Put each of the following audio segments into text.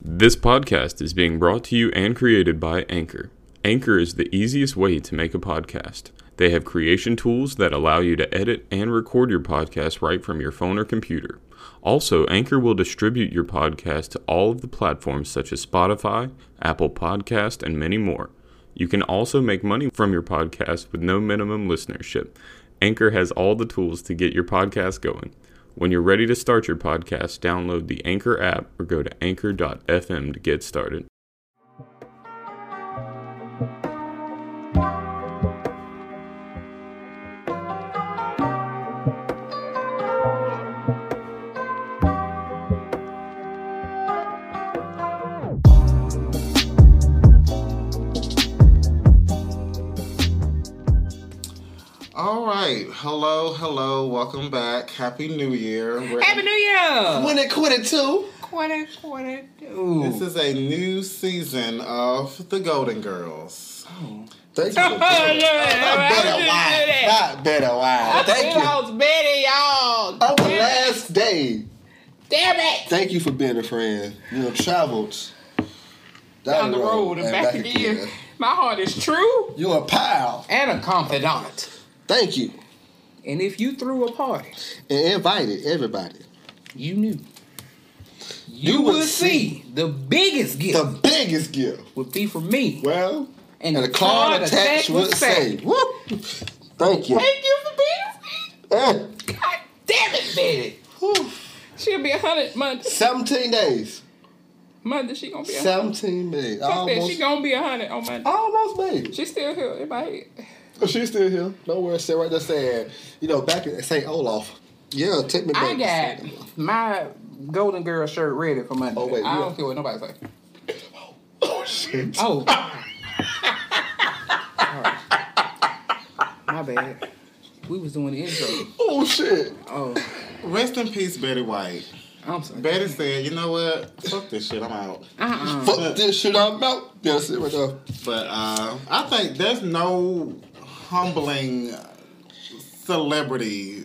This podcast is being brought to you and created by Anchor. Anchor is the easiest way to make a podcast. They have creation tools that allow you to edit and record your podcast right from your phone or computer. Also, Anchor will distribute your podcast to all of the platforms such as Spotify, Apple Podcast, and many more. You can also make money from your podcast with no minimum listenership. Anchor has all the tools to get your podcast going. When you're ready to start your podcast, download the Anchor app or go to anchor.fm to get started. All right. Hello, hello. Welcome back. Happy New Year. We're Happy New Year! Win it, quit it too. Quarter, quarter, two. This is a new season of The Golden Girls. Oh. Thank you. Oh, yeah, Not better I why. didn't do that. Not better why. Thank you. I was Betty, y'all. On the last day, Damn it! thank you for being a friend. You know, traveled Down the road and back again. My heart is true You're a pal. and a confidant. Thank you. And if you threw a party, And invited everybody. you knew. You, You would see the biggest gift The biggest gift. would be for me. Well, And, and the card attached would say! Thank you. Thank you for being me. Eh. God damn it, Betty. whew. She'll be a hundred months. 17 days. Monday, she gonna be hundred. 17 days. Almost, she gonna be a hundred on Monday. almost made it. She's still here in my head. Oh, She's still here. Don't worry, sit right there saying, you know, back in St. Olaf. Yeah, take me back. I got St. Olaf. my golden girl shirt ready for Monday. Oh, wait, I you- don't care what nobody say. Oh, shit. Oh. My bad. We was doing the intro. Oh, shit. Oh, Rest in peace, Betty White. I'm sorry. Betty said, you know what? Fuck this shit. I'm out. Uh-uh. Fuck this shit I'm out. Yeah, sit right there. But uh, I think there's no humbling celebrity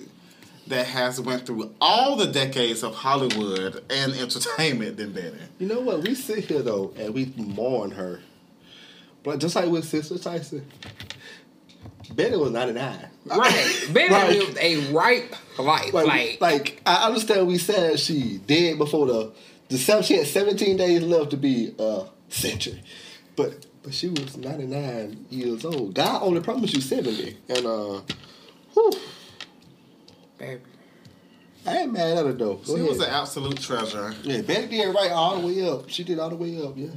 that has went through all the decades of Hollywood and entertainment than Betty. You know what? We sit here though and we mourn her. But just like with Cicely Tyson, Betty was 99. Right. Betty Like- lived a ripe life. Like, Like, like, I understand we said she did before the the seven, she had 17 days left to be a century. But but she was 99 years old. God only promised you 70. And uh whew, baby. I ain't mad at her though. Go She was an absolute treasure. Yeah, Betty did right all the way up. She did all the way up, yeah.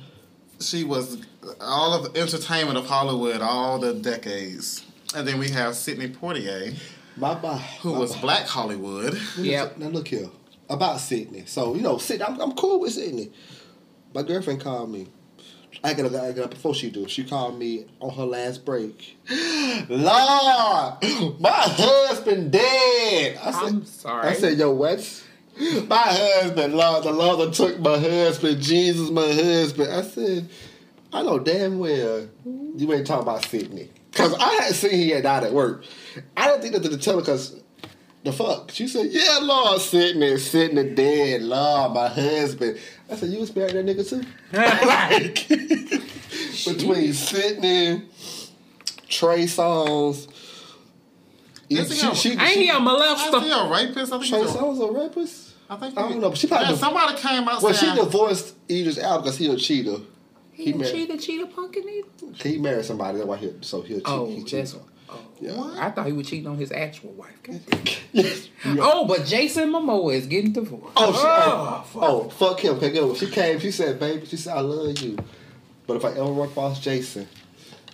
She was all of the entertainment of Hollywood all the decades. And then we have Sidney Poitier, Bye bye. who was Black Hollywood. Yeah. Now look here about Sidney. So you know, Sidney, I'm, I'm cool with Sidney. My girlfriend called me. I gotta, I gotta before she do. She called me on her last break. Lord, my husband dead. I said, I'm sorry. I said, yo, what? My husband, Lord, the Lord took my husband, Jesus, my husband. I said, I know damn well you ain't talking about Sidney. Because I had seen he had died at work. I didn't think that to tell her because the fuck? She said, yeah, Lord, Sidney, Sidney dead, Lord, my husband. I said, you was married that nigga too? like, between Sidney, Trey Songz, Is he a- Ain't he a Is he molester? a rapist? I think Trey he's a, Songz a rapist? I think. I don't know, but she probably yeah, somebody came out Well, she divorced Idris Elba because he a cheater. He, married- cheated, cheater, pumpkin either. He married somebody. That's why he so he'll cheat. Oh, he that's cheated. Oh. Yeah. I thought he was cheating on his actual wife. God. Yes. Oh, but Jason Momoa is getting divorced. Oh, she, oh, oh, fuck him. Okay, good. She came. She said, "Baby," she said, "I love you," but if I ever run across Jason,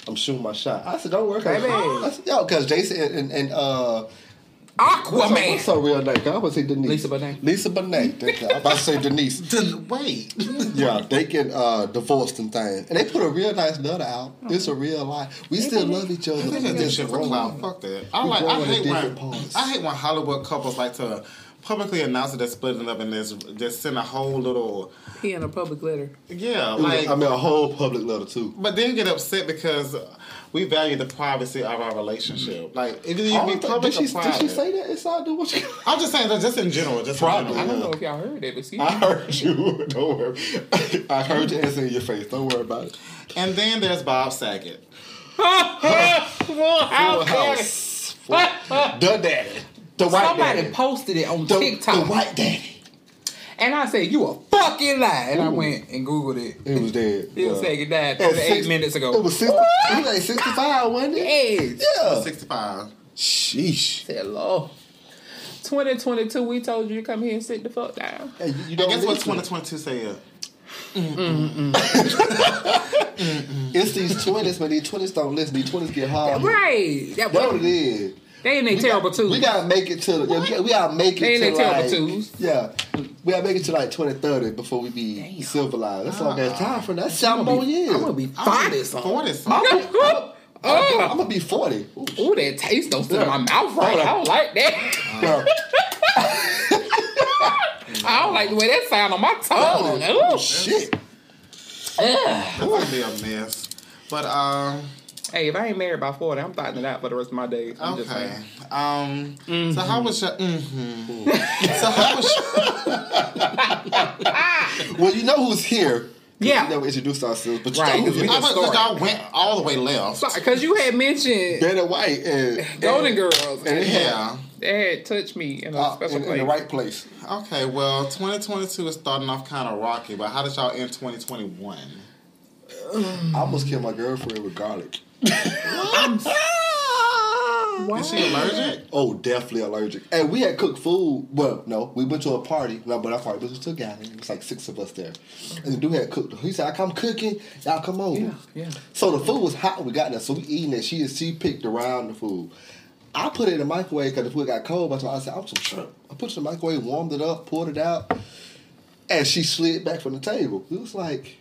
I'm shooting my shot. I said, "Don't worry, cause, Baby. I said, yo, because Jason and, and, and uh, what's her, Aquaman. what's her real name? I would say Denise. Lisa Bonet. Lisa Bonet. I'm about to say Denise. Den- wait. Yeah, they get uh, divorced and things, and they put a real nice letter out. It's a real life. We still love each other. I think they do it's shit for clout. Fuck that. I We like. I hate when. parts. I hate when Hollywood couples like to publicly announce that they're splitting up and just just send a whole little He in a public letter. yeah like. I mean, a whole public letter too. but then get upset because we value the privacy of our relationship. Mm. Like if you be public did, she, or did she say that inside the what you? I'm just saying that just in general. Just Probably. In I don't know if y'all heard that. Excuse I heard you. Don't worry. I heard you answer in your face. Don't worry about it. And then there's Bob Saget. Full Full house. house. Full- the daddy. The white Somebody daddy. posted it on the, TikTok. the white daddy. And I said, you a fucking lie. And I went and Googled it. He was dead. He was saying he died At 38 six- minutes ago. It was 60, he was like 65, wasn't it? Yes. Yeah. 65. Sheesh. Said, Lord. 2022, we told you to come here and sit the fuck down. Hey, you, you don't guess what listen. 2022 said? It's these 20s, but these 20s don't listen. These 20s get hard. Right. That, That's what it is. They in their terrible got, too. We gotta make it to. Yeah, we, gotta, we gotta make it They in to their terrible like. twos. Yeah, we gotta make it to like 2030 before we be Damn. civilized. That's all there's time for that. That's seven more years. I'm gonna be I'm 40 something. 40 I'm. I'm, I'm, Oh. I'm gonna be 40. Ooh, Ooh, that taste don't sit in my mouth right. I don't like that. well, I don't like the way that sound on my tongue. Ooh. shit. Ugh. That's gonna be a mess. But um, Hey, if I ain't married by 40, I'm fighting it out for the rest of my days. I'm just okay. saying. Um, so Mm-hmm. how was your? Mm-hmm. so how was? Your, Well, you know who's here. Yeah. We never introduced ourselves, but you Right, know 'cause who's we here. I just was, started. y'all went all the way left. Because you had mentioned Betty White and Golden Girls. and it Yeah. They had touched me in a uh, special in, in the right place. Okay. Well, 2022 is starting off kind of rocky, but how did y'all end 2021? I almost killed my girlfriend with garlic. Is she allergic? Oh, definitely allergic. And we had cooked food. Well, no, we went to a party. No, but our party was still a gathering. It was like six of us there. And the dude had cooked. He said, "I come cooking. Y'all come over." Yeah, yeah. So the food was hot when we got there. So we eating it. She she picked around the food. I put it in the microwave because the food got cold. But I said, "I'm some shrimp." I put it in the microwave, warmed it up, poured it out, and she slid back from the table. It was like,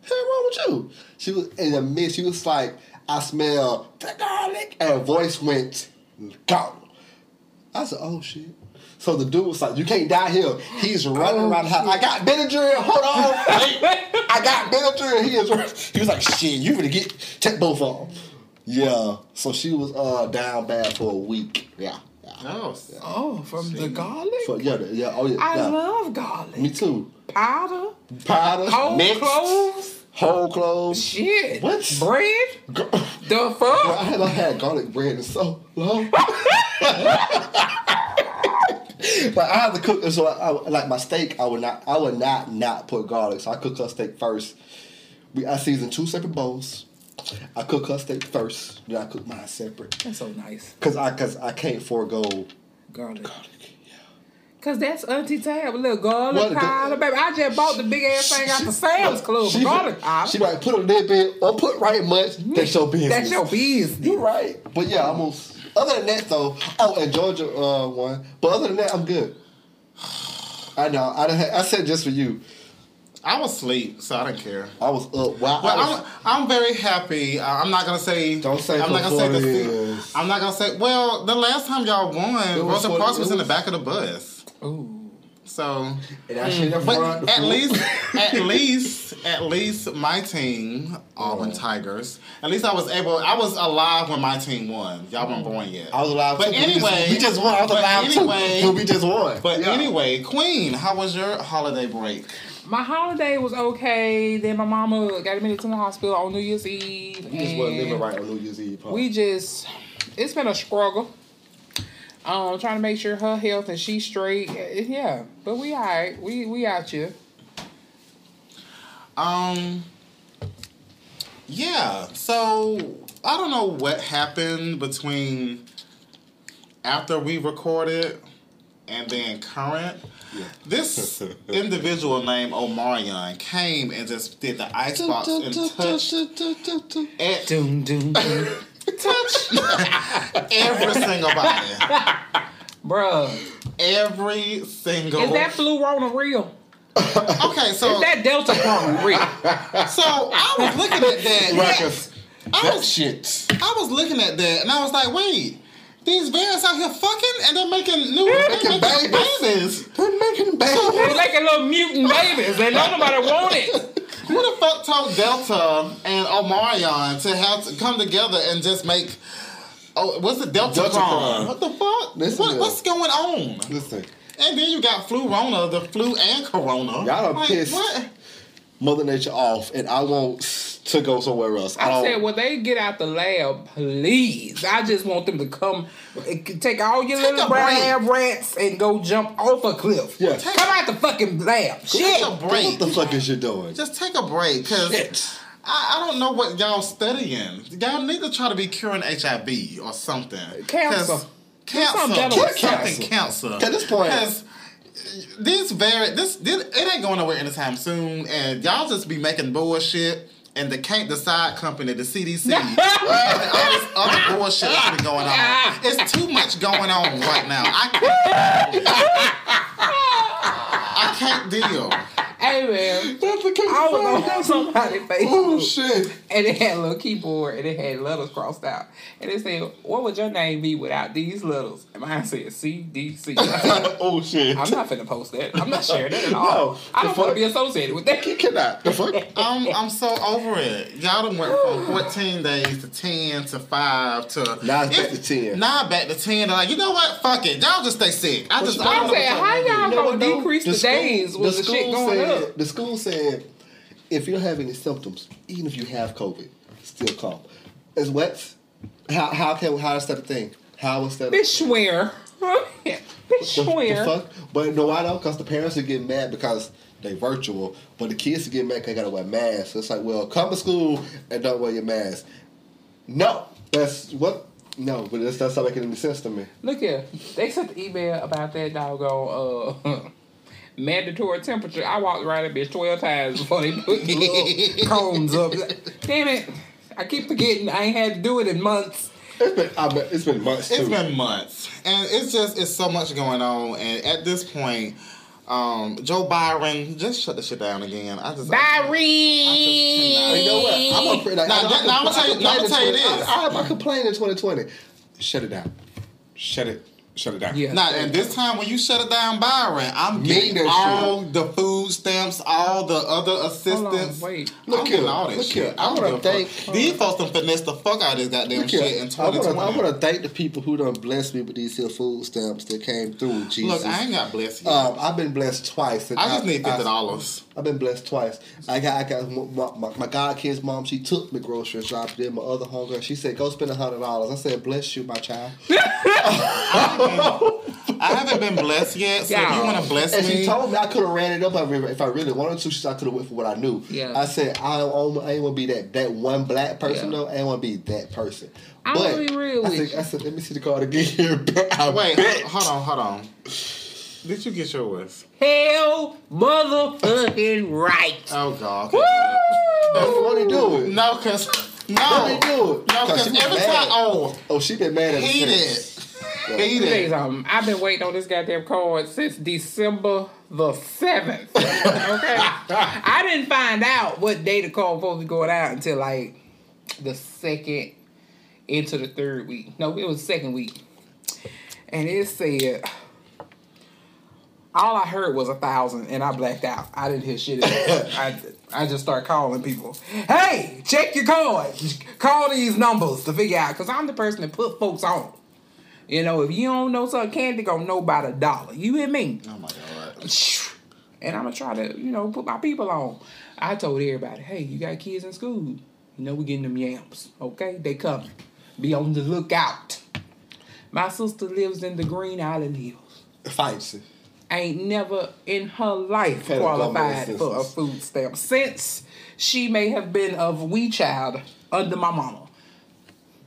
"What's wrong with you?" She was in the midst. She was like, "I smell the garlic," and her voice went gone. I said, "Oh shit." So the dude was like, "You can't die here." He's running around the house. I got Benadryl. Hold on. I got Benadryl. He is. He was like, "Shit, you gonna get take both of them." Yeah. So she was uh down bad for a week. Yeah. yeah. Oh, Oh, from the garlic? So yeah, yeah. Oh yeah. I yeah. love garlic. Me too. Powder, Powder, whole cloves, whole clothes. shit. What? Bread? The Bro, I fuck? haven't had garlic bread in so long. but I have to cook. So I, I, like my steak, I would not. I would not not put garlic. So I cook her steak first. We I season two separate bowls. I cook her steak first. Then I cook mine separate. That's so nice. Cause I cause I can't forego Garlic. garlic. Cause that's Auntie Tab, a little garlic What the- powder, baby. I just bought the big ass thing out the Sam's Club. She, garlic powder. she like put a little bit or put right much. That's your business. That's your business. You're right. But yeah, almost. Other than that, though, oh, and Georgia uh, won. But other than that, I'm good. I know. I, done had- I said just for you. I was asleep, so I didn't care. I was up. Wow. Well, I was, I'm, I'm very happy. Uh, I'm not gonna say. Don't say I'm not gonna say the. 40 fe- years. I'm not gonna say. Well, the last time y'all won, It was Rosa 40 Parks was it in the back of the bus. Ooh. So, and I shit in but at least, at least, at least, my team, Auburn Tigers. At least I was able. I was alive when my team won. Y'all weren't born yet. I was alive But too. We just- anyway, we just won. I was but alive anyway- too. We just won. But Yeah. anyway, Queen, how was your holiday break? My holiday was okay. Then my mama got admitted to the hospital on New Year's Eve. we just wasn't living right on New Year's Eve. Huh? We just, it's been a struggle. Um, trying to make sure her health and she's straight. Yeah, but we alright. We we out you. Um. Yeah. So I don't know what happened between after we recorded and then current. Yeah. This individual named Omarion came and just did the icebox and touched at doom doom doom. Touch every single body, bruh. Every single. Is that flu Rona real? okay, so is that Delta Corona real? So I was looking at that. Records. I was shit. I was looking at that and I was like, wait. These variants out here fucking and they're making new they're making babies. babies. They're making babies. They're making little mutant babies and nobody want it. Who the fuck told Delta and Omarion to have to come together and just make oh what's the Delta, Delta Cron? What the fuck? Listen what, what's going on? Listen. And then you got flu Rona, the flu and corona. Y'all are like, pissed what? Mother Nature off and I won't to go somewhere else. I, I said, when they get out the lab, please. I just want them to come, take all your take little brown hair rats and go jump off a cliff. Yeah. Take, come out the fucking lab. Shit. Take a break. What the fuck is you doing? Just take a break, cause. I, I, don't know what y'all studying. Y'all need to try to be curing HIV or something. Cancer. Cancer. Cancer. Something cancer. At this point this very this, this it ain't going nowhere anytime soon, and y'all just be making bullshit and the can't decide company, the CDC, all this other bullshit that's been going on. It's too much going on right now. I can't, I can't deal. Hey man, I was on somebody's Facebook. Oh shit! And it had a little keyboard and it had letters crossed out. And it said, "What would your name be without these letters?" And mine said CDC. oh shit! I'm not finna post that. I'm not sharing that at all. No, I don't want to be associated with that. You cannot. The fuck? I'm I'm so over it. Y'all done went from 14 days to 10 to five to now it's back to 10. Now back to 10. like, you know what? Fuck it. Y'all just stay sick. I just. I am saying, how y'all gonna decrease the, the days with the, the shit going up? Said, the school said if you don't have any symptoms, even if you have COVID, still come. As what? How how can how is that a thing? How is that? Swear. they swear. The, the but no, I don't, because the parents are getting mad because they virtual, but the kids are getting mad because they gotta wear masks. it's like, well, come to school and don't wear your mask. No, that's what. No, but that's, that's not making any sense to me. Look here, they sent the email about that doggone. Uh, mandatory temperature. I walked around that bitch 12 times before they put me cones up. Damn it. I keep forgetting I ain't had to do it in months. It's been, I bet it's been months. Too. It's been months, and it's just it's so much going on. And at this point, um, Joe Byron, just shut the shit down again. I just Byron. I, I you know what? I'm afraid. Now, now, now, now I'm gonna tell you. I'm gonna tell you this. I, I, I complained in 2020. Shut it down. Shut it shut it down. Yeah. Now, and this time when you shut it down, Byron, I'm getting all shit. the food stamps, all the other assistance. wait, look here, all this look shit. Here. I want to thank these folks done finesse the fuck out of this goddamn shit in 2020. I want to thank the people who done blessed me with these here food stamps that came through. Jesus. Look, I ain't got blessed yet. Um, I've been blessed twice. I just I, need fifty dollars. I've been blessed twice. I got, I got my, my, my god kid's mom. She took me grocery shopping. my other homegirl, she said, "Go spend a hundred dollars." I said, "Bless you, my child." I haven't been blessed yet, so yeah. you want to bless and me. And she told me I could have ran it up if I really wanted to. She said I could have went for what I knew. Yeah. I said I don't, I ain't want to be that that one black person yeah. though. I ain't want to be that person. I but really, really. I said, I said, let me see the card again here. Wait, bet. hold on, hold on. Did you get yours? Hell, motherfucking right. Oh God. Woo! What are you doing? No, cause no, what are you doing? No, cause every time. Oh, oh, she been mad at he did. He did. Um, I've been waiting on this goddamn card since December the seventh. okay, I didn't find out what day the card was supposed to be going out until like the second into the third week. No, it was second week, and it said all I heard was a thousand, and I blacked out. I didn't hear shit. I I just start calling people. Hey, check your card. Call these numbers to figure out, cause I'm the person that put folks on. You know, if you don't know something, candy gonna know about a dollar. You hear me? Oh my god. And I'm gonna try to, you know, put my people on. I told everybody, hey, you got kids in school. You know, we getting them yams. Okay, they coming. Be on the lookout. My sister lives in the Green Island Hills. Fights. Ain't never in her life qualified for a food stamp since she may have been of wee child under my mama.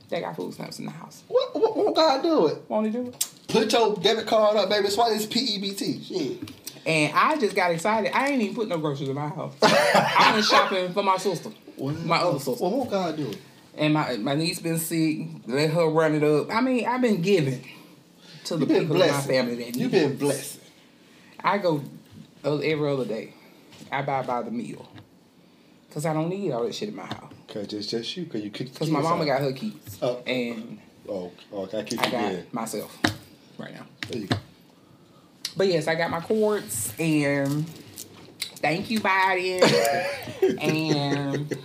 They got food stamps in the house. What, what, what God do it? Want to do it? Put your debit card up, baby. Swipe this PEBT. Shit. And I just got excited. I ain't even put no groceries in my house. I went shopping for my sister, my other sister. Well, what God do it? And my my niece been sick. Let her run it up. I mean, I've been giving to the people in my family that You been blessed. I go uh, every other day. I buy by the meal. Cause I don't need all that shit in my house. Cause it's just you. Cause you kick. Cause my mama got her kids. Oh. And Oh, oh, I keep I got forgetting. myself right now. There you go. But yes, I got my cords and thank you, Biden. and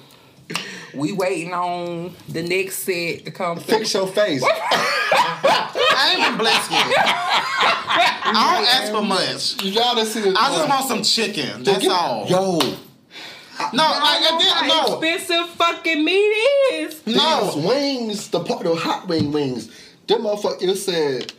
we waiting on the next set to come. Fix your face. I ain't been blessed yet. I don't ask for much. You gotta see the. I just want some chicken. That's Give- all. Yo, No, like, and then, How no, expensive fucking meat is. these no. wings, the part, the hot wing wings. Them motherfucker, it said.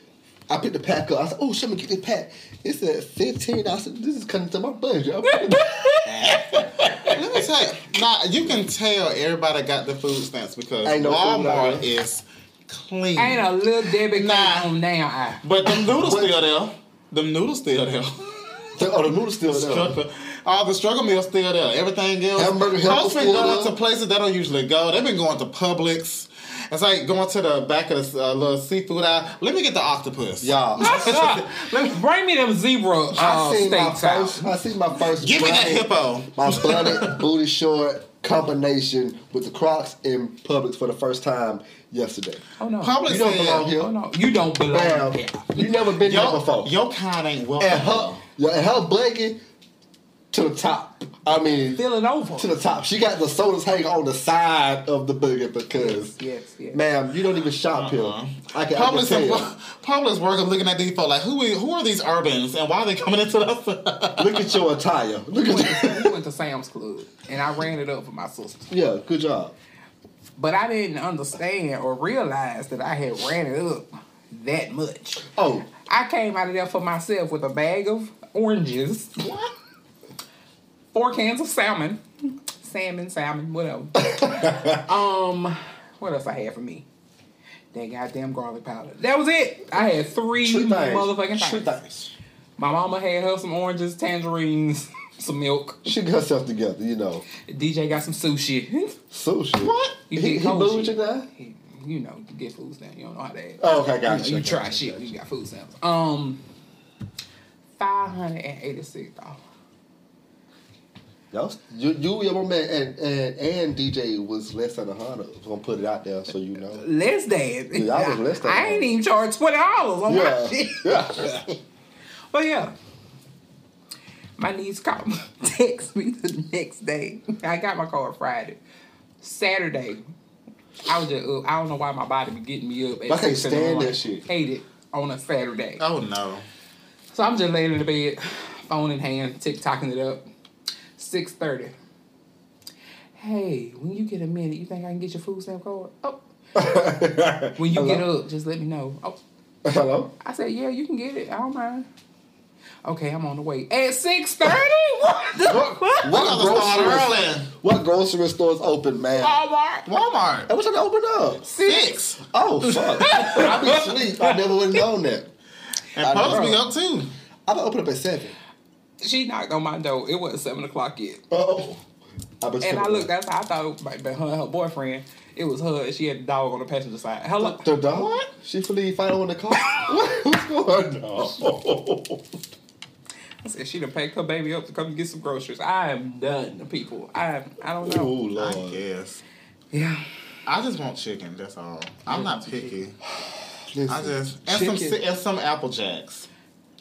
I picked the pack up. I said, "Oh, shit, me get this pack." It said fifteen. I said, "This is coming to my budget." I'm Let me tell you. Now, you can tell everybody got the food stamps because Ain't no food out Walmart there. is clean. Ain't a little Debbie Nah. nah. on now eye. But them noodles still there. Them noodles still there. oh, the noodles still there. All the struggle meals still there. Everything else. Hamburger helper been still going there. to places that don't usually go. They've been going to Publix. It's like going to the back of the uh, little seafood aisle. Let me get the octopus. Y'all, Let me bring me them zebra uh, I seen my steaks out. first. I seen my first. Give me that bunny- hippo. My bunny booty short combination with the Crocs in Publix for the first time yesterday. Oh no. Publix You don't said, belong here. Oh no. You don't belong Bam. here. You never been here before. your kind ain't welcome. and her, yeah, and her blanket to the top. I mean, Feel it over. to the top. She got the sodas hanging on the side of the boogie because, Yes, yes. ma'am, you don't even shop here. Uh-huh. I can, I can Publix, tell. Publix worker looking at these folks like, who, is- who are these urbans and why are they coming into us? Look at your attire. Look We at went, you. to, we went to Sam's Club and I ran it up for my sister. yeah, good job. But I didn't understand or realize that I had ran it up that much. Oh, I came out of there for myself with a bag of oranges, four cans of salmon, salmon, salmon, whatever. um, what else I had for me? That goddamn garlic powder. That was it. I had three true things. motherfucking True things. things. My mama had her some oranges, tangerines, some milk. She got herself together, you know. DJ got some sushi. Sushi. What? You he he shit. you now? you know, you get food stamps. You don't know how to. Oh, okay, You, got know, you. you try shit. You got food stamps. Um, five hundred and eighty-six dollars. Y'all, you, you, your man, and, and and DJ was less than a hundred. I'm gonna put it out there so you know. Less than. Yeah, I was less than I ain't even charged twenty dollars on my shit. yeah. But yeah. My niece called me, text me the next day. I got my card Friday. Saturday, I was just up. I don't know why my body be getting me up. At I can't six in the stand that shit. Hate it on a Saturday. oh no. So I'm just laying in the bed, phone in hand, tick-tocking it up. 6.30. Hey, when you get a minute, you think I can get your food stamp card? Oh. when you get up, just let me know. Oh. Hello. I said, yeah, you can get it. I don't mind. Okay, I'm on the way. At 6.30? What the fuck? What We gotta grocery? early. What grocery stores open, man? Walmart. Walmart. And what time they open up? Six. Oh fuck! I be asleep. I never would have known that. And I Publix know. be up too. I been open up at seven. She knocked on my door. It wasn't 7 o'clock yet. Oh, I And I sleeping. looked, that's how I thought it might be her and her boyfriend. It was her, she had the dog on the passenger side. Hello. The dog? What? She believe find on the car. what? What's going on? I said she done packed her baby up to come get some groceries. I am done, people. I I don't know. Oh I lord. guess. Yeah. I just want chicken. That's all. I'm not picky. Listen, I just and some and some apple jacks.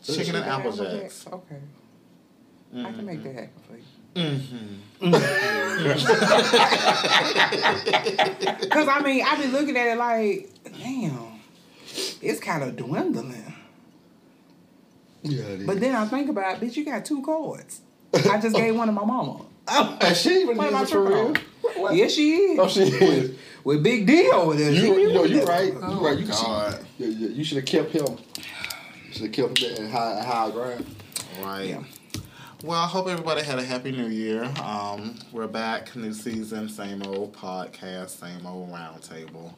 Chicken and apple jacks. Okay. I can make mm-hmm. that happen for you. Mm-hmm. Cause I mean, I be looking at it like, damn, it's kind of dwindling. Yeah, it is. But then I think about, bitch, you got two cords. I just gave one to my mama. Oh, and she even What am I is it for real? tripping What- what? Yes, she is. Oh, she is. With Big D over there. You, She you know, you that. right. You oh, right. You God. cheat. You, you, you should have kept him. You Should have kept him at high, high ground. Right. Well, I hope everybody had a happy new year. Um, we're back, new season, same old podcast, same old roundtable,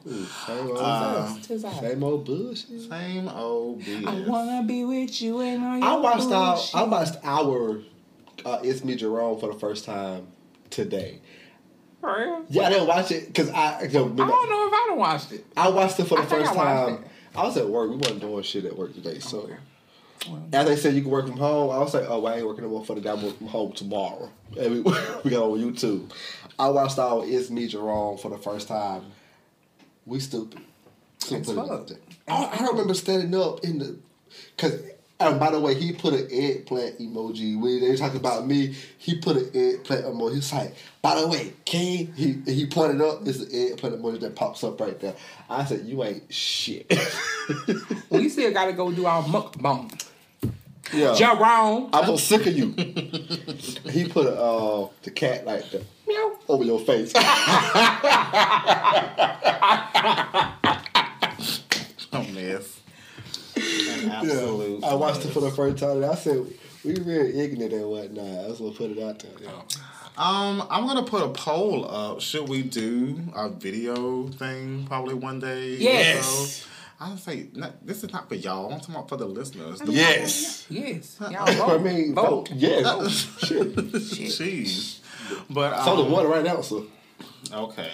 Same old, Uh, same old bullshit. same old I wanna be with you and all your I watched our. I watched our uh, It's Me Jerome for the first time today. For real? Yeah, I didn't watch it because I, you know, I don't know if I done watched it. I watched it for the I first I time. it. I was at work. We wasn't doing shit at work today, so. Okay. Well, As they said, you can work from home. I was like, oh, well, I ain't working no more for the. I'm working from home tomorrow. And we, we got on YouTube. I watched our It's Me Jerome for the first time. We stupid. Fuck. I, I remember standing up in the. Because, and by the way, he put an eggplant emoji. When they talking about me, he put an eggplant emoji. He was like, by the way, King, he, he pointed up, it's an eggplant emoji that pops up right there. I said, you ain't shit. we still gotta go do our mukbang. Yeah. Jerome. I'm so sick of you. he put uh, the cat like the meow over your face. A mess. An absolute. I watched it for the first time and I said, we really ignorant and whatnot. I was gonna put it out there. Um, I'm gonna put a poll up. Should we do a video thing probably one day? Yes. So, I would say not, this is not for y'all. I'm talking about for the listeners. The Yes. Yes. Y'all I vote. mean, vote. vote. Yes. Shit. Jeez. But um, So the one right now, so. Okay.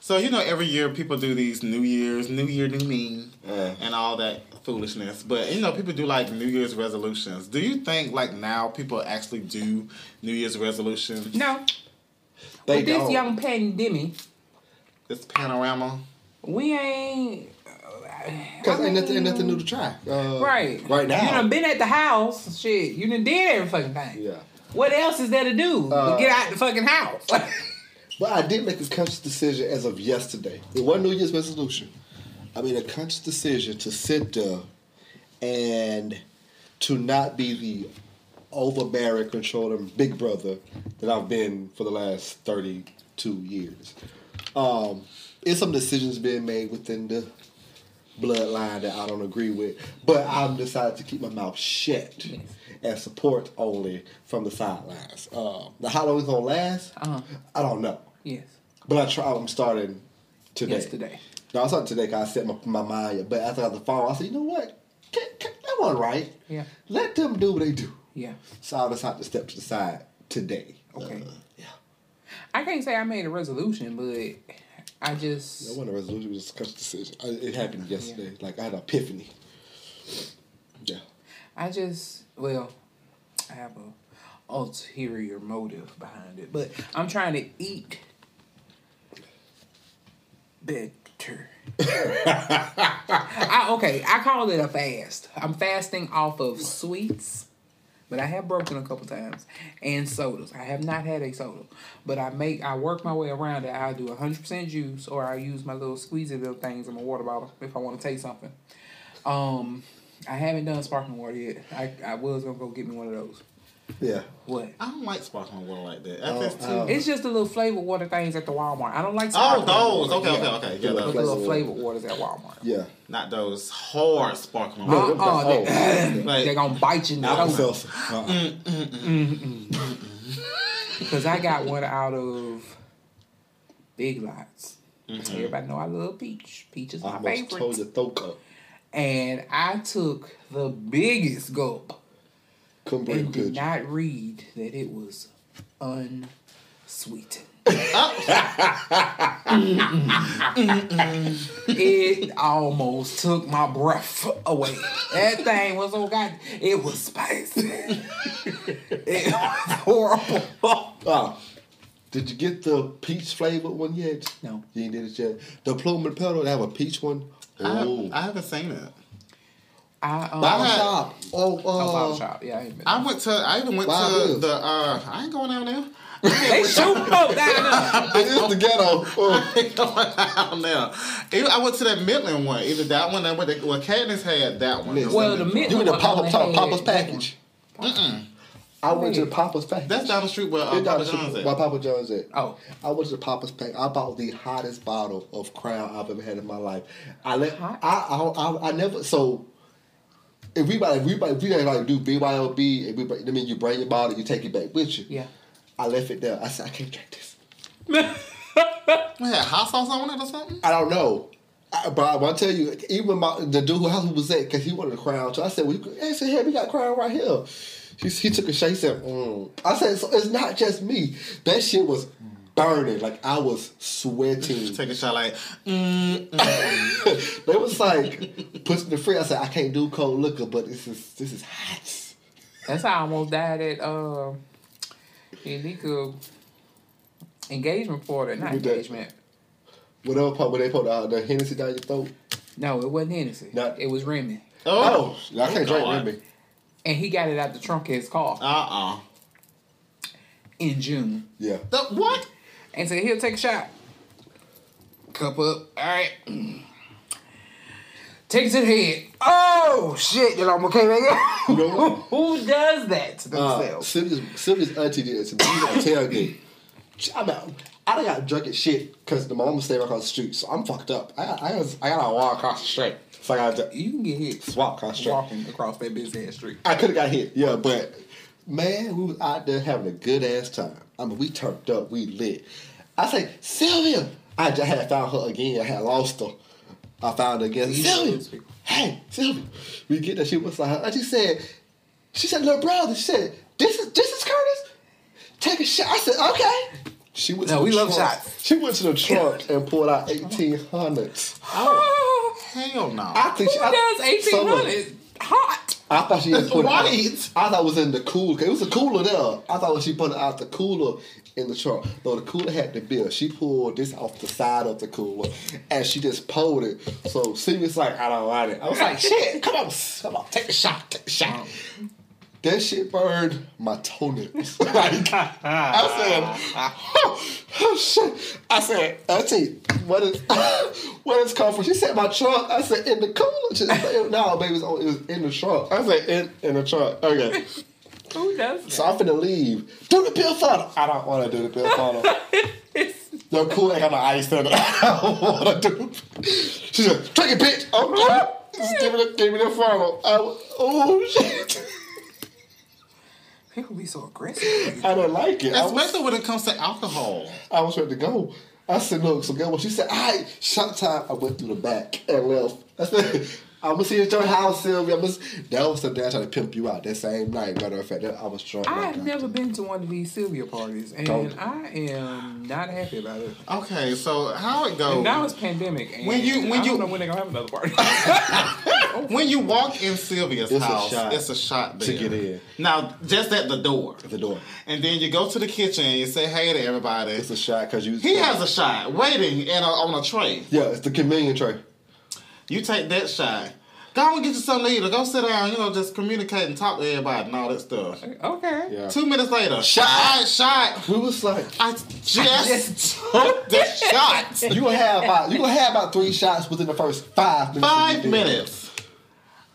So you know, every year people do these New Year's, New Year, New Me, Yeah. and all that foolishness. But you know, people do like New Year's resolutions. Do you think like now people actually do New Year's resolutions? No. They With this don't. this young pandemic, This panorama. we ain't. Because I ain't nothing, ain't nothing new to try. Uh, Right. Right now. You done been at the house. Shit. You done did every fucking thing. Yeah. What else is there to do? Uh, but get out the fucking house. But I did make a conscious decision as of yesterday. It wasn't New Year's resolution. I made a conscious decision to sit there and to not be the overbearing, controlling big brother that I've been for the last 32 years. Um, it's some decisions being made within the bloodline that I don't agree with, but I've decided to keep my mouth shut and support only from the sidelines. Uh, now, how long it's gonna last? Uh-huh. I don't know. yes. But I try. I'm starting today. Yesterday. No, I started today because I set my, my mind. But after I got the phone, I said, you know what? That wasn't right. Yeah. Let them do what they do. Yeah. So I decided to step to the side today. Okay. Uh, yeah. I can't say I made a resolution, but I just wasn't a resolution. It was a conscious decision. I, it happened yesterday. Like I had an epiphany. Yeah. I just well, I have a ulterior motive behind it, but I'm trying to eat better. I, okay, I call it a fast. I'm fasting off of sweets, but I have broken a couple times, and sodas. I have not had a soda, but I make I work my way around it. I do 100% juice, or I use my little squeezy little things in my water bottle if I want to taste something. Um, I haven't done sparkling water yet. I, I was gonna go get me one of those. Yeah. What? I don't like sparkling water like that. Oh, That's too. oh. It's just the little flavored water things at the Walmart. I don't like oh, those. water. Okay, Yeah. okay, okay. Yeah, Yeah, those. the little Flavor flavored waters at Walmart. Yeah. Not those hard sparkling uh-uh, No, water. Uh-uh, oh, they, like- they're gonna bite you in the Apple nose. seltzer. Uh-uh. Mm, mm, mm. Because I got one out of Big Lots. Mm-hmm. Everybody know I love peach. Peach is I my almost told favorite. you throat up. And I took the biggest gulp Couldn't believe and it, did could not read that it was unsweetened. it almost took my breath away. That thing was so god. It was spicy. it was horrible. Ah, did you get the peach flavored one yet? No. You ain't did it yet. The plum and petal, they have a peach one. I, Oh, I haven't seen it. I um, Bottle I had- shop. Oh, oh, bottle uh, shop. Yeah, I. I went to. I even went Wild to Bills. the. uh I ain't going down there. they shoot folk down there. it is the ghetto. Oh. I ain't going down there. Even- I went to that Midland one. Either that one or what they, well, Katniss had that one. Midland. Well, the Midland You in the one pop only up top had Papa's package. I went to the Papa's package. That's down the street where uh, It's down Papa the street John's at. Where Papa John's at. Oh. I went to the Papa's pack. I bought the hottest bottle of Crown I've ever had in my life. I let I, I I I never so. If we if we if we like do BYOB, if we I mean you bring your bottle, you take it back with you. Yeah. I left it there. I said I can't drink this. We had hot sauce on it or something. I don't know. I, but I want to tell you, even my, the dude who house was at, because he wanted a crown too. I said, well, you, could- I said, hey, we got crown right here. He, he took a shot. He said, mm. I said, so it's not just me. That shit was burning. Like I was sweating. Take a shot like, mm, mm. they was like pushing the free. I said, I can't do cold liquor, but this is this is hot. That's how I almost died at uh, illegal engagement party. Not Who that? engagement. Whatever part where they put uh, the Hennessy down your throat. No, it wasn't Hennessy. Not- it was Remy. Oh, I can't drink God. Remy. And he got it out the trunk of his car uh-uh. in June. Yeah. The, what? And said, he'll take a shot. Cup up. All right. Take it to the head. Oh, shit. Okay, man. You know what? Who does that to Uh, themselves? Sylvia's, Sylvia's auntie did it to me. At tailgate. I'm out. I done got drunk as shit because the mama stayed right across the street, so I'm fucked up. I got, I got, I got to walk across the street. So I got to you can get hit swap across the street. walking across that busy ass street. I could have got hit, yeah, but man, we was out there having a good ass time. I mean, we turned up, we lit. I say, Sylvia. I just had found her again. I had lost her. I found her again. Sylvia, hey, Sylvia. We get that She was like, and she said, she said, little brother. She said, this is this is Curtis. Take a shot. I said, okay. She went. No, to we love trunk. shots. She went to the trunk and pulled out eighteen hundreds. Oh, Hell no. I think she, who I, does eighteen some of- hundred hot? I thought she had put it out. White. I thought it was in the cooler. It was a cooler there. I thought she put it out the cooler in the trunk. No, the cooler had the bill. She pulled this off the side of the cooler and she just pulled it. So Sylvia's like, I don't want it. I was like, shit, come on, come on, take a shot, take a shot. Um, That shit burned my toenails. like, I said, oh, oh, shit. I said, Auntie, what is what is come from? She said my trunk. I said in the cooler. She said, no, baby, it was, it in the trunk. I said in in the trunk. Okay. Who does that? So I'm finna leave. Do the pill funnel. I don't want to do the pill funnel. No cool ain't got no ice in it. I don't want to do. She said, take it, bitch." I'm Okay. Just give me the give me the funnel. I was, oh shit. People be so aggressive. I didn't like it. I was, Especially when it comes to alcohol. I was ready to go. I said, look, so get what she said. All right, shot time. I went through the back and left. I said, I'm gonna see you at your house, Sylvia. I'm gonna, that was the day I tried to pimp you out that same night. Matter of fact, that, I was drunk. I have that. never been to one of these Sylvia parties, and Don't. I am not happy about it. Okay, so how it And goes? now it's pandemic. And When you- when I you- don't know when they're gonna have another party. when you walk in Sylvia's It's house, shot it's a shot to get in. Now, just at the door. At the door. And then you go to the kitchen and you say hey to everybody. It's a shot because you. he has a shot waiting in a, on a tray. Yeah, it's the communion tray. You take that shot. Go and get you something to eat or go sit down, you know, just communicate and talk to everybody and all that stuff. okay. Yeah. Two minutes later, Shot. Shot. Who was like, I just took the shot. you gonna have about you gonna have about three shots within the first five minutes. Five minutes.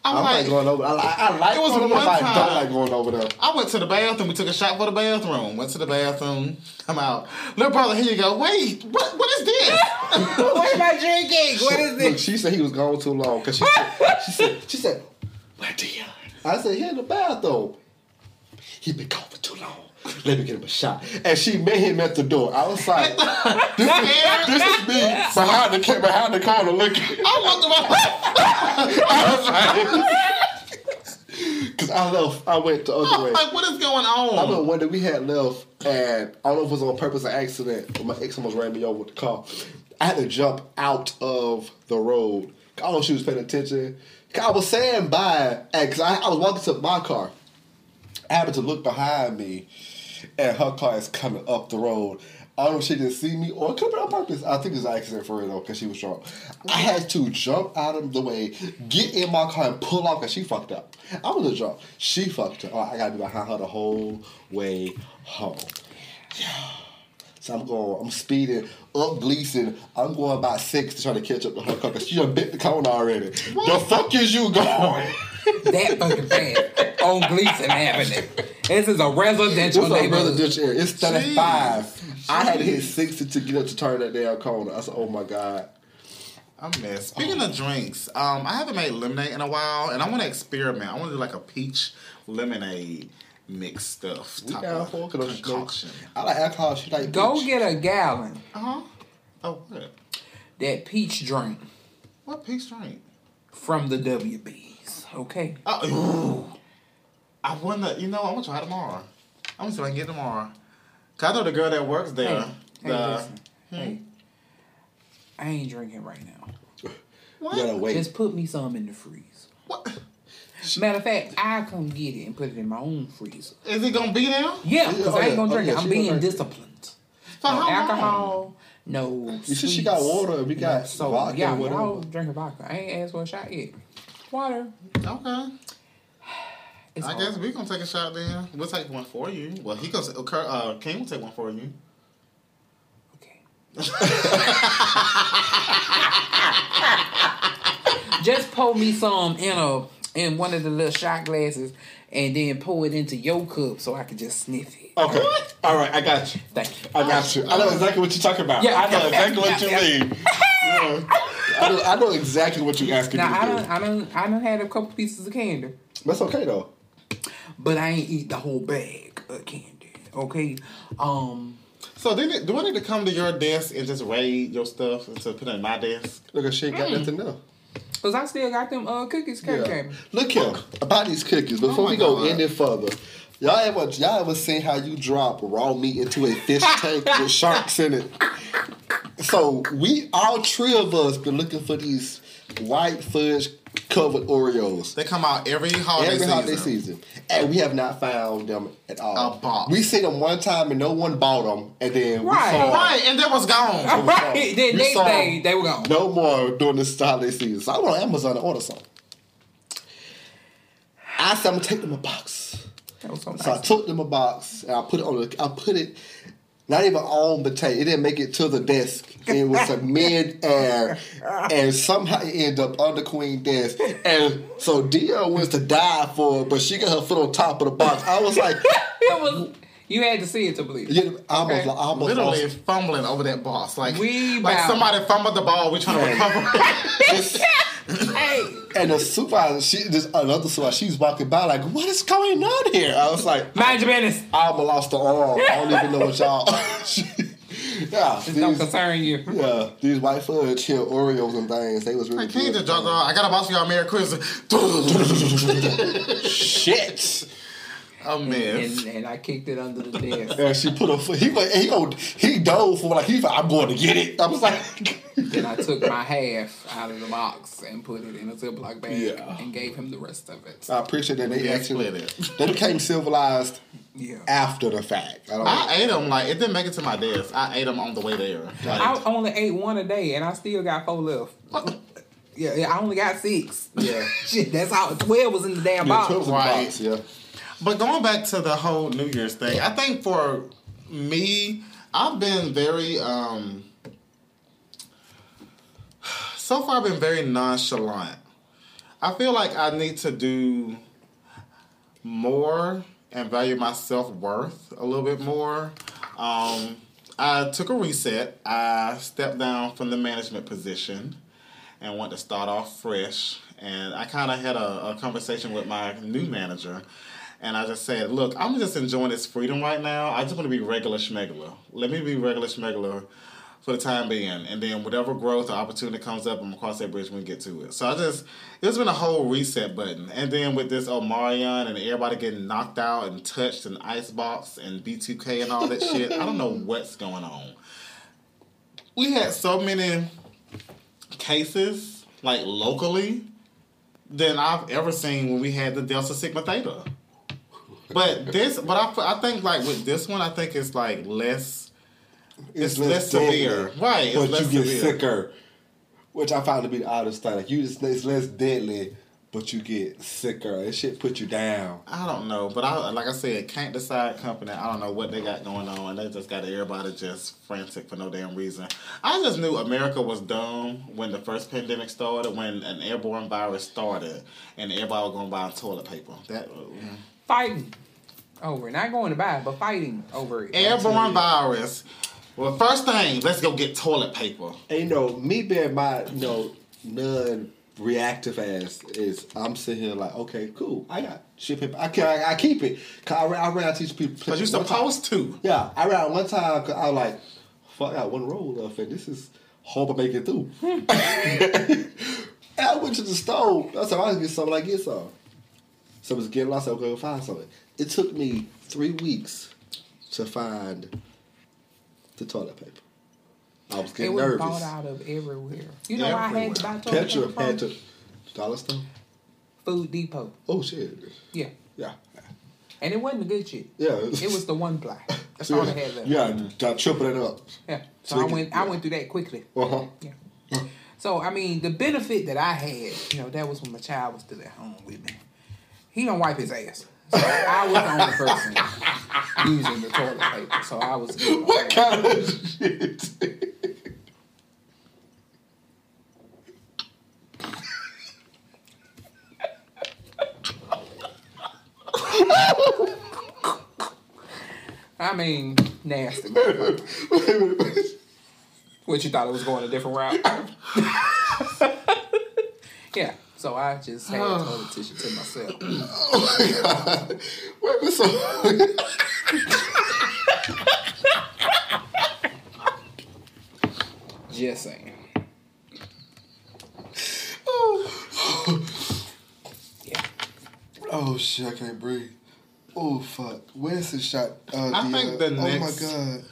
I'm, I'm like, going over. I like. I like It was going over. one but I don't like going over there. I went to the bathroom. We took a shot for the bathroom. Went to the bathroom. Come out. Little brother, here you go. Wait, what? What is this? what am I drinking? What is Look, this? she said he was gone too long because she said, she said she said where Dion? I said he in the bathroom. He been gone for too long. Let me get him a shot. And she met him at the door. I was like, this, is, this is me behind the behind the corner looking. I looked around. I was like, because I left. I went the other way. Like, what is going on? I remember one day we had left, and I don't know if it was on purpose or accident, but my ex almost ran me over with the car. I had to jump out of the road. I don't know if she was paying attention. I was saying bye, because I, I was walking to my car. I happened to look behind me, and her car is coming up the road. I don't know if she didn't see me or it could have been on purpose. I think it was an accident for her though, because she was drunk. I had to jump out of the way, get in my car, and pull off because she fucked up. I was a drunk. She fucked up. I gotta be behind her the whole way home. So I'm going, I'm speeding up Gleason. I'm going about six to try to catch up to her car because she done bit the cone already. The fuck is you going? That fucking fast on Gleason Avenue. This is a residential It's a neighborhood. residential area. It's 35. I had to hit 60 to get up to turn that damn corner. I said, oh my God. I'm mess. Speaking of drinks, um, I haven't made lemonade in a while, and I want to experiment. I want to do like a peach lemonade mix stuff. We type down of for I'm- concoction. I like alcohol. She like Go peach. get a gallon Uh huh. Oh what? that peach drink What peach drink? from the WBs. Okay. Oh, ooh. I wonder. You know, I'm gonna try tomorrow. I'm gonna see if I can get tomorrow. Cause I know the girl that works there. Hey, hey, the, listen. Hmm? Hey, I ain't drinking right now. You gotta wait. Just put me some in the freeze. what? Matter of fact, I come get it and put it in my own freezer. Is it gonna be there? Yeah, because oh, I ain't oh, gonna Oh, drink yeah, it. I'm she being drink disciplined. For no how long? alcohol, no. You said she got water. We got So vodka. yeah, whatever. y'all drinking vodka. I ain't asked for a shot yet. Water. Okay. It's I hard. guess we're gonna take a shot then. We'll take one for you. Well, he goes. Uh, King will take one for you. Okay. Just pour me some in a in one of the little shot glasses, and then pour it into your cup so I can just sniff it. Okay. All right, I got you. Thank you. I got you. I know exactly what you're talking about. Yeah, I know exactly what you mean. Yeah. I, know, I know exactly what you're asking Now me I to don't, I don't, I don't had a couple pieces of candy. That's okay though. but I ain't eat the whole bag of candy. Okay, um, So then, it- do I need to come to your desk and just raid your stuff and to put it in my desk? Look, she ain't got Mm. nothing there. Cause I still got them uh cookies, Yeah. came. Look here about these cookies. Before my we go God. any further, y'all ever y'all ever seen how you drop raw meat into a fish tank with sharks in it? So we all three of us been looking for these white fudge covered Oreos They come out every holiday every season. holiday season, and we have not found them at all. A box. We seen them one time and no one bought them, and then Right. we saw Right, and that was gone. Right, then We next saw day they were gone. no more during this holiday season. So I went on Amazon to order some. I said I'm gonna take them a box. That was so So I took them a box and I put it on the I put it not even on the table. It didn't make it to the desk. It was a mid air. And somehow it ended up on the queen desk. And so Dia wants to die for but she got her foot on top of the box. I was like, It was. You had to see it to believe. it. yeah, I almost, Okay. I almost Literally lost. fumbling over that boss. Like, We like bow. somebody fumbled the ball. We trying to recover. Hey, And the supervisor, she this another supervisor, she's walking by like, what is going on here? I was like, mind your business. I almost lost the arm. I don't even know what y'all. yeah, This don't these, concern you. yeah, these white fudge here Oreos and things. They was really I can't good. just drop off. I got a boss for y'all. Merry Christmas. Shit. A mess. And, and I kicked it under the desk. And she put a foot. He went. He go. He dove for like he. was like, I'm going to get it. I was like, then I took my half out of the box and put it in a Ziploc bag Yeah. and gave him the rest of it. I appreciate that they Yeah, actually split it. they became civilized Yeah. after the fact. I don't. I ate them like it didn't make it to my desk. I ate them on the way there. Like, I only ate one a day and I still got four left. Yeah, yeah, I only got six. Yeah. Shit, that's how twelve was in the damn yeah, box. twelve was in the box, Yeah. But going back to the whole New Year's thing, I think for me, I've been very um so far I've been very nonchalant. I feel like I need to do more and value my self worth a little bit more. Um, I took a reset. I stepped down from the management position and want to start off fresh. And I kind of had a, a conversation with my new manager. And I just said, look, I'm just enjoying this freedom right now. I just want to be regular schmegular. Let me be regular schmegular for the time being. And then whatever growth or opportunity comes up, I'm to cross that bridge when we get to it. So I just, it's been a whole reset button. And then with this Omarion and everybody getting knocked out and touched and icebox and B2K and all that shit, I don't know what's going on. We had so many cases, like locally, than I've ever seen when we had the Delta Sigma Theta. But this, but I, I think like with this one, I think it's like less. It's less severe. deadly, Right, it's but less you get severe. sicker, which I found to be the oddest thing. Like you just it's less deadly, but you get sicker. It shit put you down. I don't know, but I like I said, can't decide company. I don't know what they got going on, and they just got everybody just frantic for no damn reason. I just knew America was dumb when the first pandemic started, when an airborne virus started, and everybody was going to buy toilet paper. That uh, Fighting. Oh, over it. Not going to buy, it, but fighting over it. Airborne virus. Well, first thing, let's go get toilet paper. And you know, me being my you know non-reactive ass is I'm sitting here like, okay, cool. I got shit paper. I can I, I keep it. Cause I, I ran out teach people. But you one time- supposed to. Yeah, I ran out one time because I was like, fuck, I got one roll left, and this is hope I make it through. Hmm. I went to the store. I said, I was gonna get something. I get some. So I was getting lost. I was going to find something. It took me three weeks to find the toilet paper. I was getting It was nervous. bought out of everywhere. You know where I had to buy toilet Petra paper had to dollar store. Food Depot. Oh shit! Yeah. Yeah, And it wasn't the good shit. yeah. It was the one ply. That's all they had left. Yeah, triple it up. Yeah. So So I you can- went I went through that quickly. Uh huh. Yeah. So I mean, the benefit that I had, you know, that was when my child was still at home with me. He don't wipe his ass. So I was the only person using the toilet paper. So I was good. What kind of shit? I mean, nasty. What you thought it was going a different route? yeah. So I just had toilet tissue to myself. Oh my god! Wait, but so Just saying. Oh yeah. Oh shit! I can't breathe. Oh fuck! Where's the shot? Uh, I think the uh, next- Oh my god!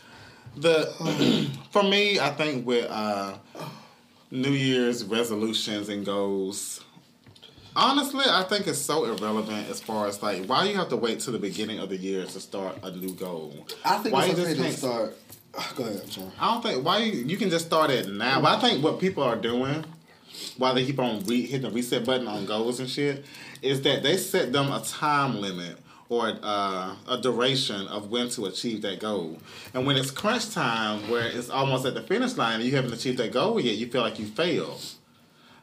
The for me, I think with uh, New Year's resolutions and goals. Honestly, I think it's so irrelevant as far as like why you have to wait till the beginning of the year to start a new goal. I think why it's you okay to start. Go ahead. I'm. I don't think why you, you can just start it now. But I think what people are doing, while they keep on re- hitting the reset button on goals and shit, is that they set them a time limit or uh, a duration of when to achieve that goal. And when it's crunch time, where it's almost at the finish line and you haven't achieved that goal yet, you feel like you failed.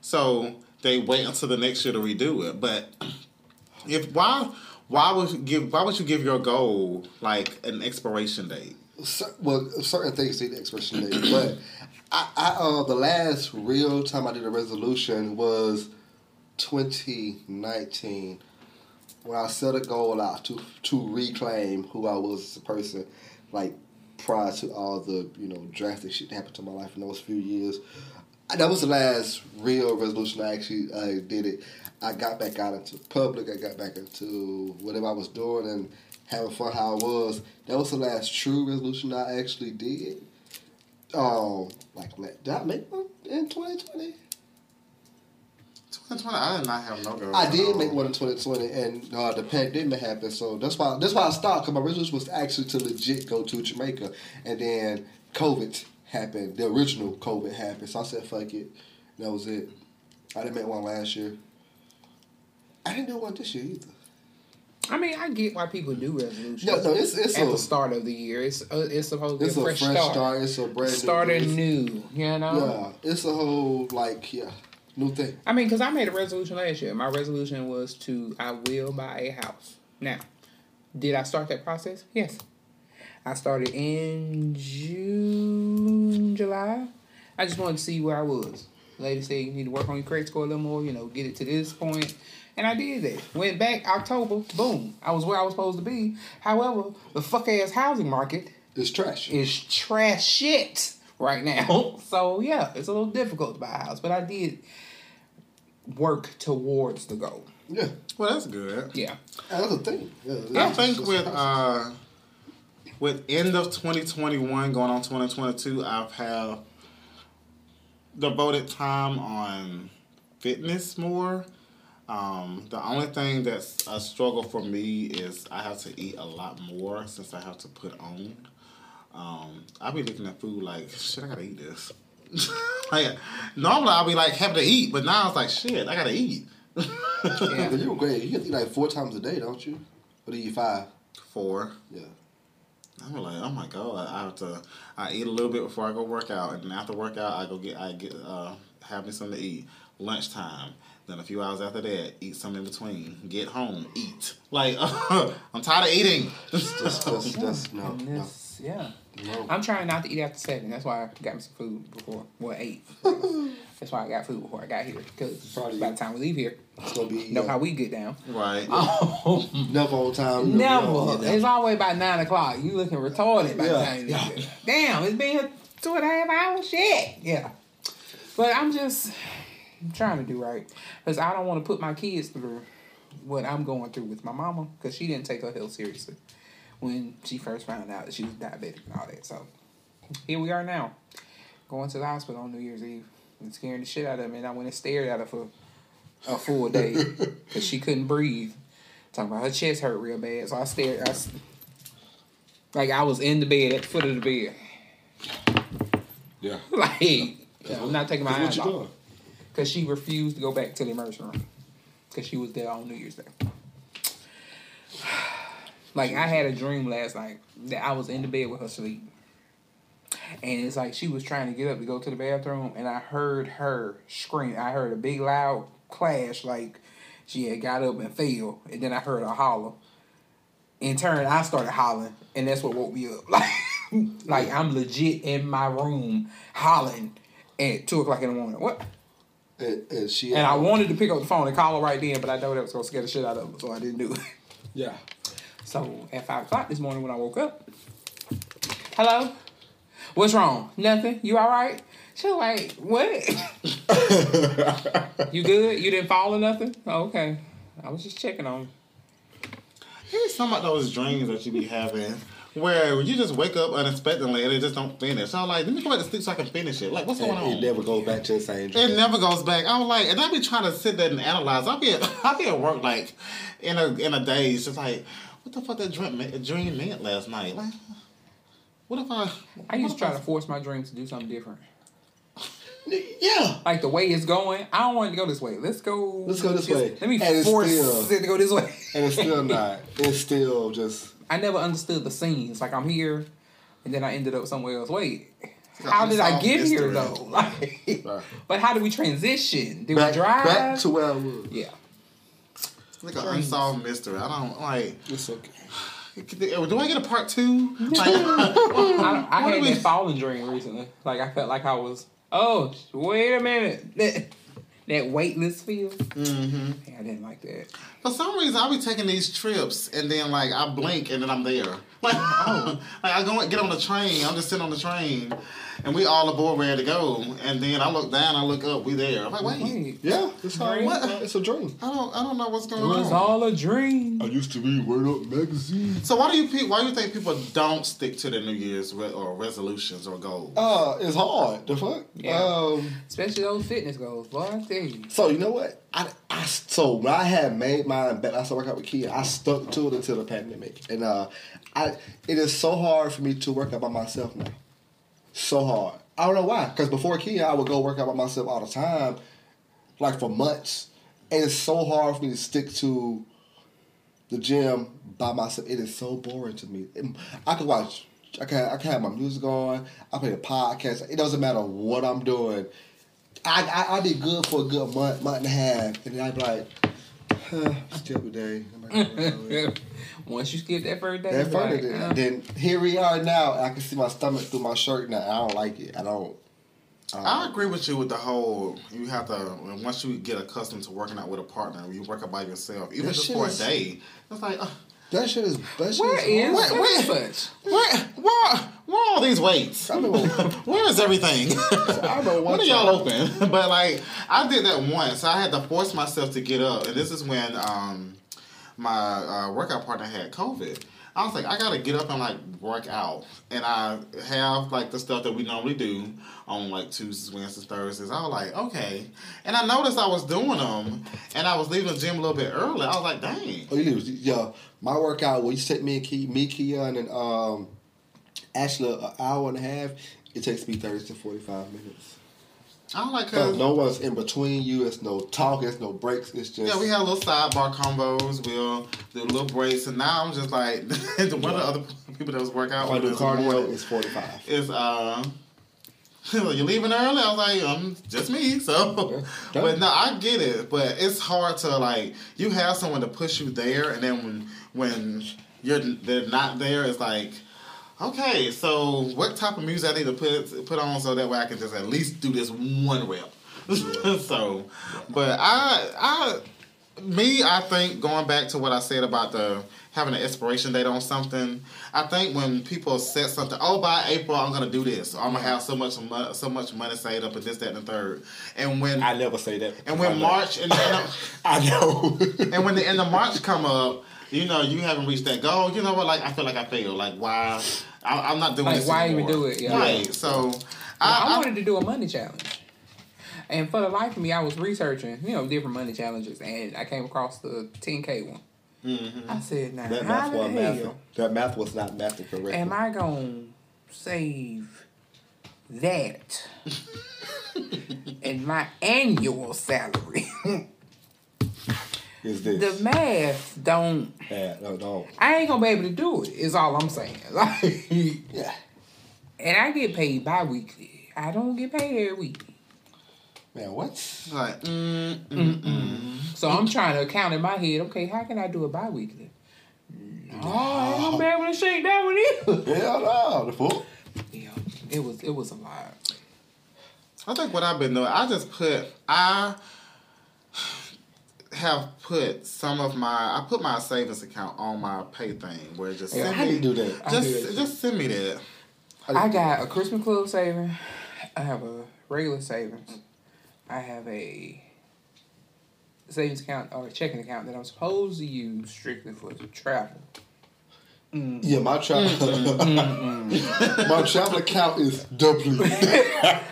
So they wait until the next year to redo it. But if why why would give why would you give your goal like an expiration date? Well, certain things need expression date, but I, I uh, the last real time I did a resolution was 2019 when I set a goal out to to reclaim who I was as a person, like prior to all the you know drastic shit that happened to my life in those few years. That was the last real resolution I actually uh, did it. I got back out into public. I got back into whatever I was doing and having fun how I was. That was the last true resolution I actually did. Um, like did I make one in 2020? 2020, I did not have no goals. I did make one in 2020, and uh, the pandemic happened, so that's why that's why I stopped. Cause my resolution was actually to legit go to Jamaica, and then COVID happened. The original COVID happened, so I said fuck it. That was it. I didn't make one last year. I didn't do one this year either. I mean, I get why people do resolutions. No, no, it's it's at a the start of the year. It's uh, it's supposed to be a a fresh, fresh start. start. It's a brand Starting new. new, you know. Yeah, it's a whole like yeah new thing. I mean, because I made a resolution last year. My resolution was to I will buy a house. Now, did I start that process? Yes. I started in June, July. I just wanted to see where I was. Lady said you need to work on your credit score a little more, you know, get it to this point. And I did that. Went back October, boom. I was where I was supposed to be. However, the fuck ass housing market is trash. is trash shit right now. So yeah, it's a little difficult to buy a house, but I did work towards the goal. Yeah, Well, that's good. Yeah. that's the thing. Yeah, I think with uh, with end of 2021 going on 2022, I've have devoted time on fitness more. Um, the only thing that's a struggle for me is I have to eat a lot more since I have to put on. Um, I'll be looking at food like shit. I gotta eat this. like normally I'll be like happy to eat, but now it's like shit. I gotta eat. Yeah. You're great. You can eat like four times a day, don't you? Or do you eat five? Four. Yeah. I'm like, oh my god, I have to. I eat a little bit before I go work out, and then after workout, I go get, I get, uh, have me something to eat. lunchtime. Then a few hours after that, eat something in between. Get home, eat. Like I'm tired of eating. That's, that's, that's, no, And no. yeah. No. I'm trying not to eat after seven. That's why I got me some food before. Well, eight. That's why I got food before I got here. Because Probably- by the time we leave here, It's gonna be know yeah, how we get down. right. Oh, never on time. never. It's always about nine o'clock. You looking retarded by the Yeah. time you get. Damn, it's been two and a half hours. Shit. Yeah. But I'm just I'm trying to do right because I don't want to put my kids through what I'm going through with my mama because she didn't take her health seriously when she first found out that she was diabetic and all that. So here we are now, going to the hospital on New Year's Eve and scaring the shit out of me. And I went and stared at her for a full day because she couldn't breathe. Talking about her chest hurt real bad, so I stared. I, like I was in the bed at the foot of the bed, Yeah. like yeah, I'm not taking my eyes off because she refused to go back to the emergency room because she was there on New Year's Day. Like I had a dream last night that I was in the bed with her sleep, and it's like she was trying to get up to go to the bathroom, and I heard her scream. I heard a big loud clash, like she had got up and fell, and then I heard her holler. In turn, I started hollering, and that's what woke me up. Like, like I'm legit in my room hollering at two o'clock in the morning. What? And, she And I wanted to pick up the phone and call her right then, but I know that was gonna scare the shit out of her, so I didn't do it. yeah. So at five o'clock this morning when I woke up, hello, what's wrong? Nothing. You all right? She was like, what? you good? You didn't fall or nothing? Oh, okay. I was just checking on. you. Here's some of those dreams that you be having where you just wake up unexpectedly and it just don't finish. So I'm like, let me go back to sleep so I can finish it. Like, what's going on? it never goes back to the same dream. It never goes back. I'm like, and I be trying to sit there and analyze. I'll be at, I'll be at work like in a in a daze, just like, what the fuck that dream, me- dream meant last night? Like, what if I? I used to what try if to force my dreams to do something different. Yeah. Like the way it's going, I don't want it to go this way. Let's go. Let's go this just- way. Let me And force still- it to go this way. And it's still not. It's still just. I never understood the scenes. Like I'm here, and then I ended up somewhere else. Wait, how did I unsolved get here though? Like, Right. but how did we transition? Did Back, we drive? back to where I was. yeah. It's like an unsolved mystery. I don't like. It's okay. Do I get a part two? Like, I, I What had do we- that falling dream recently. Like I felt like I was. Oh, wait a minute. That, that weightless feel. Mm-hmm. Yeah, I didn't like that. For some reason, I'll be taking these trips and then like I blink and then I'm there. Like, like I go and get on the train. I'm just sitting on the train, and we all aboard ready to go. And then I look down, I look up, we there. I'm like, wait, Wait, Yeah, it's, how, What? it's a dream. I don't, I don't know what's it going was on. It's all a dream. I used to read Word Up magazine. So why do you pe- why do you think people don't stick to their New Year's re- or resolutions or goals? Uh, it's hard. The fuck. Yeah. Um. Especially those fitness goals. Boy, I tell you. So you know what? I, I so when I had made mine back, I started working out with Kia. I stuck to it until the pandemic, and uh, I it is so hard for me to work out by myself now. So hard. I don't know why. Because before Kia, I would go work out by myself all the time, like for months, and it's so hard for me to stick to the gym by myself. It is so boring to me. I could watch. I can. I can have my music on. I play a podcast. It doesn't matter what I'm doing. I, I I'd be good for a good month, month and a half, and then I'd be like, huh, still a day. I'm like, "Oh, Once you skip that first day, That it's further like, then, uh, then here we are now. I can see my stomach through my shirt now. I don't like it. I don't. I agree with you with the whole. You have to once you get accustomed to working out with a partner, you work out by yourself, even That just shit for a day. It's like, uh, That shit is. That shit Where is. is hard. Wait, such wait. and such? where, where, where are all these weights? I know. Where is everything? I know when are y'all open? but like, I did that once. I had to force myself to get up, and this is when um, my uh, workout partner had COVID. I was like, I gotta get up and like work out, and I have like the stuff that we normally do on like Tuesdays, Wednesdays, Thursdays. I was like, okay, and I noticed I was doing them, and I was leaving the gym a little bit early. I was like, dang. Oh, you leave. Yeah, my workout. When you take me and Kia, me, Kia, and um, Ashley an hour and a half. It takes me thirty to forty five minutes. I don't like Cause no one's in between you. It's no talk. It's no breaks. It's just Yeah, we had little sidebar combos. We'll do little breaks, and now I'm just like one of the other people that was working out I do this morning cardio. It's forty five. is uh you're leaving early? I was like, um, just me. So, but no, I get it. But it's hard to like you have someone to push you there, and then when when you're they're not there, it's like. Okay, so what type of music I need to put put on so that way I can just at least do this one rep. so, but I I me I think going back to what I said about the having an expiration date on something. I think when people set something, oh, by April I'm gonna do this, I'm gonna have so much mo- so much money saved up and this, that, and the third. And when I never say that. and when March and then, I know. and when the end of March come up, you know you haven't reached that goal. You know what? Like I feel like I failed. Like why? I, I'm not doing Like, this. why even anymore. do it? Yeah. Right. So I, I, I, wanted to do a money challenge. And for the life of me, I was researching, you know, different money challenges, and I came across the 10K one. Mm-hmm. I said, now, that how math the was math. hell That math was not math correct. am I going to save that in my annual salary? Is this? the math don't, yeah, no, no. I ain't going to be able to do it, is all I'm saying. Like, Yeah. and I get paid bi weekly. I don't get paid every week. Man, what? like mm, mm, mm. So I'm trying to count in my head, okay, how can I do it bi weekly? No, I ain't gonna be able to shake that one either. Hell no. The fuck? Yeah, it was it was a lot. I think what I've been doing, I just put I have put some of my I put my savings account on my pay thing where it just Yeah, send How do me you do that? I do just that. just send me that. I got a Christmas club saving. I have a regular savings. I have a savings account or a checking account that I'm supposed to use strictly for the travel. Yeah, my travel, my travel account is doubly.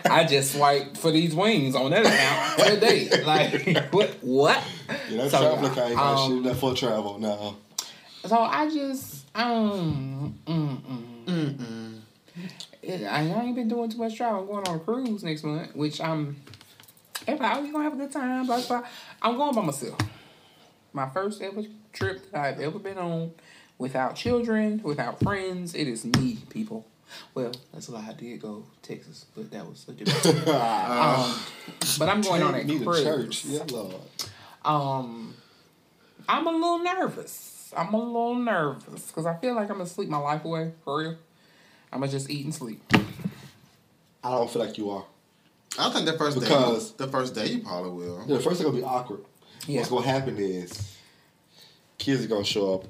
I just swiped for these wings on that account today. Like what? What? Yeah, that So, travel account ain't got um, shit. That for travel now. So I just um mm mm. It, I ain't been doing too much travel. I'm going on a cruise next month, which I'm. Everybody, oh, you gonna have a good time, blah blah. I'm going by myself. My first ever trip that I've ever been on, without children, without friends. It is me, people. Well, that's a lie. I did go to Texas, but that was a different. um, but I'm going on a Need a cruise. church. Yeah, Lord. Um, I'm a little nervous. I'm a little nervous because I feel like I'm gonna sleep my life away for real. I'm gonna just eat and sleep. I don't feel like you are. I think the first Because- day the first day you probably will. Yeah, first it's gonna be awkward. Yeah. What's gonna happen is kids are gonna show up.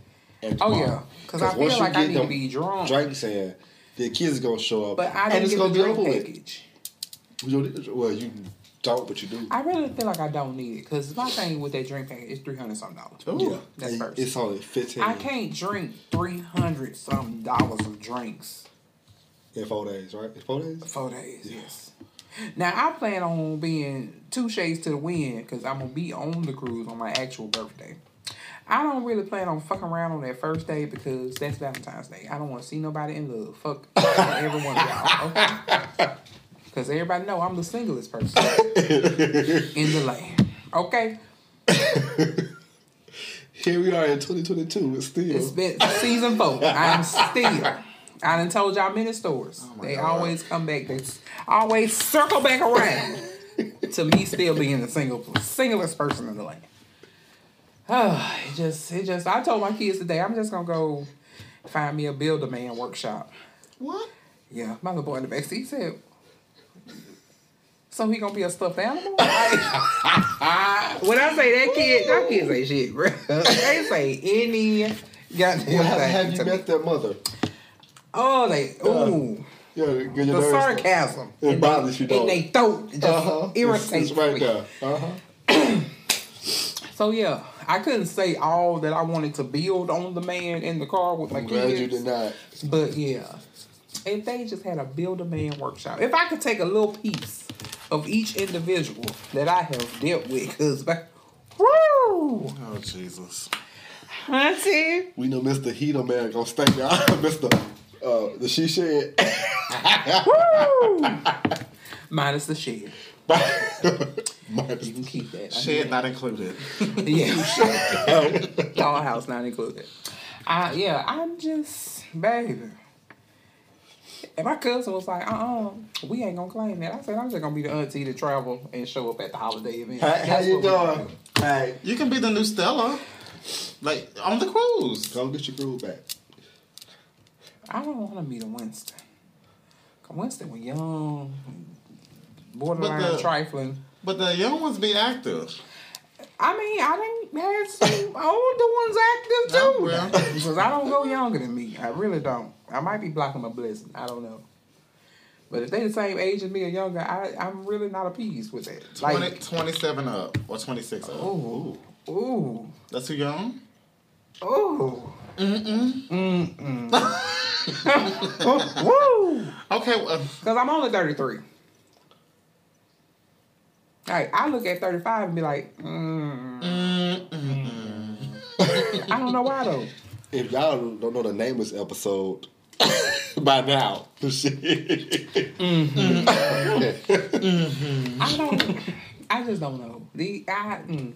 At Oh the yeah, because I once feel you like I get need to them be drunk. Drinks in, the kids are gonna show up, But I and didn't it's get gonna the be drink over with. package. You don't- Well, you don't, but you do. I really feel like I don't need it because my thing with that drink package is three hundred something dollars. yeah, That's And first. It's only fifteen. I can't drink three hundred something dollars of drinks in four days, right? In four days. four days. Yes. Now I plan on being two shades to the wind because I'm gonna be on the cruise on my actual birthday. I don't really plan on fucking around on that first day because that's Valentine's Day. I don't want to see nobody in love. Fuck every one of y'all, okay? Because everybody know I'm the singlest person in the land. Okay, Here we are in 2022. It's still. it's been season four. I'm still. I done told y'all many stories. Oh they God. always come back. They always circle back around to me still being the single singlest person in the land. Oh, it just it just I told my kids today I'm just gonna go find me a build a man workshop. What? Yeah, my little boy in the back seat said. So he gonna be a stuffed animal? when I say that kid, that kid say shit, bro. they say any goddamn Well, have, thing have you to me. met their mother? Oh, they ooh. Yeah, get your the nerves- sarcasm It in bothers they, you, don't in it? they throat just Uh-huh. irritates It's, it's right me. there. Uh huh. So yeah, I couldn't say all that I wanted to build on the man in the car with my I'm glad kids. you did not. But yeah, if they just had a build a man workshop, if I could take a little piece of each individual that I have dealt with, because woo, Oh Jesus. hunty, We know Mr. Heater Man gonna stay there. Mr. Uh, the she shed. minus the shed. Minus You can keep that. I Shed not included. Yeah. Dollhouse not included. Uh, yeah, I'm just, baby. And my cousin was like, uh uh we ain't gonna claim that. I said, I'm just gonna be the auntie to travel and show up at the holiday event. How, how you what we gonna doing? Hey, You can be the new Stella, like on the cruise. come get your groove back. I don't want to meet a Winston. 'Cause Winston was young, borderline But the- trifling. But the young ones be active. I mean, I didn't have some older ones active too. Well. because I don't go younger than me. I really don't. I might be blocking my blessing. I don't know. But if they the same age as me or younger, I, I'm really not appeased with that. 20, Like, 27 up or 26 up. ooh, ooh, That's too young? ooh. Mm-mm. Mm-mm. Woo! Okay, well, um, Because I'm only 33. Like, I look at 35 and be like, mm. I don't know why though. If y'all don't know the name of this episode by now, shit. I don't. I just don't know. The I. Mm.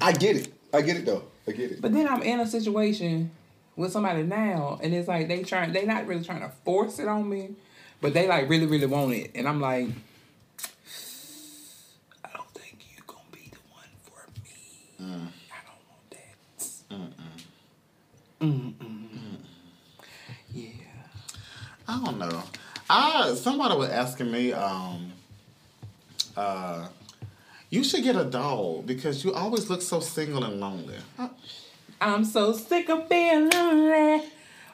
I get it. I get it though. I get it. But then I'm in a situation with somebody now, and it's like they trying. They not really trying to force it on me, but they like really, really want it, and I'm like, I don't think you're gonna be the one for me. I don't want that. Mm-mm. Mm mm. Yeah. I don't know. I somebody was asking me, um, uh, you should get a dog because you always look so single and lonely. I'm so sick of being lonely.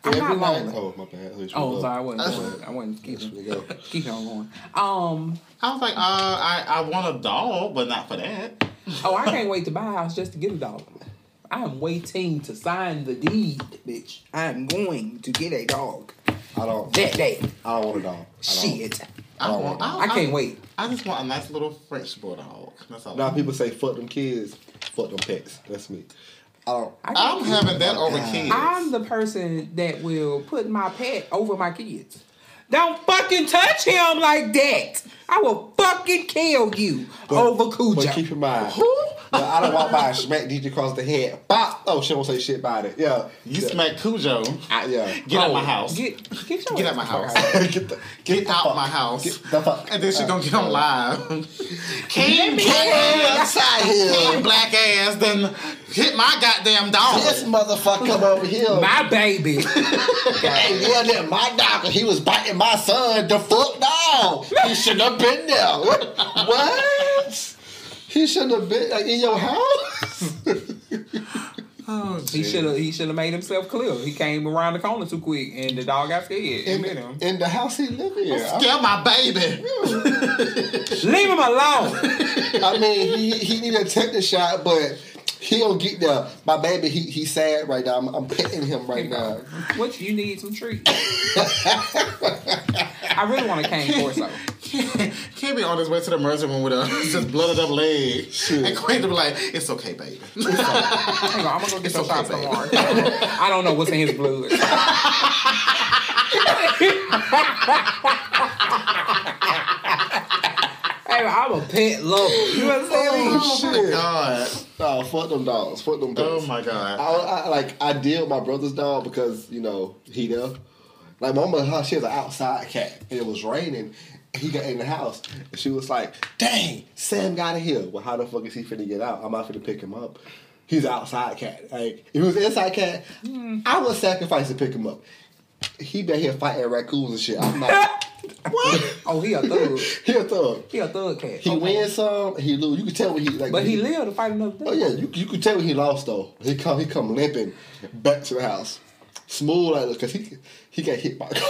I'm Every not night- lonely. Oh my bad. I Oh, sorry, I wasn't. I wasn't There we keeping, go. keeping on going. Um. I was like, uh, I, I want a dog, but not for that. Oh, I can't wait to buy a house just to get a dog. I am waiting to sign the deed, bitch. I am going to get a dog I don't. that day. I don't want a dog. I don't. Shit. I, want, I, I can't wait. I just want a nice little French bulldog. That's all. Now I people say fuck them kids, fuck them pets. That's me. I don't. I I'm having that over kids. I'm the person that will put my pet over my kids. Don't fucking touch him like that. I will fucking kill you over Cujo. But keep in mind, Who? Yeah, I don't walk by and smack DJ across the head. Bop! Oh, she won't say shit about it. Yeah. You yeah. smack Cujo. I, yeah. Get out Oh, my house. Get, get, your Get out my house. get the, Get the out fuck- my house. Get the fuck. And then she uh, gonna get on live. King Get black outside ass, here. King black ass, then hit my goddamn dog. This motherfucker come over here. My baby. and yelled at my dog he was biting my son. The fuck dog. He shouldn't have been there. what? He shouldn't have been like in your house. Oh, He should have. He should have made himself clear. He came around the corner too quick, and the dog got scared. in, and bit him. in the house he lived in. I, Scare my baby. Leave him alone. I mean, he he need a tetanus shot, but he don't get there. My baby, he he sad right now. I'm, I'm petting him right now. What you need some treats? I really want a Cane Corso. Can't be on his way to the emergency room with a just blooded up leg. And Queen to be like, it's okay, baby. Hang on, I'm gonna go get some okay, shots tomorrow. I don't know what's in his blood. Hey, I'm a pet lover. You understand me? Oh, Oh my shit. god. Oh, fuck them dogs. Fuck them dogs. Oh my god. I, I like I deal with my brother's dog because you know he there. Like my mama, her, she has an outside cat, and it was raining. He got in the house, and she was like, "Dang, Sam got in here. Well, how the fuck is he finna get out? I'm not finna pick him up. He's an outside cat. Like if he was inside cat, mm. I would sacrifice to pick him up. He been here fighting raccoons and shit. I'm like, what? Oh, he a thug. He a thug. He a thug cat. He Okay. wins some, he lose. You can tell when he like. But when he lived to fight another day. Oh yeah, you, you could tell when he lost though. He come he come limping back to the house, smooth like because he he got hit by a car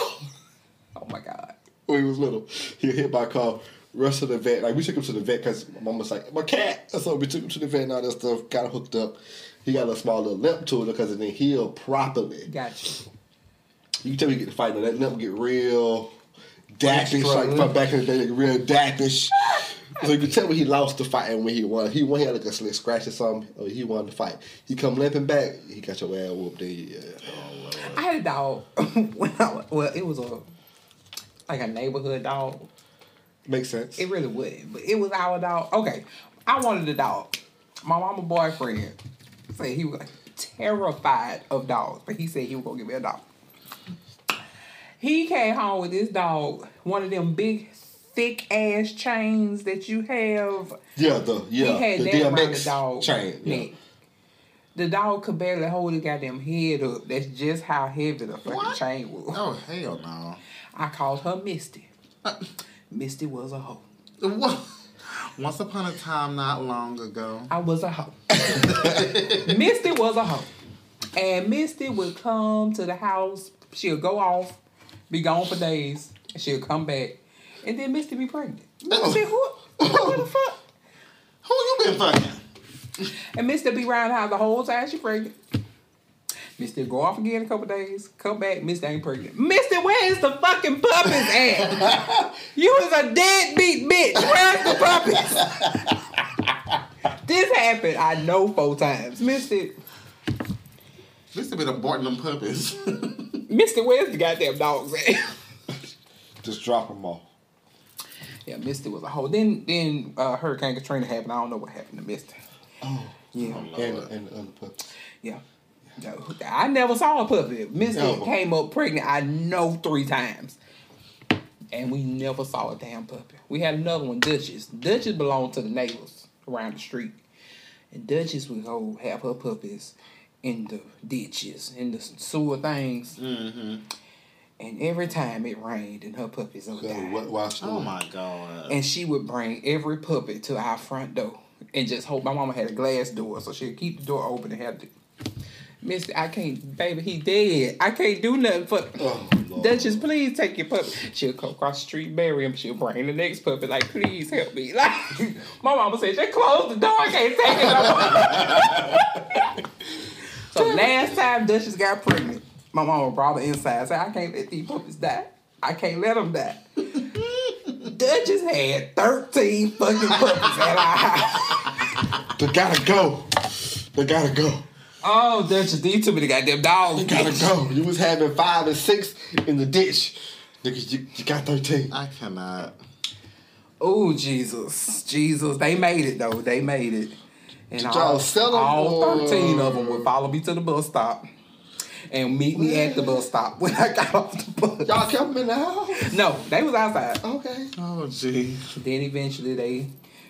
Oh my god. When he was little. He got hit by a car. Rushed to the vet. Like we took him to the vet because my mom was like my cat. So we took him to the vet and all that stuff. Got him hooked up. He got a small little limp to it because it didn't heal properly. Gotcha. You can tell he get to fight. though. That limp get real dappish, like from back in the day, like real dappish. so you can tell when he lost the fight and when he won. He won, he had like a slick scratch or something. Or he won the fight. He come limping back, he got your ass whooped. Then yeah. I had a dog when I well, it was a like a neighborhood dog. Makes sense. It really wouldn't, but it was our dog. Okay, I wanted a dog. My mama boyfriend said he was terrified of dogs, but he said he was gonna give me a dog. He came home with this dog, one of them big, thick ass chains that you have. Yeah, the yeah, he had the that around the dog chain. Yeah. neck. The dog could barely hold his goddamn head up. That's just how heavy the fucking What? chain was. Oh hell no. I called her Misty. Misty was a hoe. What? Once upon a time, not long ago. I was a hoe. Misty was a hoe. And Misty would come to the house. She'll go off, be gone for days, and she'll come back. And then Misty be pregnant. I said, who, what the fuck? Who you been fucking? And Misty be around the house the whole time she pregnant. Misty go off again a couple days, come back, Misty ain't pregnant. Misty, where is the fucking puppies at? you was a deadbeat bitch. Where's the puppies? this happened, I know, four times. Misty, This have been aborting them puppies. Misty, where's the goddamn dogs at? Just drop them off. yeah, Misty was a hoe. Then then uh, Hurricane Katrina happened. I don't know what happened to Misty. Oh. Yeah. And and the other puppy. Yeah. No, I never saw a puppy. Misty Never. came up pregnant, I know, three times. And we never saw a damn puppy. We had another one, Duchess. Duchess belonged to the neighbors around the street. And Duchess would go have her puppies in the ditches, in the sewer things. Mm-hmm. And every time it rained and her puppies would So die. wa- watch oh my god. And she would bring every puppy to our front door and just hope my mama had a glass door, so she'd keep the door open and have to. Mister, I can't, baby, he dead. I can't do nothing for. Oh, Lord. Duchess, please take your puppy. She'll come across the street, bury him. She'll bring the next puppy, like, please help me. Like, my mama said, just close the door. I can't take it no so last time Duchess got pregnant, my mama brought her inside. Said, I can't let these puppies die. I can't let them die. Duchess had 13 fucking puppies at our house. They gotta go. They gotta go. Oh, Duchess, these too many goddamn dogs. They gotta go. You was having five and six in the ditch. Nigga, you, you got 13. I cannot. Oh, Jesus. Jesus. They made it, though. They made it. And Did all, y'all sell 'em all 13 of them would follow me to the bus stop and meet me at the bus stop when I got off the bus. Y'all kept them in the house? No, they was outside. Okay. Oh gee. Then eventually they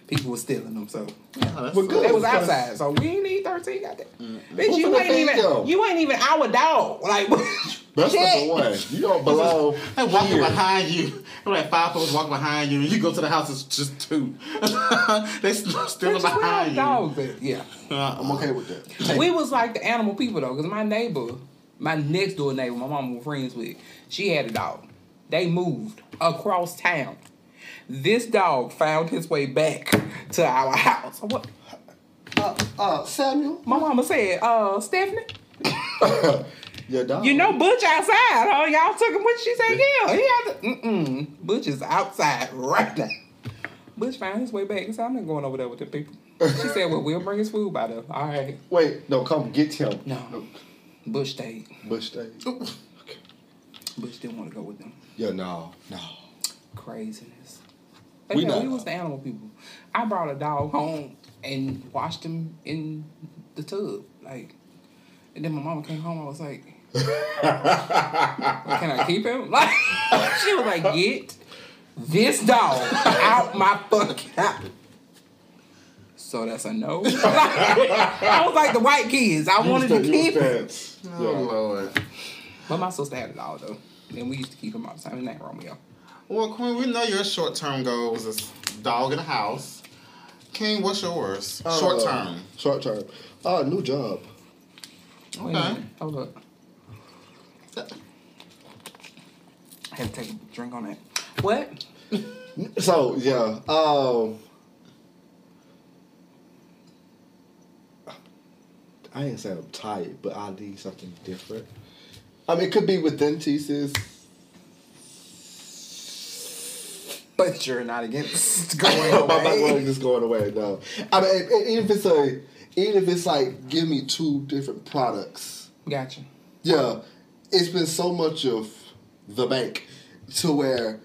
people were stealing them, so Oh, Well, good. they was outside. So we ain't need thirteen. Goddamn, bitch, you ain't even them? you ain't even our dog. Like, That's shit. number one. You don't belong They walking here. behind you. They're like five folks walking behind you, and you go to the house. It's just two. they still Bitch, where our behind you. dogs at? Yeah. Uh, I'm okay with that. We was like the animal people though, because my neighbor, my next door neighbor, my mom was friends with, she had a dog. They moved across town. This dog found his way back to our house. What? Uh, uh, Samuel? My mama said, uh, Stephanie, Your dog. you know Butch outside, huh? Y'all took him with She said, yeah. He had to, mm-mm. Butch is outside right now. Butch found his way back and said, I'm not going over there with the people. She said, well, we'll bring his food by there. All right. Wait, no, come get him. No. no. Butch stayed. Bush Day. Okay. Butch didn't want to go with them. Yeah, no, no. craziness. But We yeah, not- we was the animal people. I brought a dog home and washed him in the tub, like. And then my mama came home. I was like, "Can I keep him?" Like, she was like, "Get this dog out my fucking house." So that's a no. I was like the white kids. I wanted to keep him. oh lord. But my sister had a dog though, and we used to keep him all the time. His name Romeo. Well, Queen, we know your short-term goals is dog in the house. King, what's yours? Uh, Short-term. Short term. Uh, new job. Okay. minute. Hold up. I had to take a drink on that. What? So yeah, um, I ain't say I'm tired, but I need something different. I mean, it could be with dentists. But you're not against going My away. background is going away. No, I mean, even if it's a, even if it's like, give me two different products. Gotcha. Yeah, it's been so much of the bank to where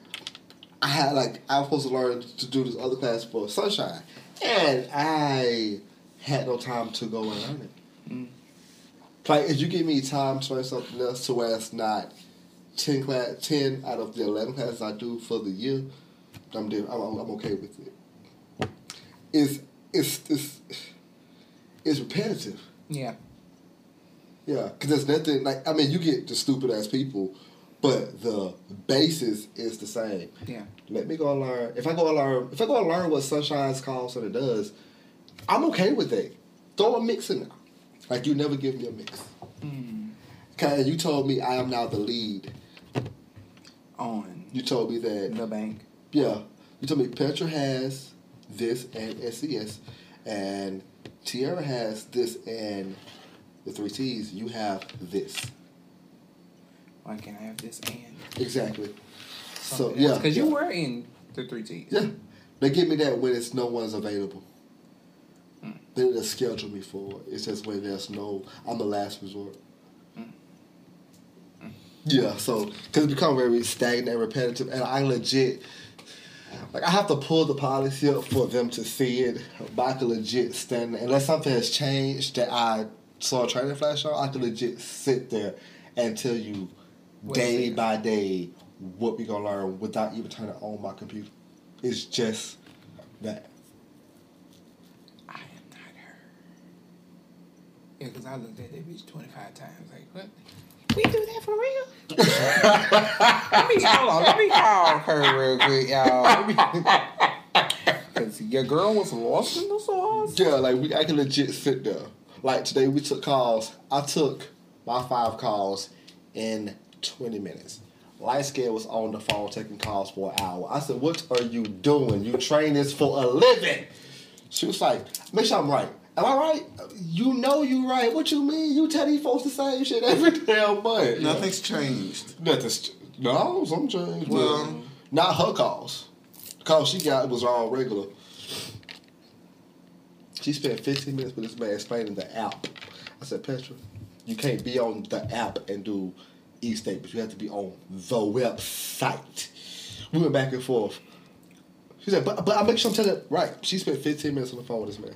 I had like I was supposed to learn to do this other class for Sunshine, and I had no time to go and learn it. Mm. Like if you give me time to learn something else to where it's not ten class, ten out of the eleven classes I do for the year, I'm I'm, I'm, okay with it. It's it's it's it's repetitive. Yeah. Yeah, because there's nothing like I mean you get the stupid ass people, but the basis is the same. Yeah. Let me go and learn. If I go and learn, if I go and learn what Sunshine's calls and it does, I'm okay with that. Throw a mix in there. Like you never give me a mix. Hmm. Okay, you told me I am now the lead. On You told me that the bank. Yeah. You told me Petra has this and SCS, and Tierra has this and the three T's. You have this Why can't I have this and? exactly. So yeah, Because yeah. you were in the three T's. Yeah. They give me that when it's no one's available. Hmm. They don't schedule me for it. It's just when there's no, I'm a last resort. Hmm. Yeah, so, because it become very stagnant and repetitive, and I legit, like, I have to pull the policy up for them to see it, but I can legit stand, unless something has changed that I saw a training flash on, I can legit sit there and tell you What day by day what we gonna learn without even turning on my computer. It's just that. I am not her. Yeah, because I looked at that bitch 25 times. Like, what? We do that for real? let me, hold on. Let me call her real quick, y'all. Because your girl was lost in the sauce. Yeah, like we, I can legit sit there. Like today, we took calls. I took my five calls in twenty minutes. Light scale was on the phone taking calls for an hour. I said, "What are you doing? You train this for a living?" She was like, "Make sure I'm right. Am I right? You know you right. What you mean? You tell these folks the same shit every damn month. Nothing's changed. Nothing's no, some change. Well- not her calls. The calls she got was all regular. She spent 15 minutes with this man explaining the app. I said, Petra, you can't be on the app and do e-statements. You have to be on the website. We went back and forth. She said, but, but I make sure I'm telling it right. She spent 15 minutes on the phone with this man.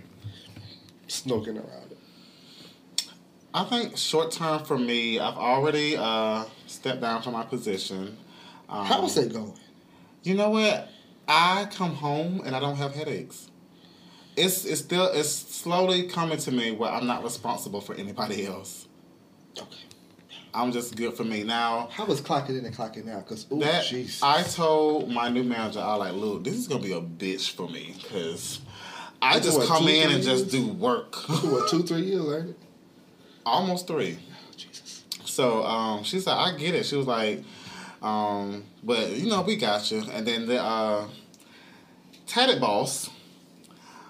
Snoking around it. I think short term for me, I've already uh, stepped down from my position. Um, How's it going? You know what? I come home and I don't have headaches. It's it's still it's slowly coming to me where I'm not responsible for anybody else. Okay. I'm just good for me now. How was clocking in and clocking out? Because, oh, That jeez. I told my new manager, I like, look, this is gonna be a bitch for me because I just What, come two, in and just do work. what, two, three years, ain't it? Almost three. Jesus. So um, she said, I get it. She was like, um, but you know, we got you. And then the uh, Tatted Boss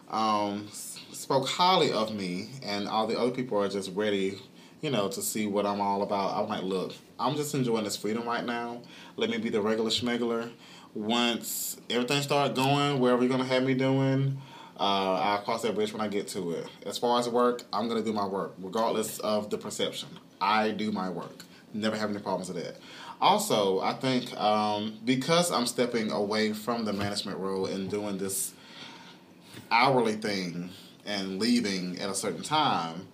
um, spoke highly of me, and all the other people are just ready, you know, to see what I'm all about. I'm like, look, I'm just enjoying this freedom right now. Let me be the regular schmegler. Once everything start going, wherever you're gonna have me doing, uh, I'll cross that bridge when I get to it. As far as work, I'm gonna do my work, regardless of the perception. I do my work. Never have any problems with that. Also, I think um, because I'm stepping away from the management role and doing this hourly thing and leaving at a certain time,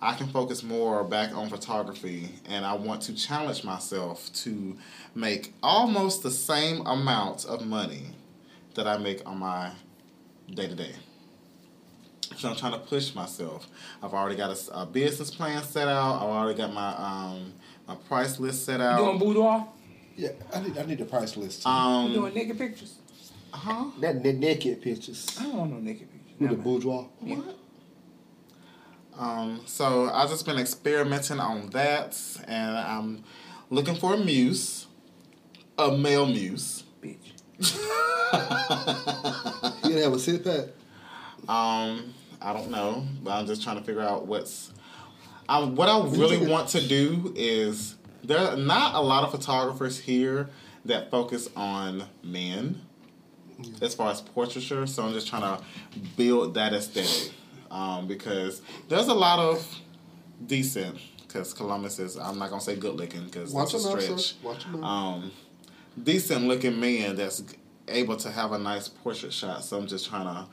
I can focus more back on photography and I want to challenge myself to make almost the same amount of money that I make on my day to day. So I'm trying to push myself. I've already got a business plan set out. I've already got my um, my price list set out. You doing boudoir? Yeah, I need I need a price list. Too. You Um, doing naked pictures? huh? that n- naked pictures I don't want no naked pictures. with the Never mind. bourgeois. What? Um, so I've just been experimenting on that, and I'm looking for a muse, a male muse. You gonna have a pack? Um, I don't know, but I'm just trying to figure out what's. Um, what I really want to do is there are not a lot of photographers here that focus on men as far as portraiture, so I'm just trying to build that aesthetic um, because there's a lot of decent. Because Columbus is, I'm not gonna say good looking because Watch that's a stretch. Watch your mouth. Um, decent looking man that's able to have a nice portrait shot. So I'm just trying to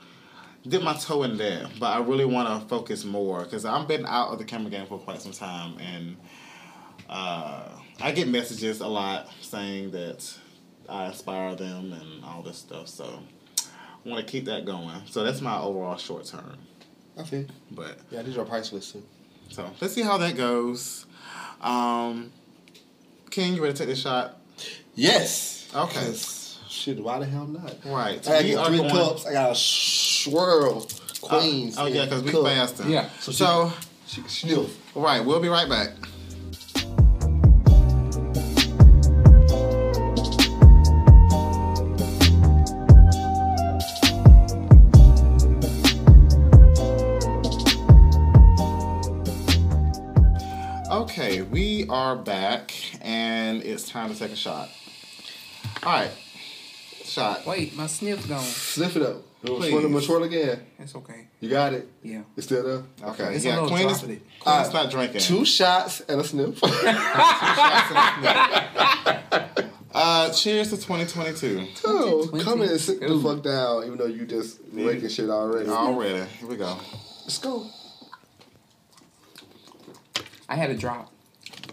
dip my toe in there. But I really want to focus more because I've been out of the camera game for quite some time, and uh, I get messages a lot saying that I inspire them and all this stuff. So I want to keep that going. So that's my overall short term. Feel. But Yeah, these are priceless too. so let's see how that goes. Um, King, you ready to take this shot? Yes. Okay. Shit, why the hell not? Right. I gotta we get are three going- cups. I got a swirl. Uh, queens. Oh yeah, because we fasting. Yeah. So, So she- right, we'll be right back. Okay, we are back, and it's time to take a shot. All right, shot. Wait, my sniff's gone. Sniff it up. Please. Swirl it, swirl again. It's okay. You got it. Yeah. It's still there. Okay, It's a yeah, little Queen is, chocolate. Queen is Uh, not drinking. Two shots and a sniff. Uh, cheers to 2022. oh, come in and sit the fuck down, even though you just making shit already. Already, here we go. Let's go. I had a drop.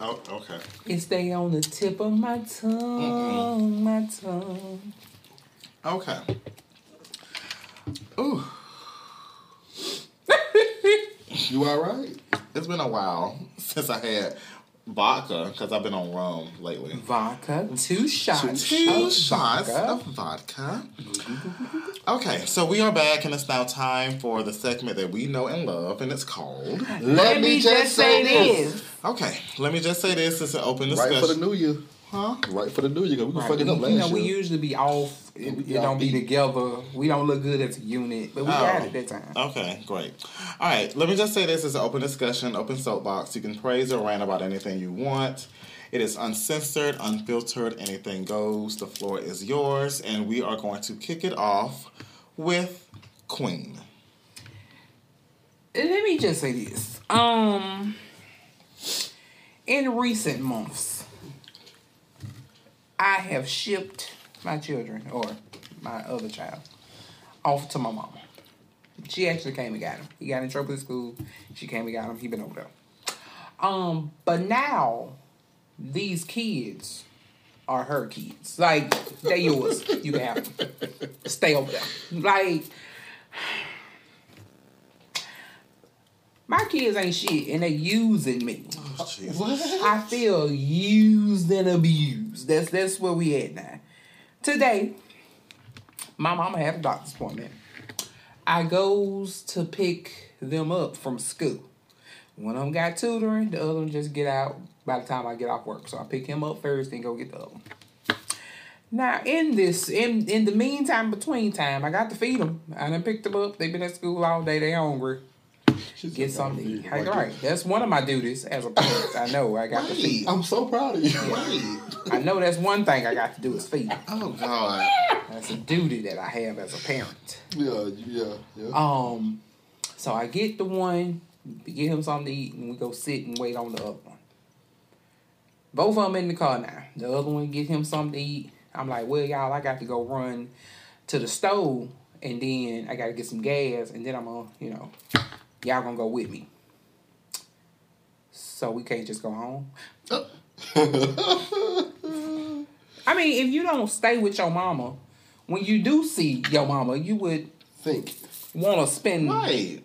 Oh, okay. It stay on the tip of my tongue, my tongue. Okay. Ooh, You all right? it's been a while since I had vodka because I've been on rum lately. Vodka, two shots. Two of shots vodka. of vodka. Okay, so we are back, and it's now time for the segment that we know and love, and it's called. Let, me just say this. Okay, let me just say this. It's an open Right discussion. for the new year. Huh? Right for the new year. 'cause We were Right. fucking up you last know, we usually be off. It, We it don't be together. We don't look good as a unit, but we Oh. got it that time. Okay, great. All right, let me just say this is an open discussion, open soapbox. You can praise or rant about anything you want. It is uncensored, unfiltered, anything goes. The floor is yours, and we are going to kick it off with Queen. Let me just say this. Um, in recent months, I have shipped my children or my other child off to my mama. She actually came and got him. He got in trouble at school. She came and got him. He been over there. Um, but now these kids are her kids. Like they yours. You can have them. Stay over there. Like my kids ain't shit, and they using me. Oh, I feel used and abused. That's that's where we at now. Today, my mama had a doctor's appointment. I goes to pick them up from school. One of them got tutoring, the other one just get out by the time I get off work. So I pick him up first, then go get the other one. Now in this, in in the meantime, between time, I got to feed them. I done picked them up. They been at school all day. They hungry. Get something to eat. Hey, right. That's one of my duties as a parent. I know I got to feed. I'm so proud of you. I know that's one thing I got to do is feed. Oh God. That's a duty that I have as a parent. yeah, yeah, yeah. Um, so I get the one, get him something to eat, and we go sit and wait on the other one. Both of them in the car now. The other one get him something to eat. I'm like, well, y'all, I got to go run to the stove, and then I got to get some gas, and then I'm gonna, you know, y'all gonna go with me. So we can't just go home. I mean, if you don't stay with your mama, when you do see your mama, you would Think. want to spend. Right.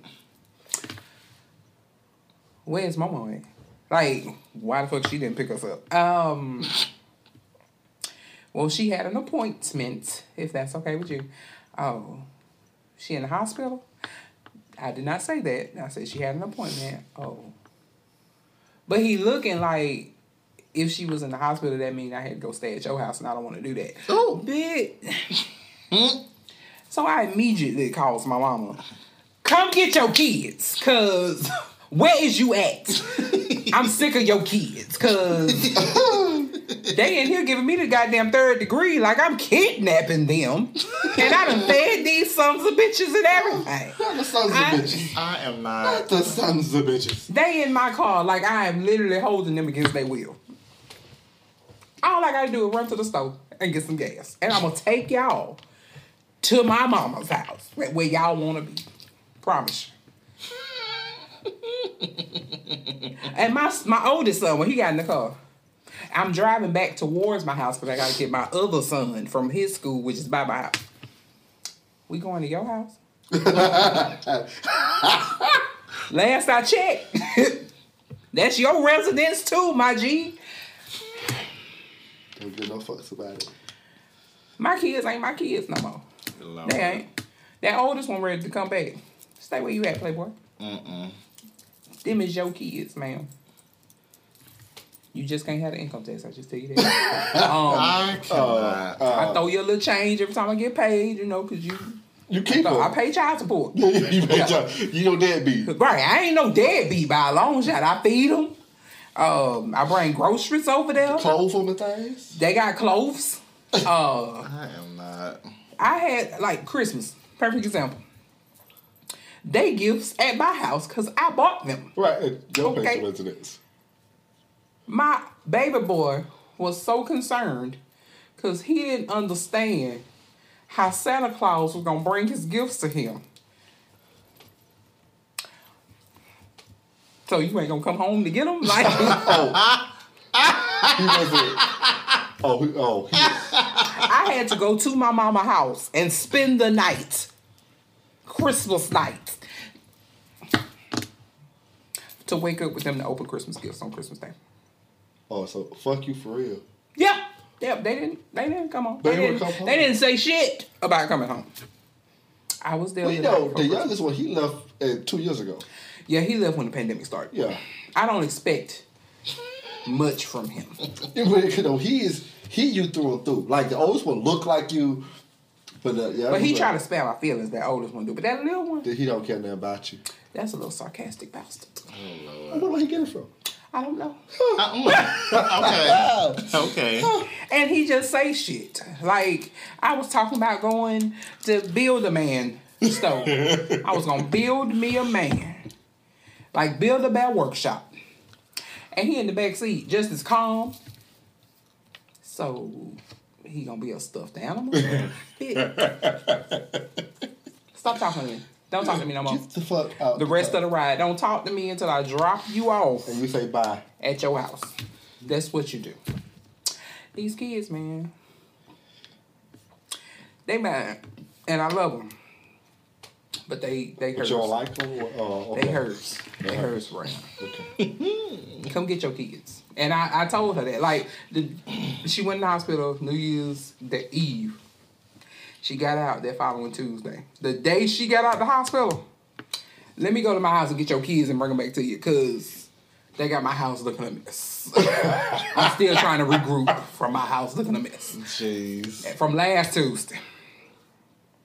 Where's mama at? Like, why the fuck she didn't pick us up? Um. Well, she had an appointment, if that's okay with you. Oh, she in the hospital? I did not say that. I said she had an appointment. Oh. But he looking like if she was in the hospital, that means I had to go stay at your house, and I don't want to do that. Oh. Bit. so I immediately calls my mama. Come get your kids, cause where is you at? I'm sick of your kids, cause they in here giving me the goddamn third degree like I'm kidnapping them. And I done fed these sons of bitches and everything. Not the sons of I- bitches. I am Not not. the sons of bitches. They in my car like I am literally holding them against their will. All I gotta do is run to the store and get some gas. And I'm gonna take y'all to my mama's house where where y'all wanna be. Promise you. and my my oldest son, when he got in the car, I'm driving back towards my house because I got to get my other son from his school, which is by my house. We going to your house? Last I checked, that's your residence too, my G. Don't give no fucks about it. My kids ain't my kids no more. They ain't. That oldest one ready to come back. Stay where you at, Playboy. Mm-mm. Them is your kids, ma'am. You just can't have the income tax. I just tell you that. um, I cannot. I throw you a little change every time I get paid, you know, cause you. You keep So I pay child support. you pay your, you know deadbeat. Right, I ain't no deadbeat by a long shot. I feed them. Um, I bring groceries over there. Clothes on the things. They got clothes. Uh, I am not. I had like Christmas. Perfect example. They gifts at my house because I bought them. Right, your Okay. okay. residence. My baby boy was so concerned because he didn't understand how Santa Claus was gonna bring his gifts to him. So you ain't gonna come home to get them? Like, oh. He wasn't. Oh, oh, he, I had to go to my mama house and spend the night, Christmas night, to wake up with them to open Christmas gifts on Christmas Day. oh, so fuck you for real. Yeah, yeah, they didn't, they didn't come home. They They, didn't come home? they didn't say shit about coming home. I was there. Well, you the know, the youngest one, he left uh, two years ago. Yeah, he left when the pandemic started. Yeah. I don't expect much from him. You know, he is, he you through and through. Like, the oldest one look like you, but uh, yeah. But he tried to spare my feelings, that oldest one do. But that little one, He don't care nothing about you. that's a little sarcastic bastard. Where did he get it from? I don't know. okay. Okay. And he just say shit. Like I was talking about going to build a man store. I was gonna build me a man. Like Build-A-Bear Workshop. And he in the back seat, just as calm. So he gonna be a stuffed animal? Stop talking to me. Don't talk to me no more. Get the fuck out. The rest of the ride. Don't talk to me until I drop you off And we say bye. at your house. That's what you do. These kids, man, they mad, and I love them, but they they hurt. don't like them? Uh, okay. They hurts. They hurts right Okay. Come get your kids. And I, I told her that. Like the she went in the hospital New Year's the Eve. She got out that following Tuesday. The day she got out the hospital, let me go to my house and get your kids and bring them back to you, cause they got my house looking a mess. I'm still trying to regroup from my house looking a mess. Jeez. From last Tuesday.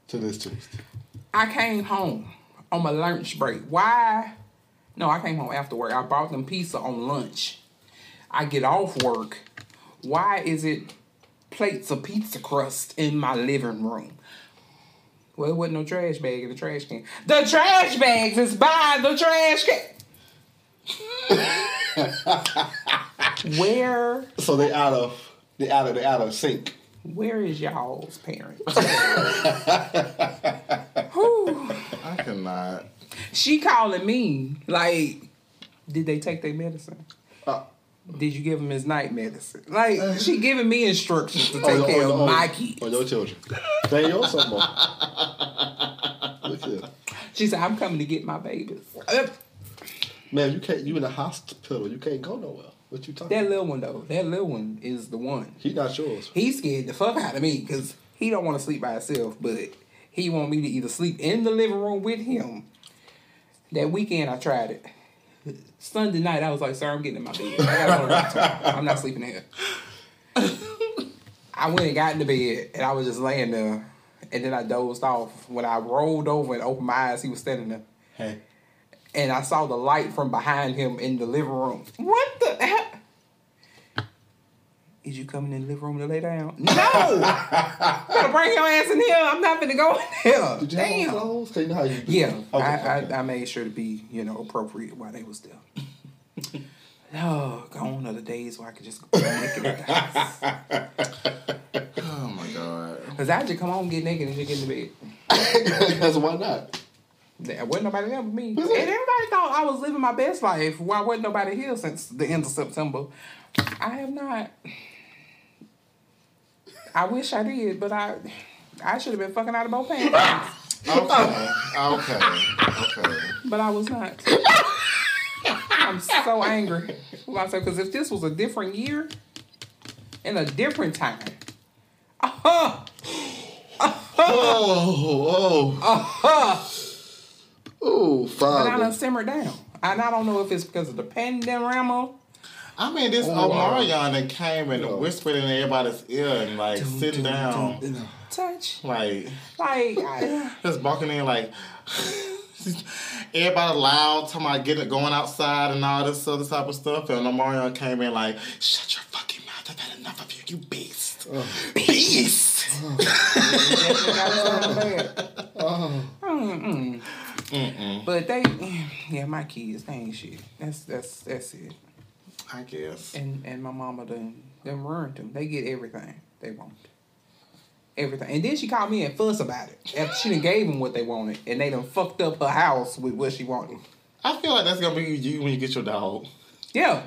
To this Tuesday. I came home on my lunch break. Why? No, I came home after work. I bought them pizza on lunch. I get off work. Why is it plates of pizza crust in my living room? Well, it wasn't no trash bag in the trash can. The trash bags is by the trash can. Where, So they out of they out of they out of sync. where is y'all's parents? Cannot. She calling me like, did they take their medicine? Uh, Did you give him his night medicine? Like she giving me instructions to take oh, care oh, of oh, my kids. Oh, your children. They your. Look here. She said, "I'm coming to get my babies." Uh, Man, you can't you in a hospital, you can't go nowhere. What you talking That little one though, that little one is the one. He not yours. He scared the fuck out of me because he don't want to sleep by himself, but he want me to either sleep in the living room with him. That weekend I tried it. Sunday night I was like, "Sir, I'm getting in my bed. I gotta go to work. I'm not sleeping here." I went and got in the bed and I was just laying there, and then I dozed off. When I rolled over and opened my eyes, he was standing there Hey. and I saw the light from behind him in the living room. What the hell? Is you coming in the living room to lay down? No! Gotta bring your ass in here. I'm not gonna go in here. Did you have Damn. clothes? 'Cause you know how you do. Yeah, Okay, I, okay. I I made sure to be you know appropriate while they was there. oh, gone are the days where I could just go naked at the house. Oh my god. Cause I just come home, get naked, and just get in the bed. Because why not? There wasn't nobody there but me. And everybody thought I was living my best life. Why wasn't nobody here since the end of September? I have not. I wish I did, but I I should have been fucking out of both pants. Okay. Okay. Okay. but I was not. I'm so angry with myself because if this was a different year in a different time, uh-huh, Oh, oh, oh, but I done simmered down. And I don't know if it's because of the pandemic. I mean, this Oh. Omicron that came and whispered in everybody's ear and like sitting down, Touch, like like, I, just walking in like. Everybody loud, talking about getting going outside and all this other type of stuff. And Omicron came in like, "Shut your fucking mouth! I've had enough of you, you beast, uh. beast." definitely got something bad. Mm-mm. But they, yeah, my kids, they ain't shit. That's that's that's it. I guess. And and my mama done them ruined them. They get everything they want. Everything. And then she called me and fuss about it. After she done gave them what they wanted. And they done fucked up her house with what she wanted. I feel like that's gonna be you when you get your dog. Yeah.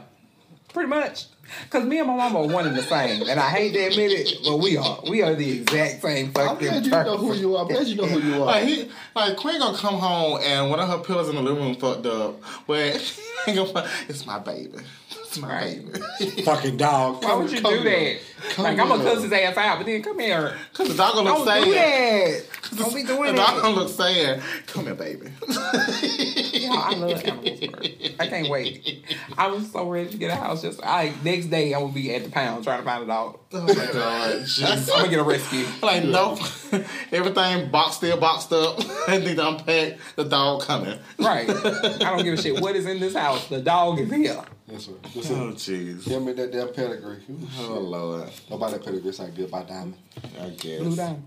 Pretty much. Cause me and my mama are one and the same. And I hate to admit it, but we are. We are the exact same I'm glad you know who you are. I'm glad you know who you are. Like he, like Queen gonna come home and one of her pillows in the living room fucked up, but he gonna, fi- it's my baby, it's my Right. baby. Fucking dog. Why would you Come do here. that? Come like I'm gonna here. cuss his ass out, but then come here. Cause the dog gonna Don't look do sad. that. Don't be The doing dog that. gonna look sad. Come here, baby. Yeah, I love animals. bro. I can't wait. I was so ready to get a house. Just I next day I'm going to be at the pound trying to find a dog. oh my god, I'm gonna get a rescue. Like nope, everything boxed still boxed up. I need to unpack. The dog coming. Right. I don't give a shit what is in this house. The dog is here. Yes, sir. Listen, Oh jeez. give me that damn pedigree. Oh lord. Nobody that pedigree is not good by diamond. I guess. Blue down.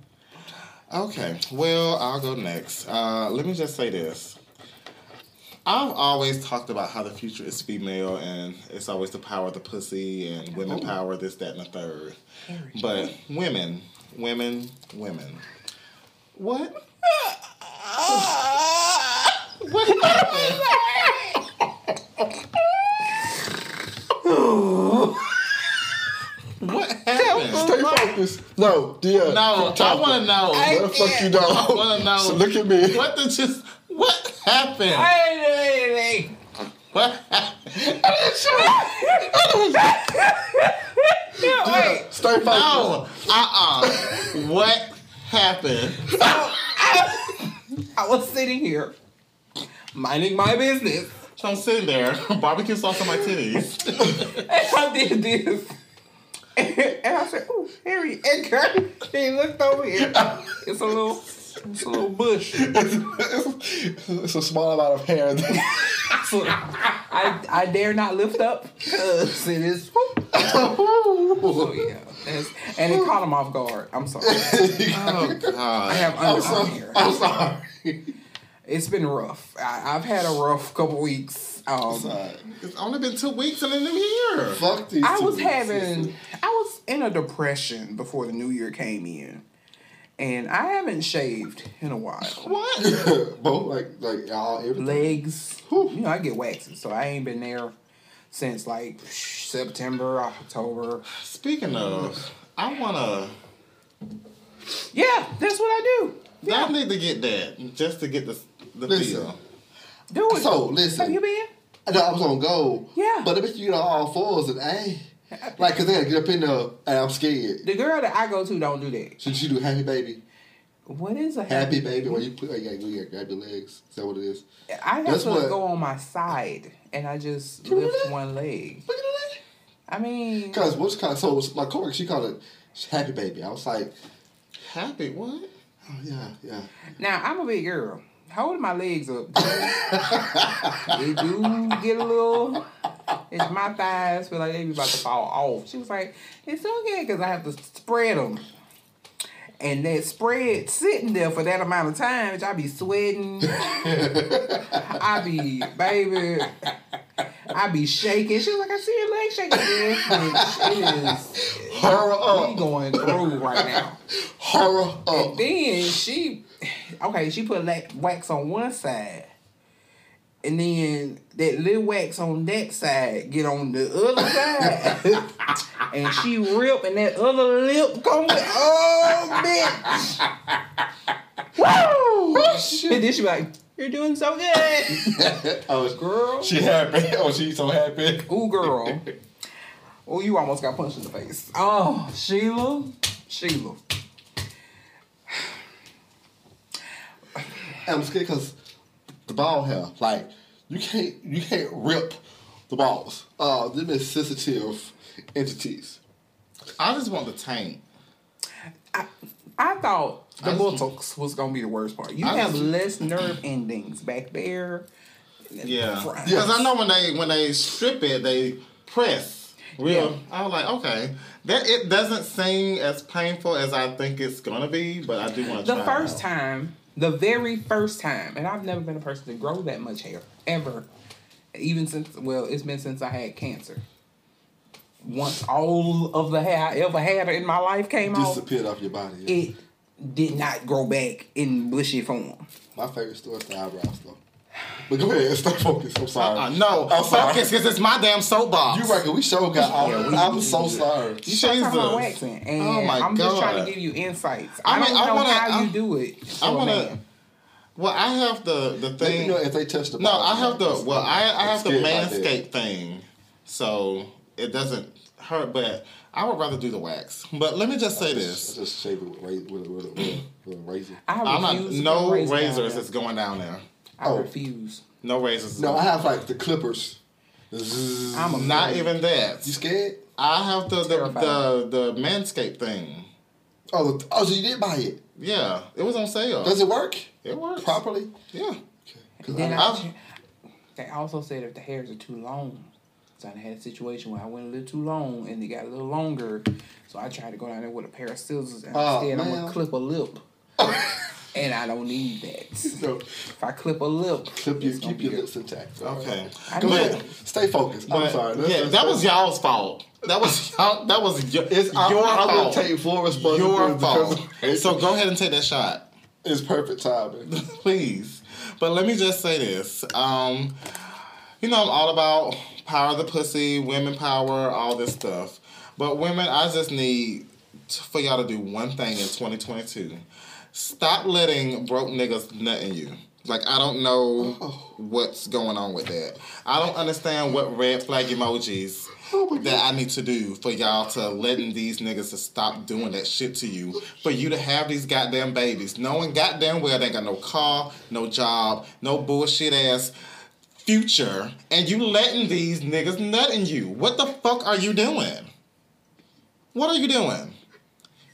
Okay, well, I'll go next. Uh, let me just say this. I've always talked about how the future is female and it's always the power of the pussy and women power, this, that, and the third. But women, women, women. What? what happened? what happened? Stay focused. No, dear. No, I want to know. What the fuck you I don't? want to know. So look at me. What the just? What happened? Hey, hey, hey. What happened? Yeah, wait. Stay focused. No. Uh uh What happened? I was sitting here, minding my business, So I'm sitting there, barbecue sauce on my titties. and I did this. And I said, "Ooh, Harry Edgar." He looked over here. It's a little, it's a little bush. it's a small amount of hair. So I, I dare not lift up because it is. So oh, yeah, and it caught him off guard. I'm sorry. Oh God! I have underarm hair. I'm sorry. It's been rough. I, I've had a rough couple weeks. Um, Sorry. It's only been two weeks in the new year. Fuck these. I two was weeks. having, I was in a depression before the new year came in, and I haven't shaved in a while. What? both like like all everything. Legs, you know, I get waxes, so I ain't been there since like September, October. Speaking of, I wanna. Yeah, that's what I do. I need to get that just to get the the Listen. feel. Do it. So, listen. Have you been? No, I was on go. Yeah. But if you get on all fours and hey, like, cause they gotta get up in there and I'm scared. The girl that I go to don't do that. Should she do happy baby? What is a Happy baby, where you put, you gotta, you gotta grab your legs. Is that what it is? I have That's to what- go on my side and I just Can we do lift that? one leg. Look at that. I mean, Cause what's kind of so my coworker she called it happy baby. I was like, Happy what? oh yeah, yeah. now I'm a big girl. Holding my legs up, they do get a little. It's my thighs feel like they be about to fall off. She was like, "It's okay because I have to spread them." And that spread sitting there for that amount of time, which I be sweating. I be, baby, I be shaking. She was like, I see your leg shaking. Yes, it is. Horror We up, going through right now. horror up. Then she, okay, she put la- wax on one side, and then that little wax on that side get on the other side, and she rip, and that other lip come. Oh, bitch! Woo! And then she be like, "You're doing so good, Oh, girl." she happy. Oh, she's so happy. Ooh, girl. Oh, you almost got punched in the face. Oh, Sheila, Sheila. I'm scared because the ball hair, like you can't you can't rip the balls. Uh, them is sensitive entities. I just want the taint. I thought the I just- buttocks was gonna be the worst part. You I have just- less nerve endings back there. Yeah, Front. because I know when they when they strip it, they press. Real. Yeah. I was like, okay, that it doesn't seem as painful as I think it's gonna be, but I do want to. Try. The first time, the very first time, and I've never been a person to grow that much hair ever. Even since well, it's been since I had cancer. Once all of the hair I ever had in my life came off, Disappeared off your body. yeah. it did not grow back in bushy form. My favorite store is the eyebrow though. But go ahead, stay focused. I'm sorry. Uh, no, I'm sorry. focus because it's my damn soapbox. You reckon we sure got off. Yeah, we- I'm so sorry. You start talking about Jesus. waxing, and Oh my I'm just trying to give you insights. I I, mean, don't I know wanna- how I- you do it. For I a want to. Well, I have the the Let me thing. know if they touch the No. I have the well, I I have the scared manscape thing, so it doesn't hurt. But I would rather do the wax. But let me just say I this: just shave it with, ra- with, a- with, with, with a razor. I I'm not refuse no put down razors there. is going down there. I Oh. refuse. No razors. No, I have like the clippers. Zzz. I'm a not even that. You scared? I have the the, Terrified. the the manscape thing. Oh, the, oh, so you did buy it? Yeah, it was on sale. Does it work it works properly? Yeah. Okay. Then I, I've- they also said if the hairs are too long. So I had a situation where I went a little too long and they got a little longer. So I tried to go down there with a pair of scissors and Oh, instead I'm gonna clip a lip. and I don't need that. No. If I clip a lip, Clip your, keep your lips intact. Okay. I Go ahead. Stay focused. I'm sorry. Let's- yeah, let's- that was y'all's fault. That was y'all. That was your, It's, I, your I will fault. take full responsibility. your fault. So go ahead and take that shot. It's perfect timing. please. But let me just say this. Um, you know, I'm all about power of the pussy, women power, all this stuff. But women, I just need for y'all to do one thing in 2022. Stop letting broke niggas nutting you. Like I don't know oh. what's going on with that. I don't understand what red flag emojis oh that I need to do for y'all to letting these niggas to stop doing that shit to you. For you to have these goddamn babies, knowing goddamn well they got no car, no job, no bullshit ass future, and you letting these niggas nutting you. What the fuck are you doing? What are you doing?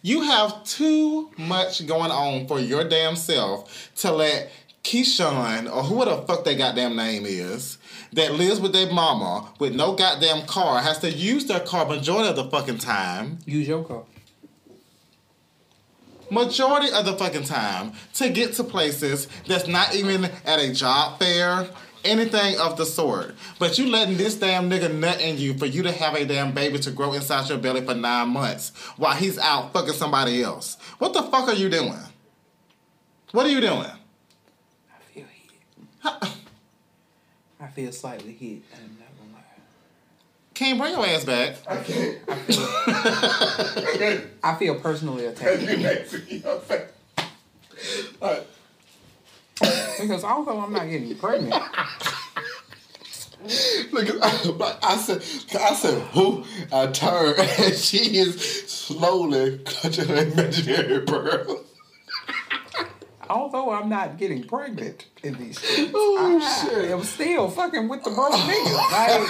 You have too much going on for your damn self to let Keyshawn or who the fuck their goddamn name is that lives with their mama with no goddamn car has to use their car majority of the fucking time. Use your car. Majority of the fucking time to get to places that's not even at a job fair, anything of the sort. But you letting this damn nigga nut in you for you to have a damn baby to grow inside your belly for nine months while he's out fucking somebody else. What the fuck are you doing? What are you doing? I feel hit. I feel slightly hit. I'm not gonna lie. Can't bring your ass back. I feel personally attacked because although I'm not getting pregnant, Look, I, I said, I said, who? I turned, and she is slowly clutching her imaginary pearl. although I'm not getting pregnant in these streets, Oh, shit. I shit. am still fucking with the broke niggas. Like,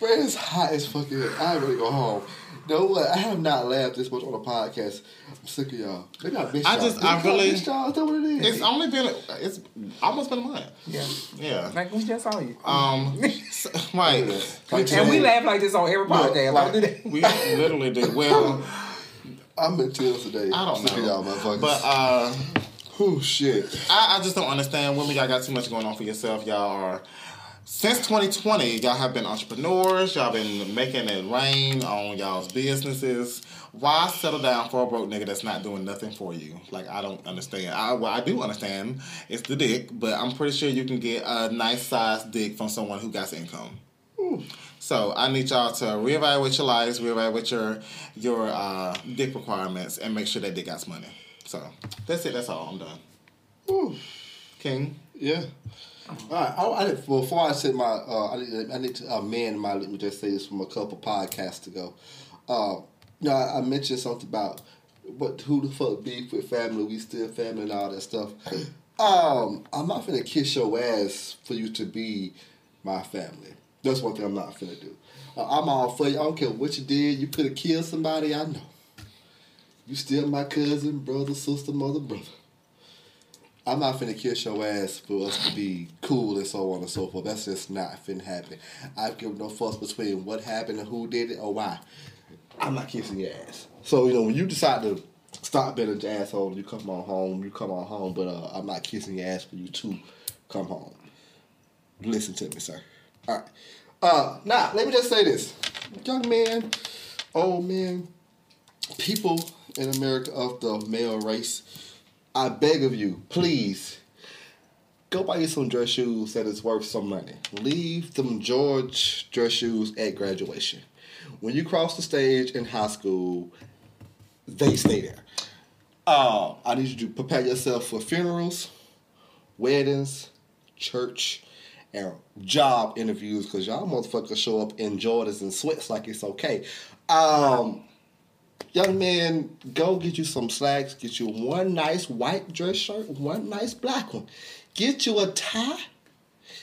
Man, it's hot as fucking. I really go home. You know what? I have not laughed this much on a podcast. I'm sick of y'all. Maybe I missed I y'all. just- Maybe I really- missed y'all. Is that what it is? It's only been it's almost been a month. yeah, Yeah. like we just saw you. Um so- right. Like and we today, laugh like this on every Look, podcast. like- Don't do that. We literally do. Well, I'm in tears today. I don't Sick of y'all, know. motherfuckers. But uh oh shit. I, I just don't understand. Women, y'all got too much going on for yourself. Y'all are since 2020, y'all have been entrepreneurs. Y'all been making it rain on y'all's businesses. why settle down for a broke nigga that's not doing nothing for you? Like I don't understand. I well, I do understand it's the dick, but I'm pretty sure you can get a nice sized dick from someone who got income. So I need y'all to reevaluate your lives, reevaluate your your uh, dick requirements, and make sure that dick got money. So that's it. That's all. I'm done. Ooh. King. Yeah. All right. I, I did, before I said my, uh, I need, I need to amend my. Let me just say this from a couple podcasts ago. Uh, you know, I, I mentioned something about what who the fuck beef with family. We still family and all that stuff. Um, I'm not finna kiss your ass for you to be my family. That's one thing I'm not gonna do. Uh, I'm all for you. I don't care what you did. You could have killed somebody. I know. You still my cousin, brother, sister, mother, brother. I'm not finna kiss your ass for us to be cool and so on and so forth. That's just not finna happen. I give no fuss between what happened and who did it or why. I'm not kissing your ass. So you know when you decide to stop being an asshole, you come on home. You come on home, but uh, I'm not kissing your ass for you to come home. Listen to me, sir. All right. Uh, now let me just say this: young man, old man, people in America of the male race. I beg of you, please, go buy you some dress shoes that is worth some money. Leave them George dress shoes at graduation. When you cross the stage in high school, they stay there. Uh, I need you to prepare yourself for funerals, weddings, church, and job interviews because y'all motherfuckers show up in Jordans and sweats like it's okay. Um, young man, go get you some slacks. Get you one nice white dress shirt, one nice black one. Get you a tie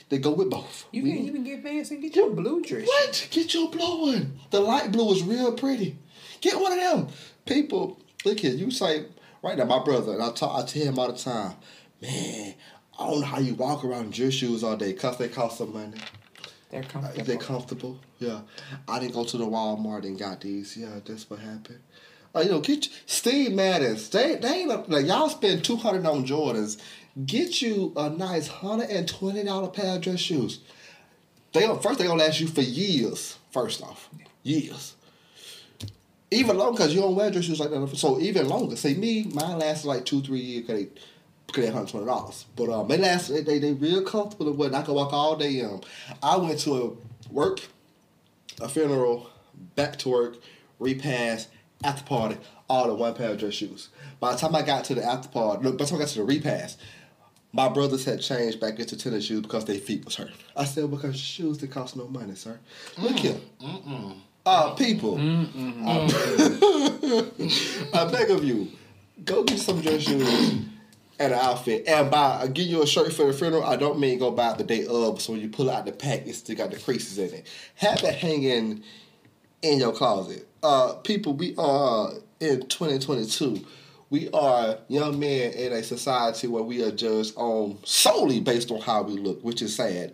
that go with both. You can mm. even get fancy and get your blue dress. what? Get your blue one. The light blue is real pretty. Get one of them. People, look here, you say, right now, my brother, and I, talk, I tell him all the time, man, I don't know how you walk around in dress shoes all day because they cost some money. They're comfortable. They're comfortable. Yeah. I didn't go to the Walmart and got these. Yeah, that's what happened. You know, get Steve Madden. They, they ain't like y'all spend two hundred on Jordans. Get you a nice hundred and twenty dollar pair of dress shoes. They first they gonna last you for years. First off, years. Even longer because you don't wear dress shoes like that. So even longer. Say me, mine lasted like two, three years. Cause they, cause they hundred twenty dollars. But um, they last. They they, they real comfortable and what I can walk all day. Um, I went to a work, a funeral, back to work, repass, after party, all in one pair of dress shoes. By the time I got to the after party, look, by the time I got to the repass, my brothers had changed back into tennis shoes because their feet was hurt. I said, because shoes that cost no money, sir. Look here. Uh, people, I beg of you, go get some dress shoes and an outfit. And buy, I give you a shirt for the funeral. I don't mean go buy it the day of. So when you pull out the pack, it still got the creases in it. Have it hanging in your closet. Uh, people, we are in 2022. We are young men in a society where we are judged on solely based on how we look, which is sad.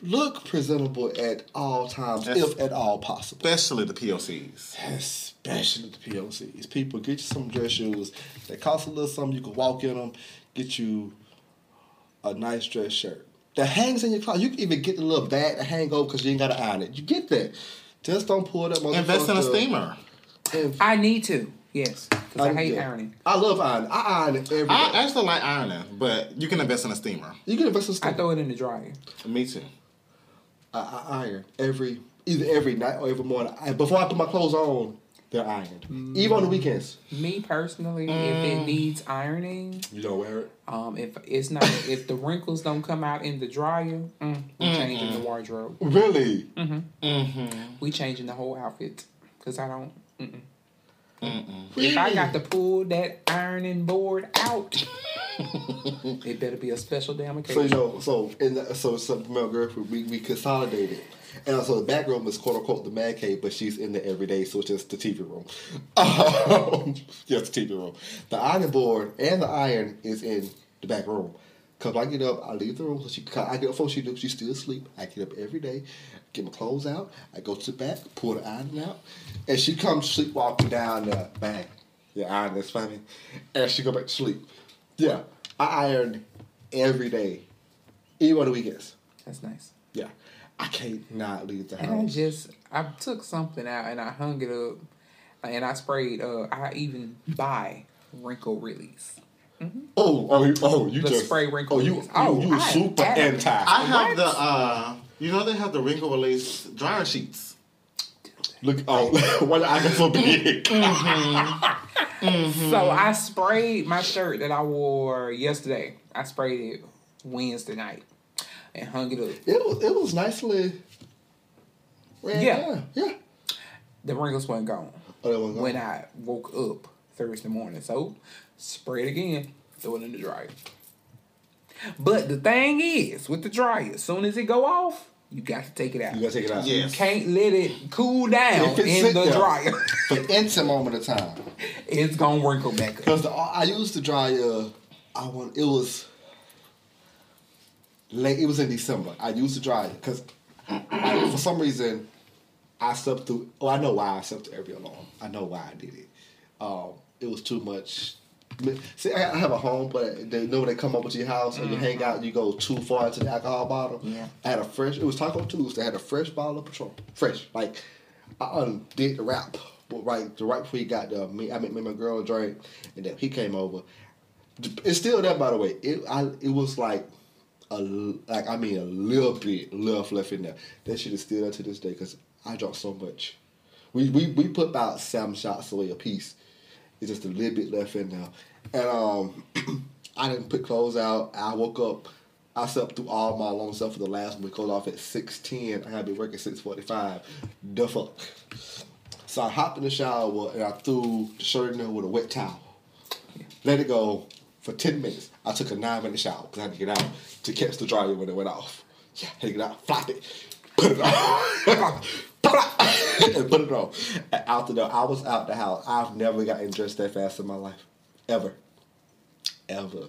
Look presentable at all times, That's- if at all possible Especially the POCs. especially the POCs. People, get you some dress shoes. They cost a little something. You can walk in them. Get you a nice dress shirt that hangs in your closet. You can even get the little bag to hang over because you ain't got to iron it. You get that. Just don't pull that motherfucker. Invest in a steamer. And- I need to. Yes, because I, hate yeah. ironing. I love ironing. I iron it every day. I actually like ironing, but you can invest in a steamer. you can invest in a I steamer. I throw it in the dryer. Me too. I, I iron every either every night or every morning. I, before I put my clothes on, they're ironed. Even on the weekends. Me personally, if it needs ironing, You don't wear it. um, if it's not, if the wrinkles don't come out in the dryer, mm, we changing the wardrobe. Really? Mm-hmm. Mm-hmm. We changing the whole outfit because I don't. Mm-mm. If I got to pull that ironing board out, it better be a special damn occasion. So you know, so in the, so some male girlfriend, we we consolidated, and also the back room is quote unquote the man cave, but she's in there every day, so it's just the TV room. Um, yes, the TV room. The ironing board and the iron is in the back room. Cause when I get up, I leave the room. So she, I get up before she do. She's still asleep. I get up every day, get my clothes out. I go to the back, pull the iron out, and she comes sleepwalking down the back. The iron is funny, and she go back to sleep. Yeah, I iron every day, even on the weekends. That's nice. Yeah, I can't not leave the house. And I house. just I took something out and I hung it up. and I sprayed. Uh, I even buy wrinkle release. Oh, oh, you- oh, you The just spray wrinkle Oh, you, release. you, Oh, you I super adamant. anti. I have What? the uh you know they have the wrinkle release dryer sheets. Look, oh, why the eye got so big? So I sprayed my shirt that I wore yesterday. I sprayed it Wednesday night and hung it up. It was, it was nicely. ran Yeah. down. yeah. The wrinkles weren't gone Oh, that wasn't when. I woke up Thursday morning. So spray it again, throw it in the dryer. But the thing is, with the dryer, as soon as it go off, you got to take it out. You gotta take it out. Yes. Can't let it cool down If it in the there dryer. for instant moment of time. it's gonna wrinkle back up. Because I used to dry. Uh, I want it was late. It was in December. I used to it because for some reason I slept through. Oh, I know why I slept through every alarm. I know why I did it. Um, it was too much. See, I have a home, but they know when they come up to your house and you hang out, you go too far into the alcohol bottle. Yeah. I had a fresh. It was Taco Tuesday. I had a fresh bottle of Patron, fresh. Like I undid the wrap, but right, the right before he got there, me, I met me and my girl drink, and then he came over. It's still there, by the way. It I it was like a like I mean a little bit left left in there. That shit is still there to this day because I drank so much. We we we put about seven shots away a piece. It's just a little bit left in there, and um, I didn't put clothes out. I woke up. I slept through all my long stuff for the last one. We closed off at six ten. I had to be working six forty five. The fuck. So I hopped in the shower and I threw the shirt in there with a wet towel. Let it go for 10 minutes. I took a nine minute shower because I had to get out to catch the dryer when it went off. Yeah, had to get out, flop it, put it on, and put it on. And out the door, I was out the house. I've never gotten dressed that fast in my life. Ever. Ever.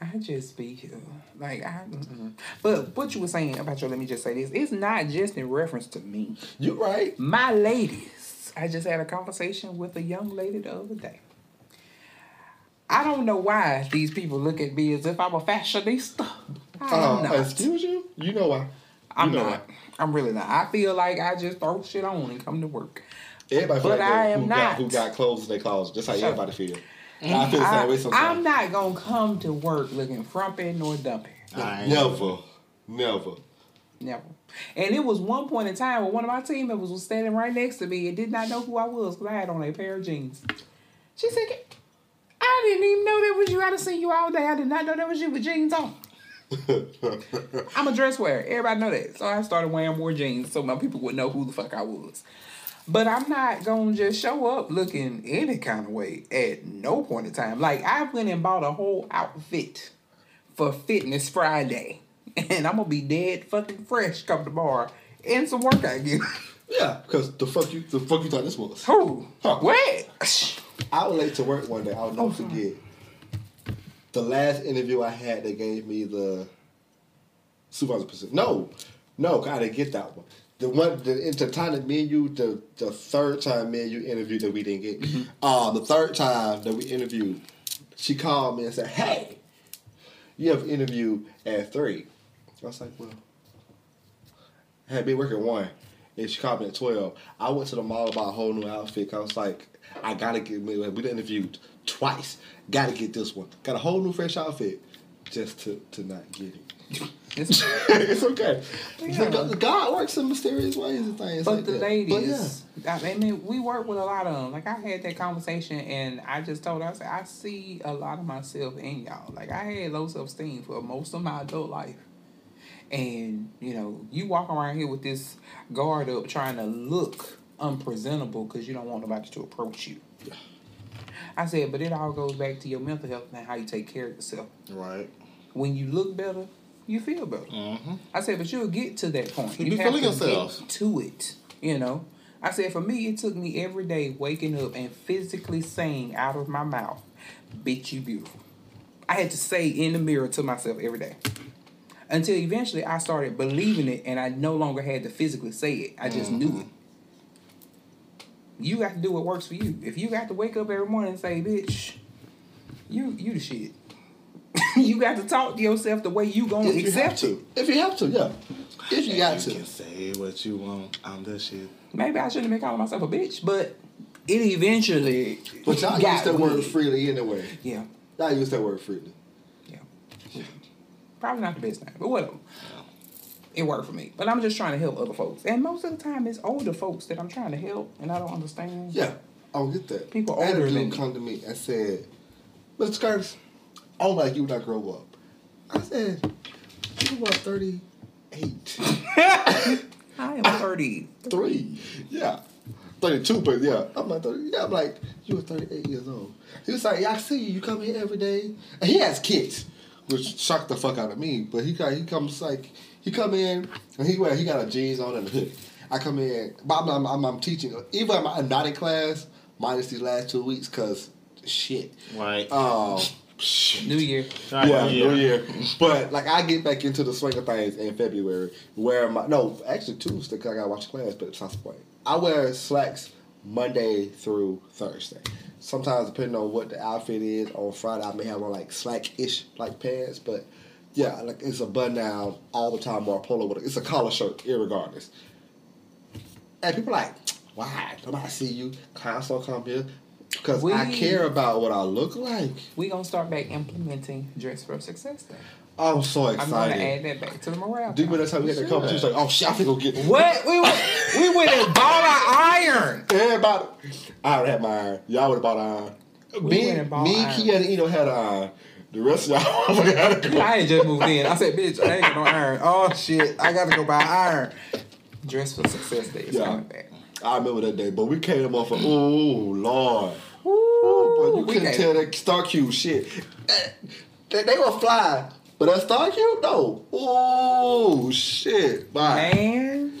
I just be uh, like I. mm-mm. But what you were saying about your, let me just say this: it's not just in reference to me. You're right. My ladies, I just had a conversation with a young lady the other day. I don't know why these people look at me as if I'm a fashionista. I'm Uh, not. excuse you? You know why. I'm know not. I'm really not. I feel like I just throw shit on and come to work. Everybody feel But like I am who not. Got, who got clothes in their closet. Just how Shut everybody feel. And I feel the same way sometimes. I'm not gonna come to work looking frumpy nor dumpy. Never. Never. Never. And it was one point in time where one of my team members was standing right next to me and did not know who I was because I had on a pair of jeans. She said, I didn't even know that was you. I done seen you all day. I did not know that was you with jeans on. I'm a dress wearer. Everybody know that. So I started wearing more jeans so my people would know who the fuck I was. But I'm not gonna just show up looking any kind of way at no point in time. Like I went and bought a whole outfit for Fitness Friday, and I'm gonna be dead fucking fresh come tomorrow in some workout gear. Yeah, because the fuck you the fuck you thought this was. Who? Huh. What? I was late to work one day. I'll never forget. The last interview I had, they gave me the supervisor position. No, no, I didn't get that one. The one, the, the time that me and you, the, the third time me and you interviewed that we didn't get, uh, the third time that we interviewed, she called me and said, "Hey, you have an interview at 3. I was like, "Well, I had been working one, and she called me at twelve. I went to the mall to buy a whole new outfit. 'cause I was like, I gotta get. Me. We done interviewed twice. Gotta get this one. Got a whole new fresh outfit, just to to not get it. It's- it's okay. God, God works in mysterious ways and things But like the that. ladies, I mean, we work with a lot of them. Like I had that conversation, and I just told her, I said, I see a lot of myself in y'all. Like I had low self esteem for most of my adult life, and you know, you walk around here with this guard up, trying to look unpresentable because you don't want nobody to approach you. I said, but it all goes back to your mental health and how you take care of yourself. Right. When you look better, you feel better. Mm-hmm. I said, but you'll get to that point. You You, have feeling to yourself. get to it. You know. I said, for me, it took me every day waking up and physically saying out of my mouth, "Bitch, you beautiful." I had to say in the mirror to myself every day. Until eventually I started believing it and I no longer had to physically say it. I just knew mm-hmm. it. You got to do what works for you. If you got to wake up every morning and say, bitch, you you the shit. you got to talk to yourself the way you gonna If you have accept it. to, if you have to, yeah. If you got You to, can say what you want. I'm the shit. Maybe I shouldn't be calling myself a bitch, but it eventually. But y'all got use that word freely anyway. Yeah, Y'all use that word freely. yeah. Probably not the best name, but whatever. It worked for me. But I'm just trying to help other folks. And most of the time, it's older folks that I'm trying to help, and I don't understand. Yeah, I don't get that. People I had a older than- come to me and said, Mr. Curtis, I don't like you when I grow up. I said, you are 38. I am 33. Yeah. 32, but yeah. I'm like, 30. Yeah, I'm like, you were 38 years old. He was like, yeah, I see you. You come here every day. And he has kids, which shocked the fuck out of me. But he got, he comes like, he come in and he wear, he got a jeans on and a hoodie. I come in, but I'm, I'm, I'm, I'm teaching, even I'm not in class, minus these last two weeks, because shit. Right. Um, New Year. yeah, New Year. But like I get back into the swing of things in February. Where my no, actually Tuesday because I gotta watch class, but it's not the point. I wear slacks Monday through Thursday. Sometimes depending on what the outfit is, on Friday I may have on like slack ish like pants, but yeah, like it's a button down all the time or a polo with. It's a collar shirt, irregardless. And people like, why? Nobody see you. Clients don't come here. Because I care about what I look like. we going to start back implementing Dress for Success Day. I'm so excited. I'm gonna add that back to the morale. Do you remember that time we had that competition? Like, oh shit, I think we'll get What? We went, we went and bought our iron. Everybody, I would have my iron. Y'all would have bought iron. We me, went and bought me, iron. Kia, and Eno had an iron. The rest of y'all to go. I ain't just moved in. I said, bitch, I ain't got no iron. Oh, shit. I got to go buy iron. Dress for Success Day Yeah. I remember that day, but we came off of, oh lord. Ooh, But you couldn't tell that Star Cube shit. They, they were fly, but that Star Cube, no. Oh shit. Bye. Man.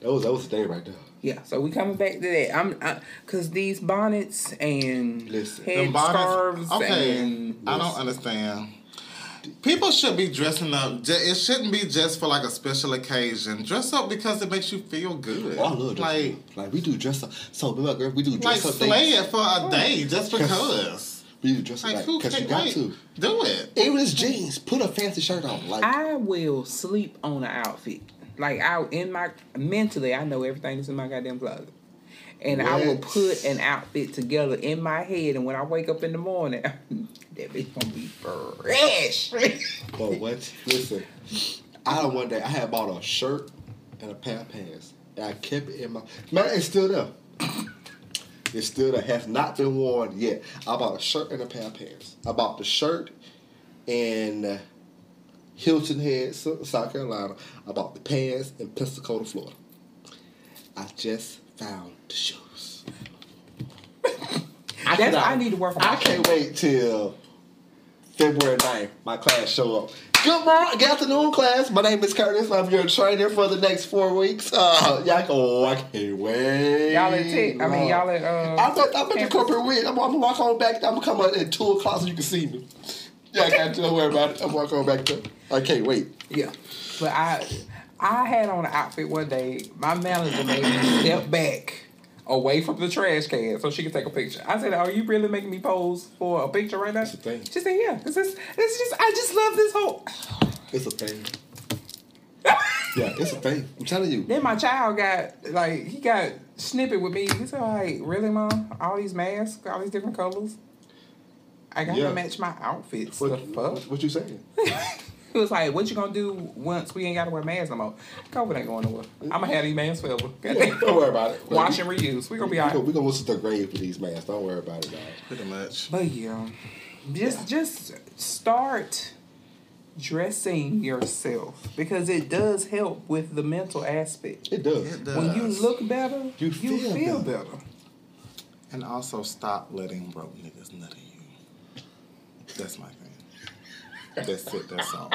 That was that was the day right there. Yeah, so we coming back to that. I'm I, cause these bonnets and Listen. head bonnets- scarves Okay, and I don't understand. People should be dressing up. It shouldn't be just for like a special occasion. Dress up because it makes you feel good. Oh, I love like up. Like we do dress up. So remember, girl, we do like dress up. slay days. it for a oh. day just because. We do dress up Like like because you got wait? to. Do it. Even if it's jeans, put a fancy shirt on. Like I will sleep on an outfit. Like I in my mentally, I know everything that's in my goddamn closet. And I will put an outfit together in my head, and when I wake up in the morning, that bitch gonna be fresh. But what? Listen, I don't one day I had bought a shirt and a pair of pants, and I kept it in my man. It's still there. It's still there. Has not been worn yet. I bought a shirt and a pair of pants. I bought the shirt in Hilton Head, South Carolina. I bought the pants in Pensacola, Florida. I just found the shoes. I That's I need to work on. I can't wait till February 9th. My class show up. Good morning, good afternoon, class. My name is Curtis. I'm your trainer for the next four weeks. Uh, y'all, oh, I can't wait. Y'all at tech. I mean, y'all at. Uh, I'm at, I'm at the corporate week. I'm, I'm gonna walk on back. I'm gonna come out at two o'clock so you can see me. Yeah, I got to don't worry about it. I'm walking back there. I can't wait. Yeah, but I I had on an outfit one day. My manager made me step back away from the trash can so she could take a picture. I said, "Are you really making me pose for a picture right now?" It's a thing. She said, "Yeah, this is it's just I just love this whole." It's a thing. Yeah, it's a thing. I'm telling you. Then my child got like he got snippet with me. He said, "Like really, mom? All these masks, all these different colors." I gotta Yeah. match my outfits. What, the fuck? what, what you saying? He was like, "What you gonna do once we ain't gotta wear masks no more? COVID ain't going nowhere. I'm gonna have these masks forever. Goddamn. Don't worry about it. Wash and reuse. We gonna be We're alright." we gonna listen to the grave for these masks. Don't worry about it, guys. Pretty much. But yeah, just just start dressing yourself because it does help with the mental aspect. It does. It does. When you look better, You you feel feel, better. better. And also stop letting broke niggas nut at you. That's my thing. That's it. That's all.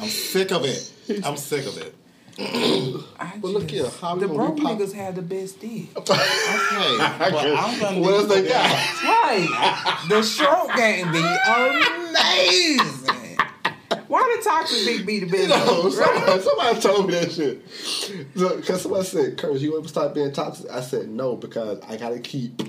I'm sick of it. I'm sick of it. I But look just- here, how the gonna broke pop- niggas have the best deal. Okay. But I'm gonna What else leave they it got? Right, the stroke game be amazing. Why the toxic dick be the best? No, right? somebody, somebody told me that shit. Because somebody said, Curtis, you ever stop being toxic? I said, no, because I gotta keep.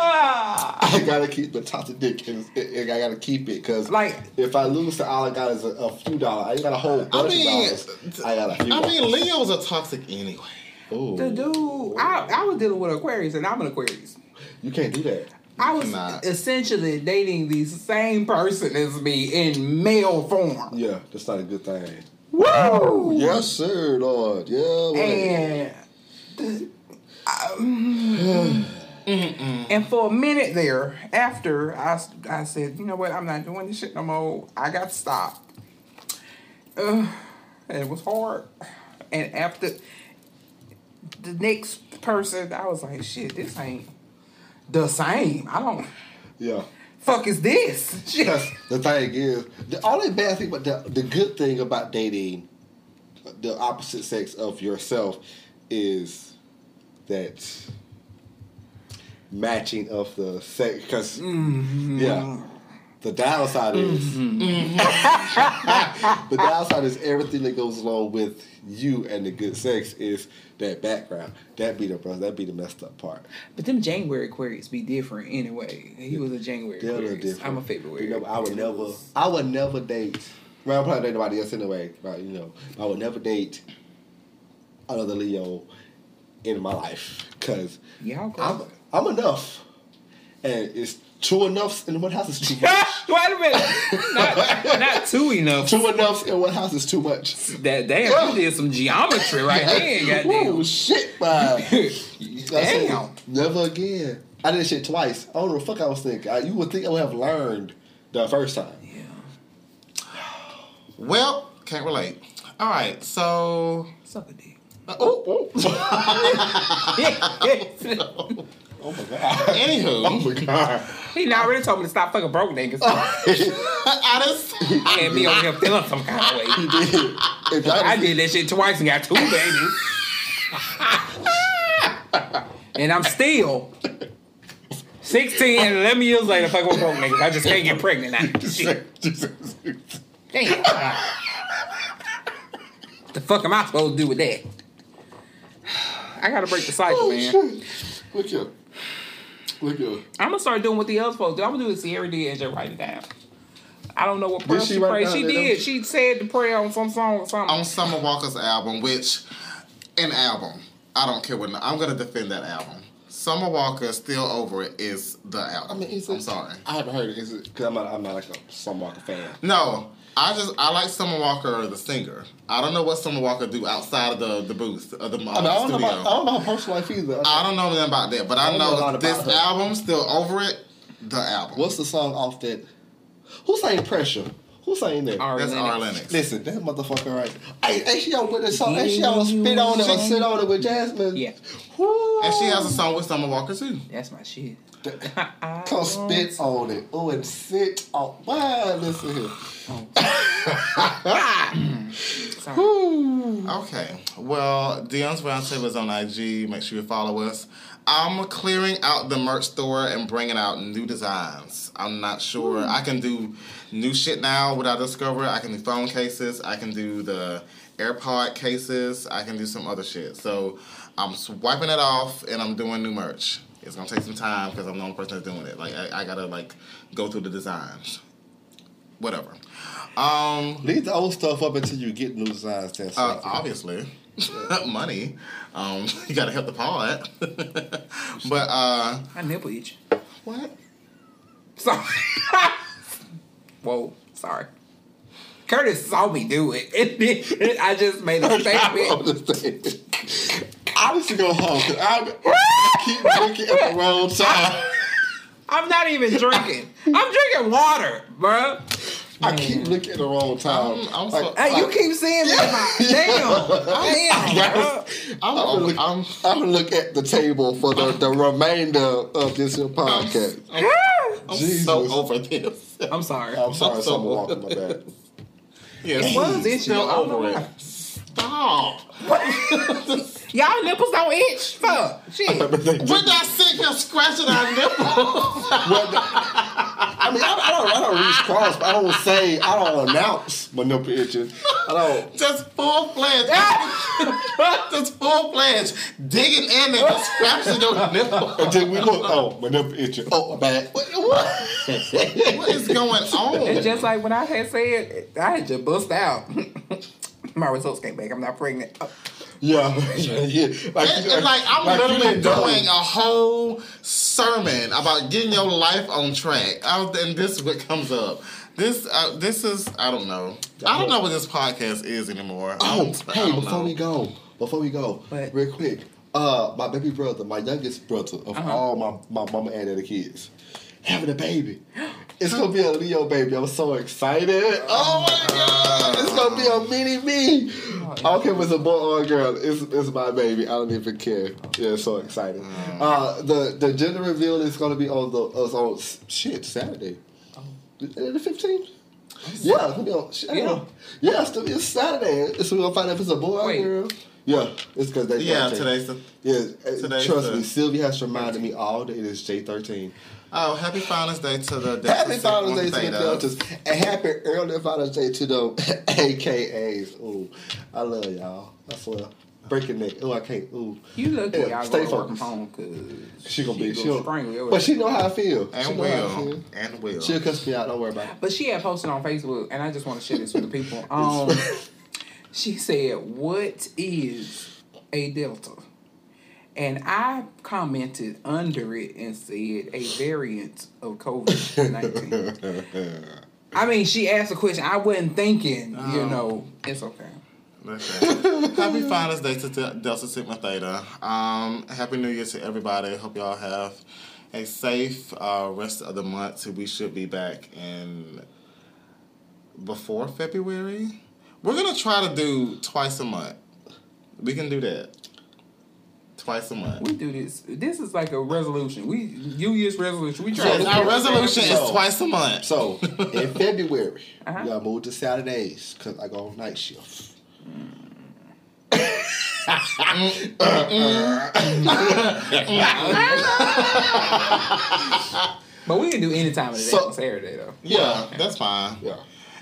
Ah. I gotta keep the toxic dick, and, and I gotta keep it because, Like- if I lose, to all I got is a, a few dollars. I ain't got a whole bunch mean, of dollars. I got a few. I mean, dollars. Leos are toxic anyway. Ooh. The dude, I, I was dealing with Aquarius, and I'm an Aquarius. You can't do that. I was Nah. essentially dating the same person as me in male form. Yeah, that's not a good thing. Woo! Yes, sir, Lord. Yeah. And uh, um, and for a minute there, after I, I said, you know what, I'm not doing this shit no more. I got to stop. Uh, it was hard. And after the next person, I was like, shit, this ain't the same. I don't. Yeah. Fuck is this? Shit. The thing is, the only bad thing, but the, the good thing about dating the opposite sex of yourself is that matching of the sex. Because, mm-hmm. yeah. The downside is mm-hmm. the downside is everything that goes along with you and the good sex is that background. That be the that be the messed up part. But them January Aquarius be different anyway. He was a January They're a Aquarius. different. I'm a February. You know, I would never. I would never date. Well, I'm probably date nobody else anyway. Right? You know, I would never date another Leo in my life because Y'all I'm enough, and it's two enoughs in one house is too much. Wait a minute. Not, not two enough. two enoughs in one house is too much. That damn, you did some geometry right there. Whoa, Goddamn. shit, man. I said, Damn. Never again. I did shit twice. I don't know what the fuck I was thinking. I, you would think I would have learned the first time. Yeah. Well, can't relate. All right, so. Suck a dick. Uh, oh, Oh Oh my god. anywho, Oh my god. he now already told me to stop fucking broke niggas. I just. and me over here feeling some kind of way. If that I did that shit twice and got two babies. and I'm still 16 and 11 years later fucking with broke niggas. I just can't get pregnant now. Shit. Damn. the fuck am I supposed to do with that? I gotta break the cycle, Oh, man. shit. Look here. Look here. I'm gonna start doing what the other folks do. I'm gonna do what Sierra did and just write it down. I don't know what prayer she she, prayed. She that- did. She said the prayer on some song or something. on Summer Walker's album, which an album. I don't care what. I'm gonna defend that album. Summer Walker, still over it, is the album. I album. mean, is I'm sorry. I haven't heard it. Is it? Because I'm not. I'm not like a Summer Walker fan. No, I just I like Summer Walker, the singer. I don't know what Summer Walker do outside of the the booth of the, uh, I, mean, I don't know studio. about. I don't know her personal life either. I don't know nothing about that, but I, I know know this album, still over it. The album. What's the song off that? Who sang Pressure? Who sang that? Ari That's Lennox. Ari Lennox. Listen, that motherfucker right. Hey, ain't she on with the song? Ain't she on spit on it or sit on it with Jasmine? Yeah. Woo. And she has a song with Summer Walker too. That's my shit. Come spit on it. Oh, and sit on. Wow, listen here. Sorry. Okay. Well, Dion's Roundtable is on IG. Make sure you follow us. I'm clearing out the merch store and bringing out new designs. I'm not sure. I can do new shit now what I discovered. I can do phone cases. I can do the AirPod cases. I can do some other shit. So I'm swiping it off and I'm doing new merch. It's gonna take some time because I'm the only person that's doing it. Like I, I gotta like go through the designs. Whatever. Um, Leave the old stuff up until you get new designs. Then uh, obviously, money. Um, you gotta help the pod. but uh, My nipple itch. what? Sorry. Whoa. Sorry. Curtis saw me do it. And I just made a I statement. I need to go home because I keep looking at the wrong time. I'm not even drinking. I'm drinking water, bruh. I keep looking at the wrong time. I'm- I'm Like, so- Hey, you keep seeing me. Damn. Damn. bruh. I'm, I'm gonna look, I'm, I'm gonna look at the table for the, the remainder of this here podcast. I'm Jesus. so over this. I'm sorry. I'm sorry, I'm so- someone walking my back. Yes, was itching. still I don't know over it. Stop. Y'all nipples don't itch. Fuck. Shit. We're not sitting here scratching our nipples. I mean, I, I don't, I don't reach cross, but I don't say, I don't announce my nipple itching. I don't. Just full fledged. just full fledged. Digging in and just scratching your nipple. Until we look, oh, my nipple itching. Oh, my bad. What? what? What is going on? It's just like when I had said, I had just bust out. My results came back. I'm not pregnant. Uh, Yeah, yeah, yeah. Like, It- it's like I'm like literally doing a whole sermon about getting your life on track, I, and this is what comes up. This, uh, this is I don't know. I don't know what this podcast is anymore. Oh, hey, before know. we go, before we go, What? real quick, uh, my baby brother, my youngest brother of Uh-huh. all my, my mama and other kids, having a baby. It's gonna be a Leo baby. I'm so excited. Oh my god! It's gonna be a mini me. I don't care if it's a boy or a girl. It's, it's my baby. I don't even care. Yeah, so excited. Uh, the the gender reveal is gonna be on the on shit Saturday. The fifteenth. Yeah, it's gonna be on. shit, Yeah. Yeah, it's, gonna be- it's Saturday. So we're gonna find out if it's a boy or a girl. Yeah, it's because they. Yeah, today's the. Yeah, uh, today's trust the- me, Sylvia has reminded me all day. It is J thirteen. Oh, happy Father's Day to the. Delta Happy Father's Day to the Theta. Deltas, and happy early Father's Day to the AKAs. Ooh, I love y'all. I swear. Breaking neck. Ooh, I can't. Ooh. You lucky Yeah, I stay stay work from focused. home because She gonna be. She gonna gonna, strangle your but she know how I feel. And know how I will. feel. And will. She'll cuss me out. Don't worry about it. But she had posted on Facebook, and I just want to share this with the people. Um, she said, "What is a delta?" And I commented under it and said, "A variant of COVID 19 I mean, she asked a question. I wasn't thinking. You know, it's okay. Listen. happy Father's Day to Delta Sigma Theta. Um, happy New Year to everybody. Hope y'all have a safe uh, rest of the month. We should be back in before February. We're gonna try to do twice a month. We can do that. Twice a month. We do this. This is like a resolution. We New Year's resolution. We try. Yes, our resolution is So- twice a month. So in February, Uh-huh. we gotta move to Saturdays because I go night shift. But we can do any time of the day So- on Saturday though. yeah, that's fine. Yeah.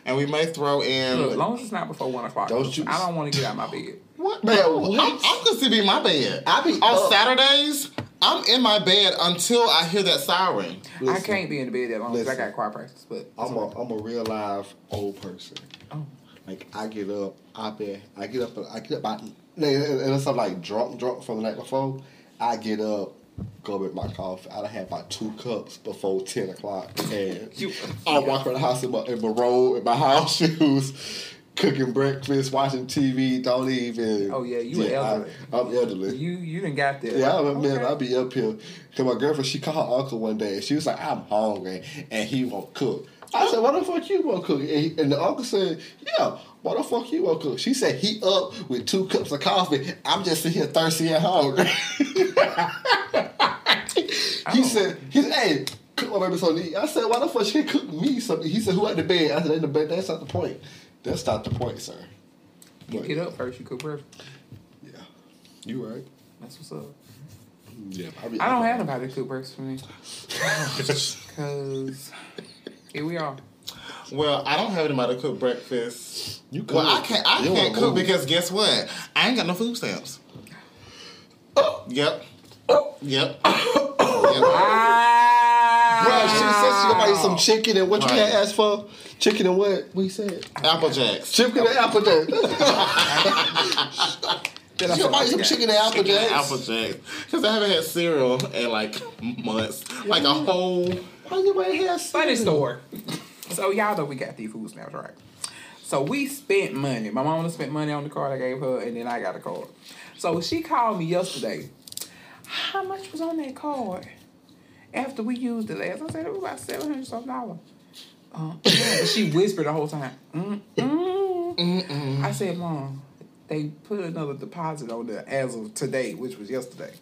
And we may throw in. Look, as long as it's not before one o'clock. Don't you- I don't want to get out of my bed. What? Man, what? I'm, I'm gonna be in my bed. I be on up. Saturdays. I'm in my bed until I hear that siren. I can't be in the bed that long because I got choir practice. But I'm a I'm a real live old person. Oh. Like I get up, I bet I get up, I get up about and unless I'm like drunk, drunk from the night before. I get up, go with my coffee. I done had about two cups before ten o'clock, and You- I walk around the house in my in my robe, in my house shoes, cooking breakfast, watching TV. Don't even. Oh, yeah, you elderly. I, am elderly. you you didn't got there. Yeah, I man, Okay. I'll be up here. Cause my girlfriend, she called her uncle one day, and she was like, "I'm hungry," and he won't cook. I said, "Why the fuck you won't cook?" And, and the uncle said, "Yeah, why the fuck you won't cook?" She said, "He up with two cups of coffee. I'm just sitting here thirsty and hungry." he oh. said, "He said, hey." Cook my baby something to eat. I said, why the fuck she cook me something? He said, who at the bed? I said, in the bed. That's not the point. That's not the point, sir. You But, get up first. You cook breakfast. Yeah. You right. That's what's up. Mm-hmm. Yeah. be- I don't have nobody to cook breakfast for me. Cause here we are. Well, I don't have anybody to cook breakfast. You cook. Well, I can't. I You can't cook move. because guess what? I ain't got no food stamps. Yep. Yep. yep. Ah. Bro, she said she gonna buy you some chicken and what you Right. had asked for? Chicken and what? What you said? Apple Jacks. Chicken and apple jacks. Did I She gonna buy you some chicken and apple jacks. Apple Jacks. Because I haven't had cereal in like months. Like a whole. Why you ain't have Funny cereal? story. So y'all know we got these food stamps, right? So we spent money. My mom spent money on the card I gave her, and then I got a card. So she called me yesterday. How much was on that card? After we used it last, I said it was about seven hundred something dollars. Uh, she whispered the whole time. Mm, mm. I said, Mom, they put another deposit on there as of today, which was yesterday.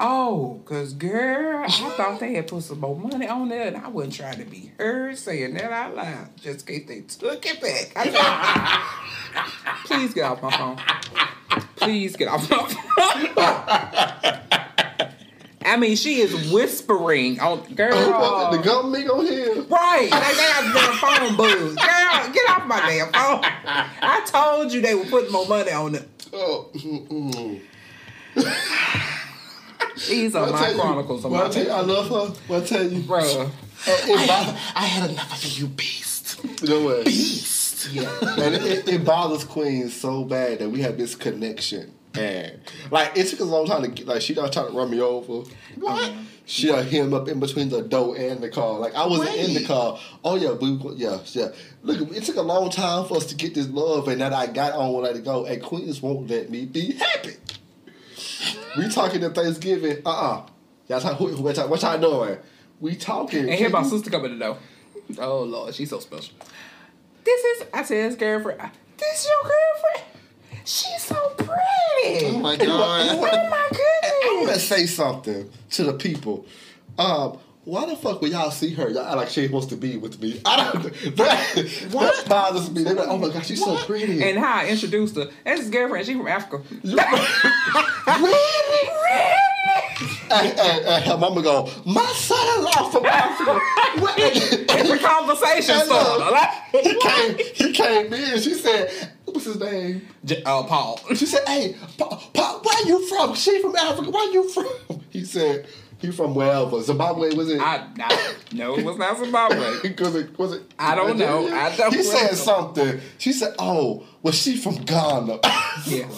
Oh, cause girl, I thought they had put some more money on there, and I wasn't trying to be heard saying that out loud, just in case they took it back. Please get off my phone. Please get off my phone. I mean, she is whispering on girl. The government on here. Right, like they got the phone booth. Girl, get off my damn phone. I told you they were putting more money on it. Oh. These are I'll my tell you- chronicles my I tell you, I love her. Well, I tell you, Bruh. Uh, it, it, bo- I had enough of you, beast. you know what? Beast. Yeah. And it, it, it bothers Queen so bad that we have this connection And like it took a long time to get like she done trying to run me over. What? Um, she done hit him up in between the door and the car. Like I wasn't in the car. Oh yeah, we yeah, yeah. Look, it took a long time for us to get this love and that I got on when I let it go. And Queens won't let me be happy. we talking at Thanksgiving. Uh uh Y'all talk, who, what, y'all, what y'all doing? We talking. And hear my sister coming to the door. Oh Lord, she's so special. This is I said this girlfriend. This is your girlfriend. She's so pretty. Oh my god. you know Oh my goodness. I want goodness. to say something to the people. Um, why the fuck when y'all see her, y'all act like she wants to be with me? I don't. That, that bothers me. They're like, oh my god, she's so pretty. And how I introduced her. That's his girlfriend. She from Africa. Really, and, and, and her mama go, my son-in-law from Africa. It's a conversation And, starter. Like, he came. He came in. She said, "What's his name?" J- uh, Paul. She said, "Hey, Paul, Pa, where you from? She from Africa. Where you from?" He said, "He from wherever. Zimbabwe was it?" I, I no, it was not Zimbabwe. Because it was it. I don't know. I don't He said remember. something. She said, "Oh, was she from Ghana?" Yeah.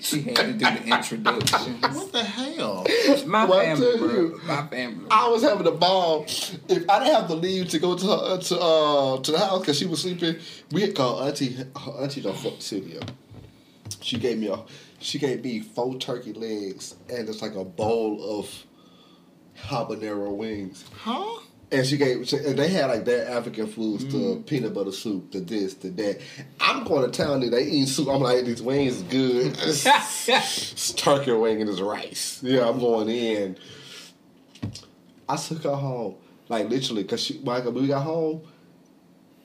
she had to do the introduction. What the hell? My Well, I family, bro. you. My family. I was having a ball. If I didn't have to leave to go to her to uh to the house because she was sleeping, we had called auntie her auntie the fuck studio. She gave me a she gave me four turkey legs and it's like a bowl of habanero wings. Huh? And she gave, and they had like their African foods, the mm. peanut butter soup, the this, the that. I'm going to town and they eating soup. I'm like, these wings is good. It's, it's turkey wing and it's rice. Yeah, I'm going in. I took her home, like literally, because she, like, when we got home,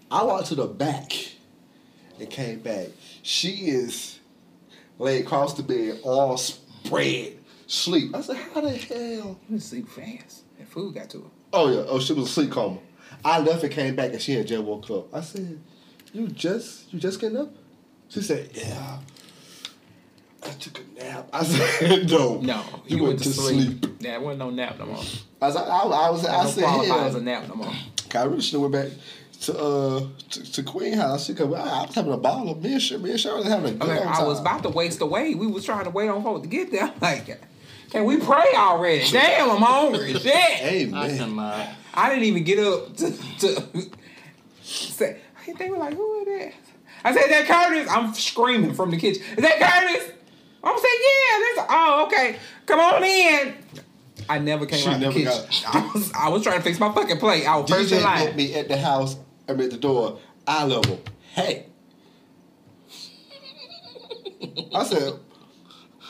I walked to the back and came back. She is laid across the bed, all spread, sleep. I said, how the hell? You sleep fast. That food got to her. Oh yeah. Oh, she was asleep coma. I left and came back, and she had just woke up. I said, "You just, you just getting up?" She said, "Yeah." I took a nap. I said, "No, No, you, you, went, to sleep." Yeah, it wasn't no nap no more. I was, I, I was, I no said, qualify as a "Yeah." nap no more. I really should have went back to uh to, to Queen House because I, I was having a ball of me and Sher- me and Cheryl was having a I good mean, old I was about to waste away. We was trying to wait on folks to get there. I'm like, can we pray already? Damn, I'm hungry. Shit. Hey I man, cannot. I didn't even get up to, to say. They were like, "Who is that?" I said, that Curtis." I'm screaming from the kitchen. Is that Curtis? I'm saying, "Yeah." That's oh, okay. Come on in. I never came She out never the kitchen. got- I was I was trying to fix my fucking plate. I was first in DJ met line. me at the house. I'm at the door. Eye level. Hey. I said,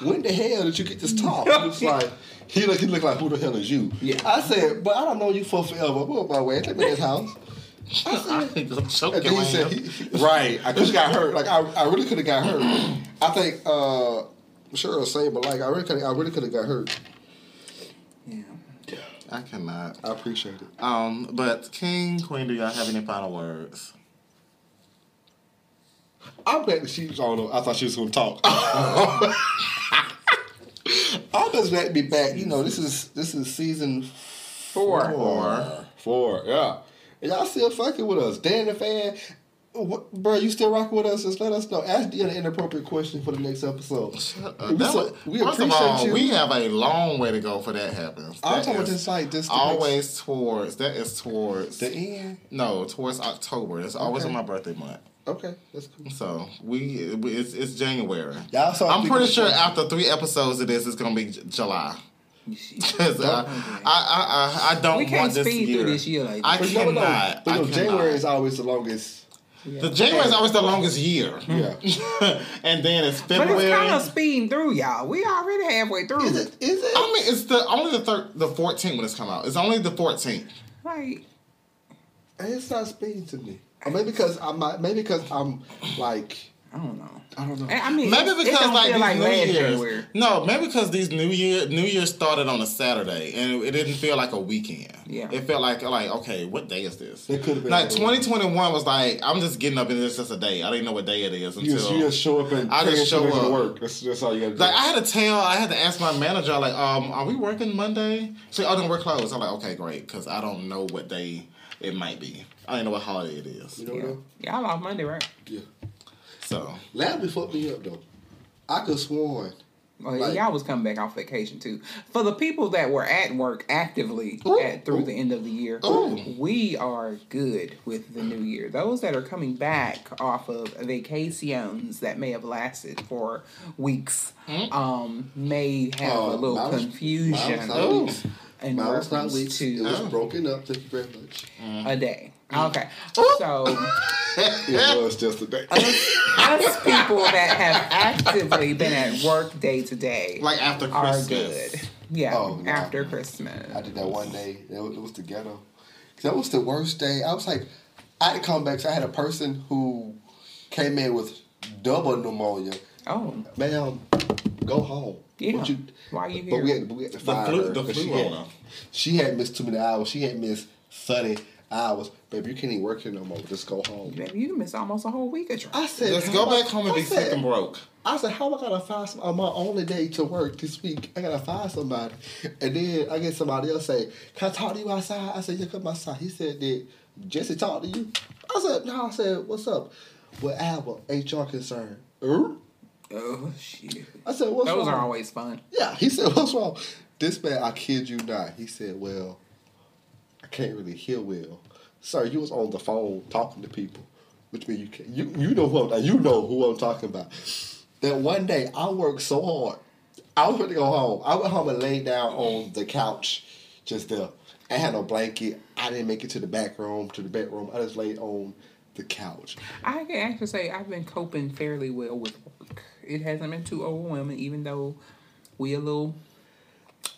when the hell did you get this talk? He was like, he looked, he looked like, who the hell is you? Yeah. I said, but I don't know you for forever. Move my way. Take me to his house. I think I'm And choking then he said, he, right. I just got hurt. Like I, I really could have got hurt. I think, uh, I'm sure it'll say, but like I really could, I really could have got hurt. I cannot. I appreciate it. Um, but King, Queen, do y'all have any final words? I'm glad that she was on. I thought she was going to talk. I'm just glad to be back. You know, this is this is season Four. four. Four, yeah. And y'all still fucking with us. Dan the fan, what, bro, you still rocking with us? Just let us know. Ask the an inappropriate question for the next episode. Uh, we, so- we first of appreciate all, you. we have a long way to go for that happens. I'm That talking about this like this. the always towards that is towards the end. no towards October. It's always Okay. on my birthday month. Okay, that's cool. So we it's it's January. Y'all saw I'm pretty sure the- after three episodes of this, it's gonna be J- July. 'Cause, uh, I, I, I, I don't We can't want this speed year. through this year like I But cannot. no, but I no, cannot. January is always the longest. The January is always the longest year. Hmm. Yeah. and then it's February. But it's kind of speeding through, y'all. We already halfway through. Is it? Is it? I mean, it's the only the thir- the 14th when it's come out. It's only the 14th. Like, It's not speaking to me. Or maybe because I'm not, maybe because I'm like I don't know. I don't know. I mean, Maybe it's- it because don't like feel these like New Year's. January. No, maybe because these New Year New Year started on a Saturday and it didn't feel like a weekend. Yeah. It felt like like okay, what day is this? It could've been like 2021 was like I'm just getting up and it's just a day. I didn't know what day it is You until just, you just show up and I just show attention to up. work. That's, that's all you got to do. Like I had to tell, I had to ask my manager, like, um, are we working Monday? She, oh, then we're closed. I'm like, okay, great, because I don't know what day it might be. I don't know what holiday it is. you know Yeah. what? Y'all off Monday, right? Yeah. So Lamb fucked me up though. I could sworn. Well, Like- y'all was coming back off vacation too. For the people that were at work actively Ooh, at, through ooh. the end of the year, Ooh. we are good with the new year. Those that are coming back off of vacations that may have lasted for weeks um, may have Uh, a little mine was- confusion mine was not weeks. in was not reference weeks. It was broken up. Thank you very much. a day. Oh, okay, so It was just a day. us, us people that have actively been at work day to day Like after are Christmas. good. Yeah, Oh, no. after Christmas. I did that one day. It was, it was the ghetto. 'Cause That was the worst day. I was like, I had to come back. So I had a person who came in with double pneumonia. Oh, Ma'am, go home. Yeah. You, Why are you But we had, but we had to The fire flu- her the 'cause flu she had, she had missed too many hours. She had missed 30 hours. Baby, you can't even work here no more. Just go home. Baby, you missed almost a whole week of I said, Let's go am I- back home and I be sick and broke. I said, how am I gonna find some on my only day to work this week? I gotta find somebody. And then I get somebody else say, Can I talk to you outside? I said, Yeah, come outside. He said, Did Jesse talk to you? I said, No, I said, What's up? Well, Albert, HR concern. Er? Oh shit! I said, What's Those wrong? are always fun. Yeah, he said, What's wrong? This man, I kid you not. He said, Well, I can't really hear well. Sir, you was on the phone talking to people. Which means you can you you know who I'm, you know who I'm talking about. That one day I worked so hard. I was ready to go home. I went home and laid down on the couch just there. I had no blanket. I didn't make it to the back room, to the bedroom. I just laid on the couch. I can actually say I've been coping fairly well with work. It hasn't been too overwhelming, even though we a little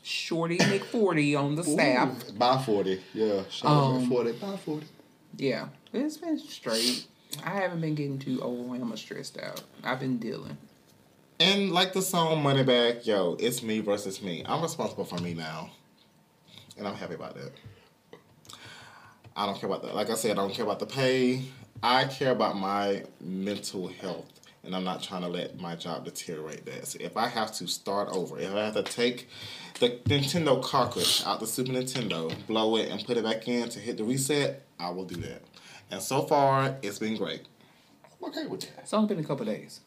shorty McForty on the staff. Ooh, by 40. Yeah. Shout out Um, 40. By 40. Yeah, it's been straight. I haven't been getting too overwhelmed or stressed out. I've been dealing. And like the song Moneybagg Yo, it's me versus me. I'm responsible for me now. And I'm happy about that. I don't care about that. Like I said, I don't care about the pay. I care about my mental health. And I'm not trying to let my job deteriorate that. So if I have to start over, if I have to take the Nintendo cartridge out the Super Nintendo, blow it, and put it back in to hit the reset, I will do that. And so far, it's been great. I'm okay with that. It's only been a couple days.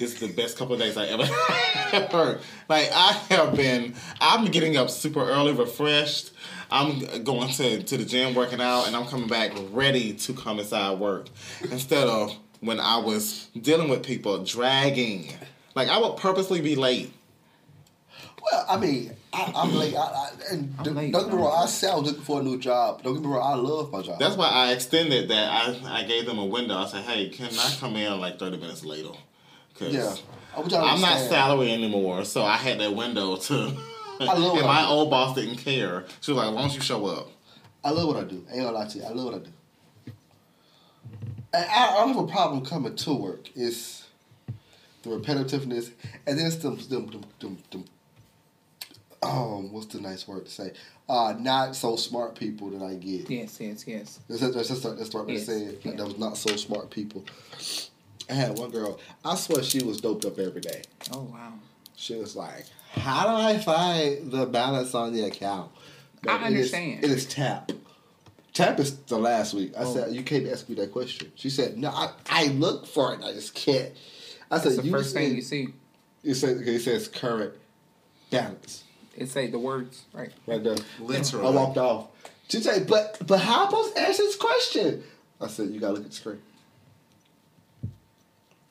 This is the best couple of days I ever heard. Like I have been, I'm getting up super early, refreshed. I'm going to, to the gym, working out, and I'm coming back ready to come inside work. Instead of when I was dealing with people dragging, like I would purposely be late. Well, I mean, I, I'm late. I, I, and I'm don't late, get me wrong, I said I was looking for a new job. Don't get me wrong, I love my job. That's why I extended that. I, I gave them a window. I said, hey, can I come in like 30 minutes later? Because yeah. I want y'all to I'm not understand. salary anymore, so I had that window to. I love and what my I do. old boss didn't care. She was like, "Why don't you show up?" I love what I do. I ain't gonna lie to you. I love what I do. I, I have a problem coming to work. It's the repetitiveness, and then it's them, them, them, them, them um, what's the nice word to say? Uh, not so smart people that I get. Yes, yes, yes. That's, that's, that's, that's what I Yes, saying. yeah. That was not so smart people. I had one girl. I swear she was doped up every day. Oh wow. She was like, "How do I find the balance on the account?" I it is- understand. it is tap. Tap is the last week. I Oh. said, "You can't ask me that question." She said, "No, I, I look for it. I just can't." I said, It's the "You first thing said- you see. It says, okay, it says current balance It say the words right. right there. Literally. I walked off. She said, "But but how am I supposed to answer this question?" I said, "You gotta look at the screen.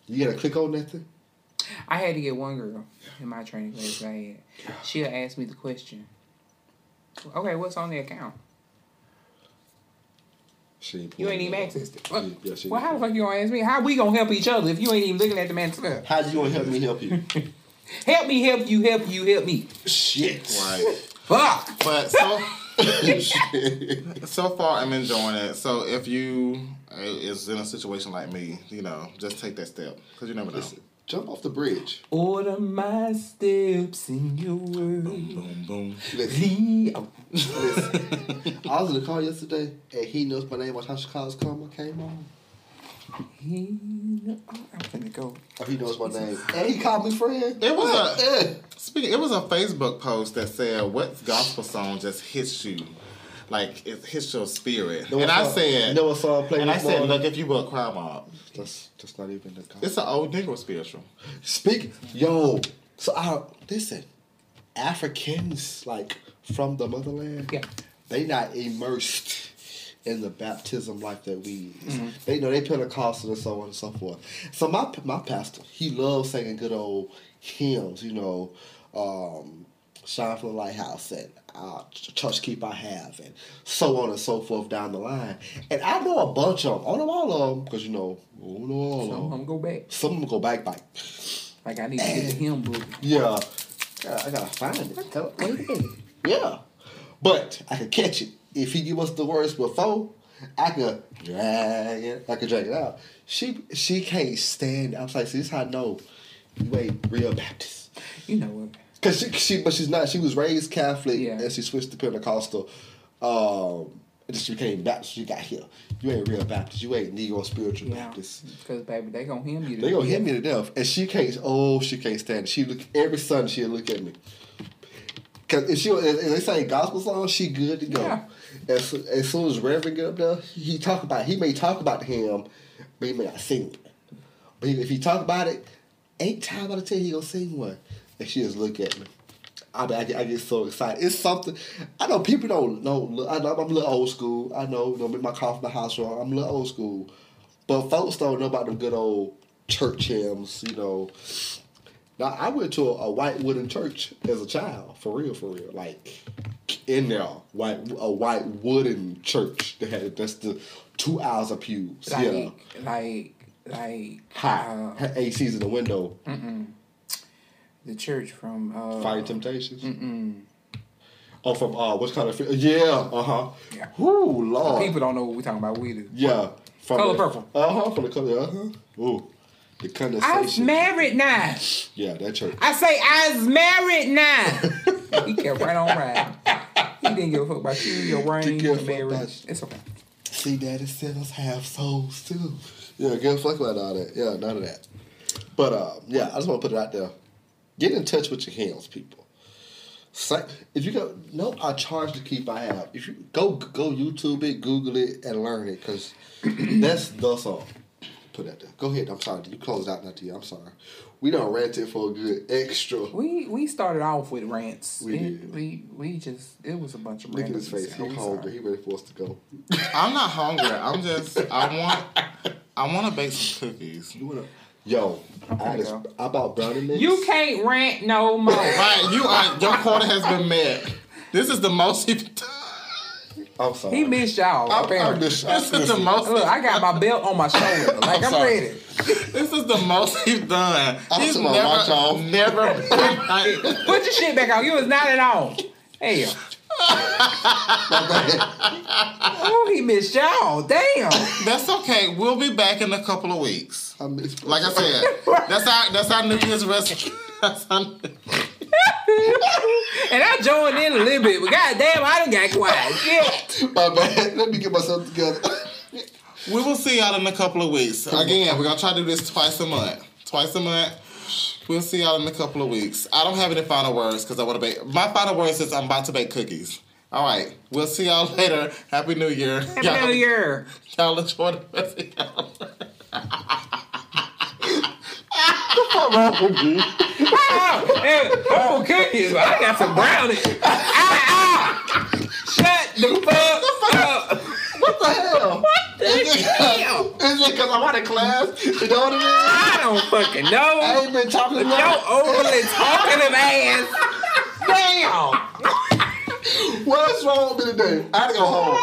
You gotta click on that thing." I had to get one girl in my training class I had. She'll ask me the question. Okay, what's on the account? She You ain't even accessed it. Well, Yeah, she- well, how the fuck you gonna ask me? How we gonna help each other if you ain't even looking at the man's stuff? How you gonna help me help you? Help me, help you, help you, help me. Shit. Right. Fuck. But so so far, I'm enjoying it. So if you uh, is in a situation like me, you know, just take that step because you never know. Listen, jump off the bridge. Order my steps in your word. Boom, boom. Listen, Lee- oh, listen. I was in the car yesterday, and he knows my name. Watch how Chicago's come. I came on. he- oh, I'm finna go. Oh, he knows my name, and he called me friend. It was What? a- Eh. Speaking, it was a Facebook post that said, "What gospel song just hits you?" Like it hits your spirit. Know and I song- said, know what song played and I said, morning? look, if you were a crime mob, That's that's not even the. it's an old Negro spiritual. Speak, yo. So I listen. Africans like from the motherland. Yeah. They not immersed in the baptism like that we. is. Mm-hmm. They know they Pentecostal and so on and so forth. So my my pastor, he loves singing good old hymns. You know, um, shine from the lighthouse and uh, Ch- church keep I have and so on and so forth down the line. And I know a bunch of them. I know all of them because you know, I know all Some of them. go back. Some of them go back like. Like I need to get the hymn book. Yeah. I gotta find it. Yeah. But I could catch it. If he give us the words before, I could drag it. I could drag it out. She she can't stand I was like, see, this how I know you ain't real Baptist. You know what? Cause she, she but she's not. She was raised Catholic Yeah. and she switched to Pentecostal. Um and then she became Baptist. She got here. You ain't real Baptist. You ain't Negro spiritual Yeah. Baptist. Because baby, they gonna hymn you. to They gonna hit me to death, and she can't. Oh, she can't stand it. She look every Sunday. She'll look at me. Cause if she if they say gospel songs, she good to go. Yeah. As, as soon as Reverend get up there, he talk about. He may talk about him, but he may not sing. it. But if he talk about it, eight times out of ten he gonna sing one, and she just look at me. I, mean, I, get, I get so excited. It's something I know people don't know. I know I'm a little old school. I know, don't make my coffee the house wrong. I'm a little old school, but folks don't know about the good old church hymns. You know, now I went to a, a white wooden church as a child, for real, for real. Like in there, white a white wooden church that had that's the two hours of pews. Like, yeah, like, like high, uh, had ACs in the window. The church from uh, Fighting Temptations. Mm-mm. Oh, from uh, what's kind of yeah, uh huh. Yeah. Whoo, Lord. People don't know what we're talking about. We do. yeah, from Color the, Purple. Uh huh. From the color. Uh huh. Ooh, the I'm condensation. married now. Yeah, that church. I say I's married now. he kept right on riding. He didn't give a fuck about you, your ring, your marriage. It's okay. See, Daddy said us have souls too. Yeah, give a fuck about all that. Yeah, none of that. But uh, yeah, I just want to put it out there. Get in touch with your hands, people. If you go, no, I charge to keep. I have. If you go, go YouTube it, Google it, and learn it, because that's the song. Put that there. Go ahead. I'm sorry. You closed out not to you. I'm sorry. We don't rant it for a good extra. We we started off with rants. We It- did. we we just it was a bunch of Look at his face. He I'm hungry. sorry. He ready for us to go. I'm not hungry. I'm just I want I want to bake some cookies. You wanna? Yo, I, just, go. I bought brownie mix. You can't rant no more. Right, you are your quarter has been met. This is the most you've done. I'm sorry. He missed y'all. I'm, I'm apparently. just, I'm This is the most. Look, I got my belt on my shoulder. Like I'm, sorry. ready. This is the most you've done. I'm He's talking about never, y'all. never Put your shit back on. You was not at all. Hell. Oh, he missed y'all. Damn. That's okay. We'll be back in a couple of weeks. I missed Like I said, that's our that's our New Year's resolution. And I joined in a little bit, but goddamn, I done got quiet. Shit. My bad. Let me get myself together. we will see y'all in a couple of weeks. Again, we're gonna try to do this twice a month. Twice a month. We'll see y'all in a couple of weeks. I don't have any final words because I want to bake. My final words is I'm about to bake cookies. All right. We'll see y'all later. Happy New Year. Happy New Year. Y'all enjoy the rest of y'all. Oh, cookies. I got some brownies. Ah, ah. Shut the fuck up. What the hell? What Damn. Is it because I'm out of class? You know what I mean? I don't fucking know. I ain't been talking Yo, about overly talkative ass. Damn. What's wrong with me today? I had to go home.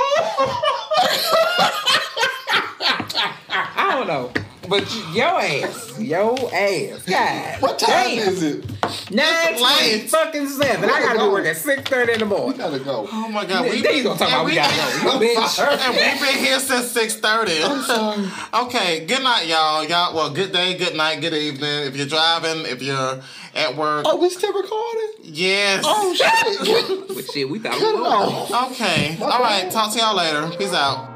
I don't know. But your ass, your ass, God. What time damn. is it? Nine It's fucking seven. I gotta be working at six thirty in the We morning. gotta go. Oh my God. We, you gonna talk about and we gotta go. You bitch. And we've been here since six thirty. okay. Good night, y'all. Y'all. Well, good day, good night, good evening. If you're driving, if you're at work, Oh, we still recording? yes. Oh, shit. But shit, we thought we Cut were. Okay. All right. Talk to y'all later. Peace out.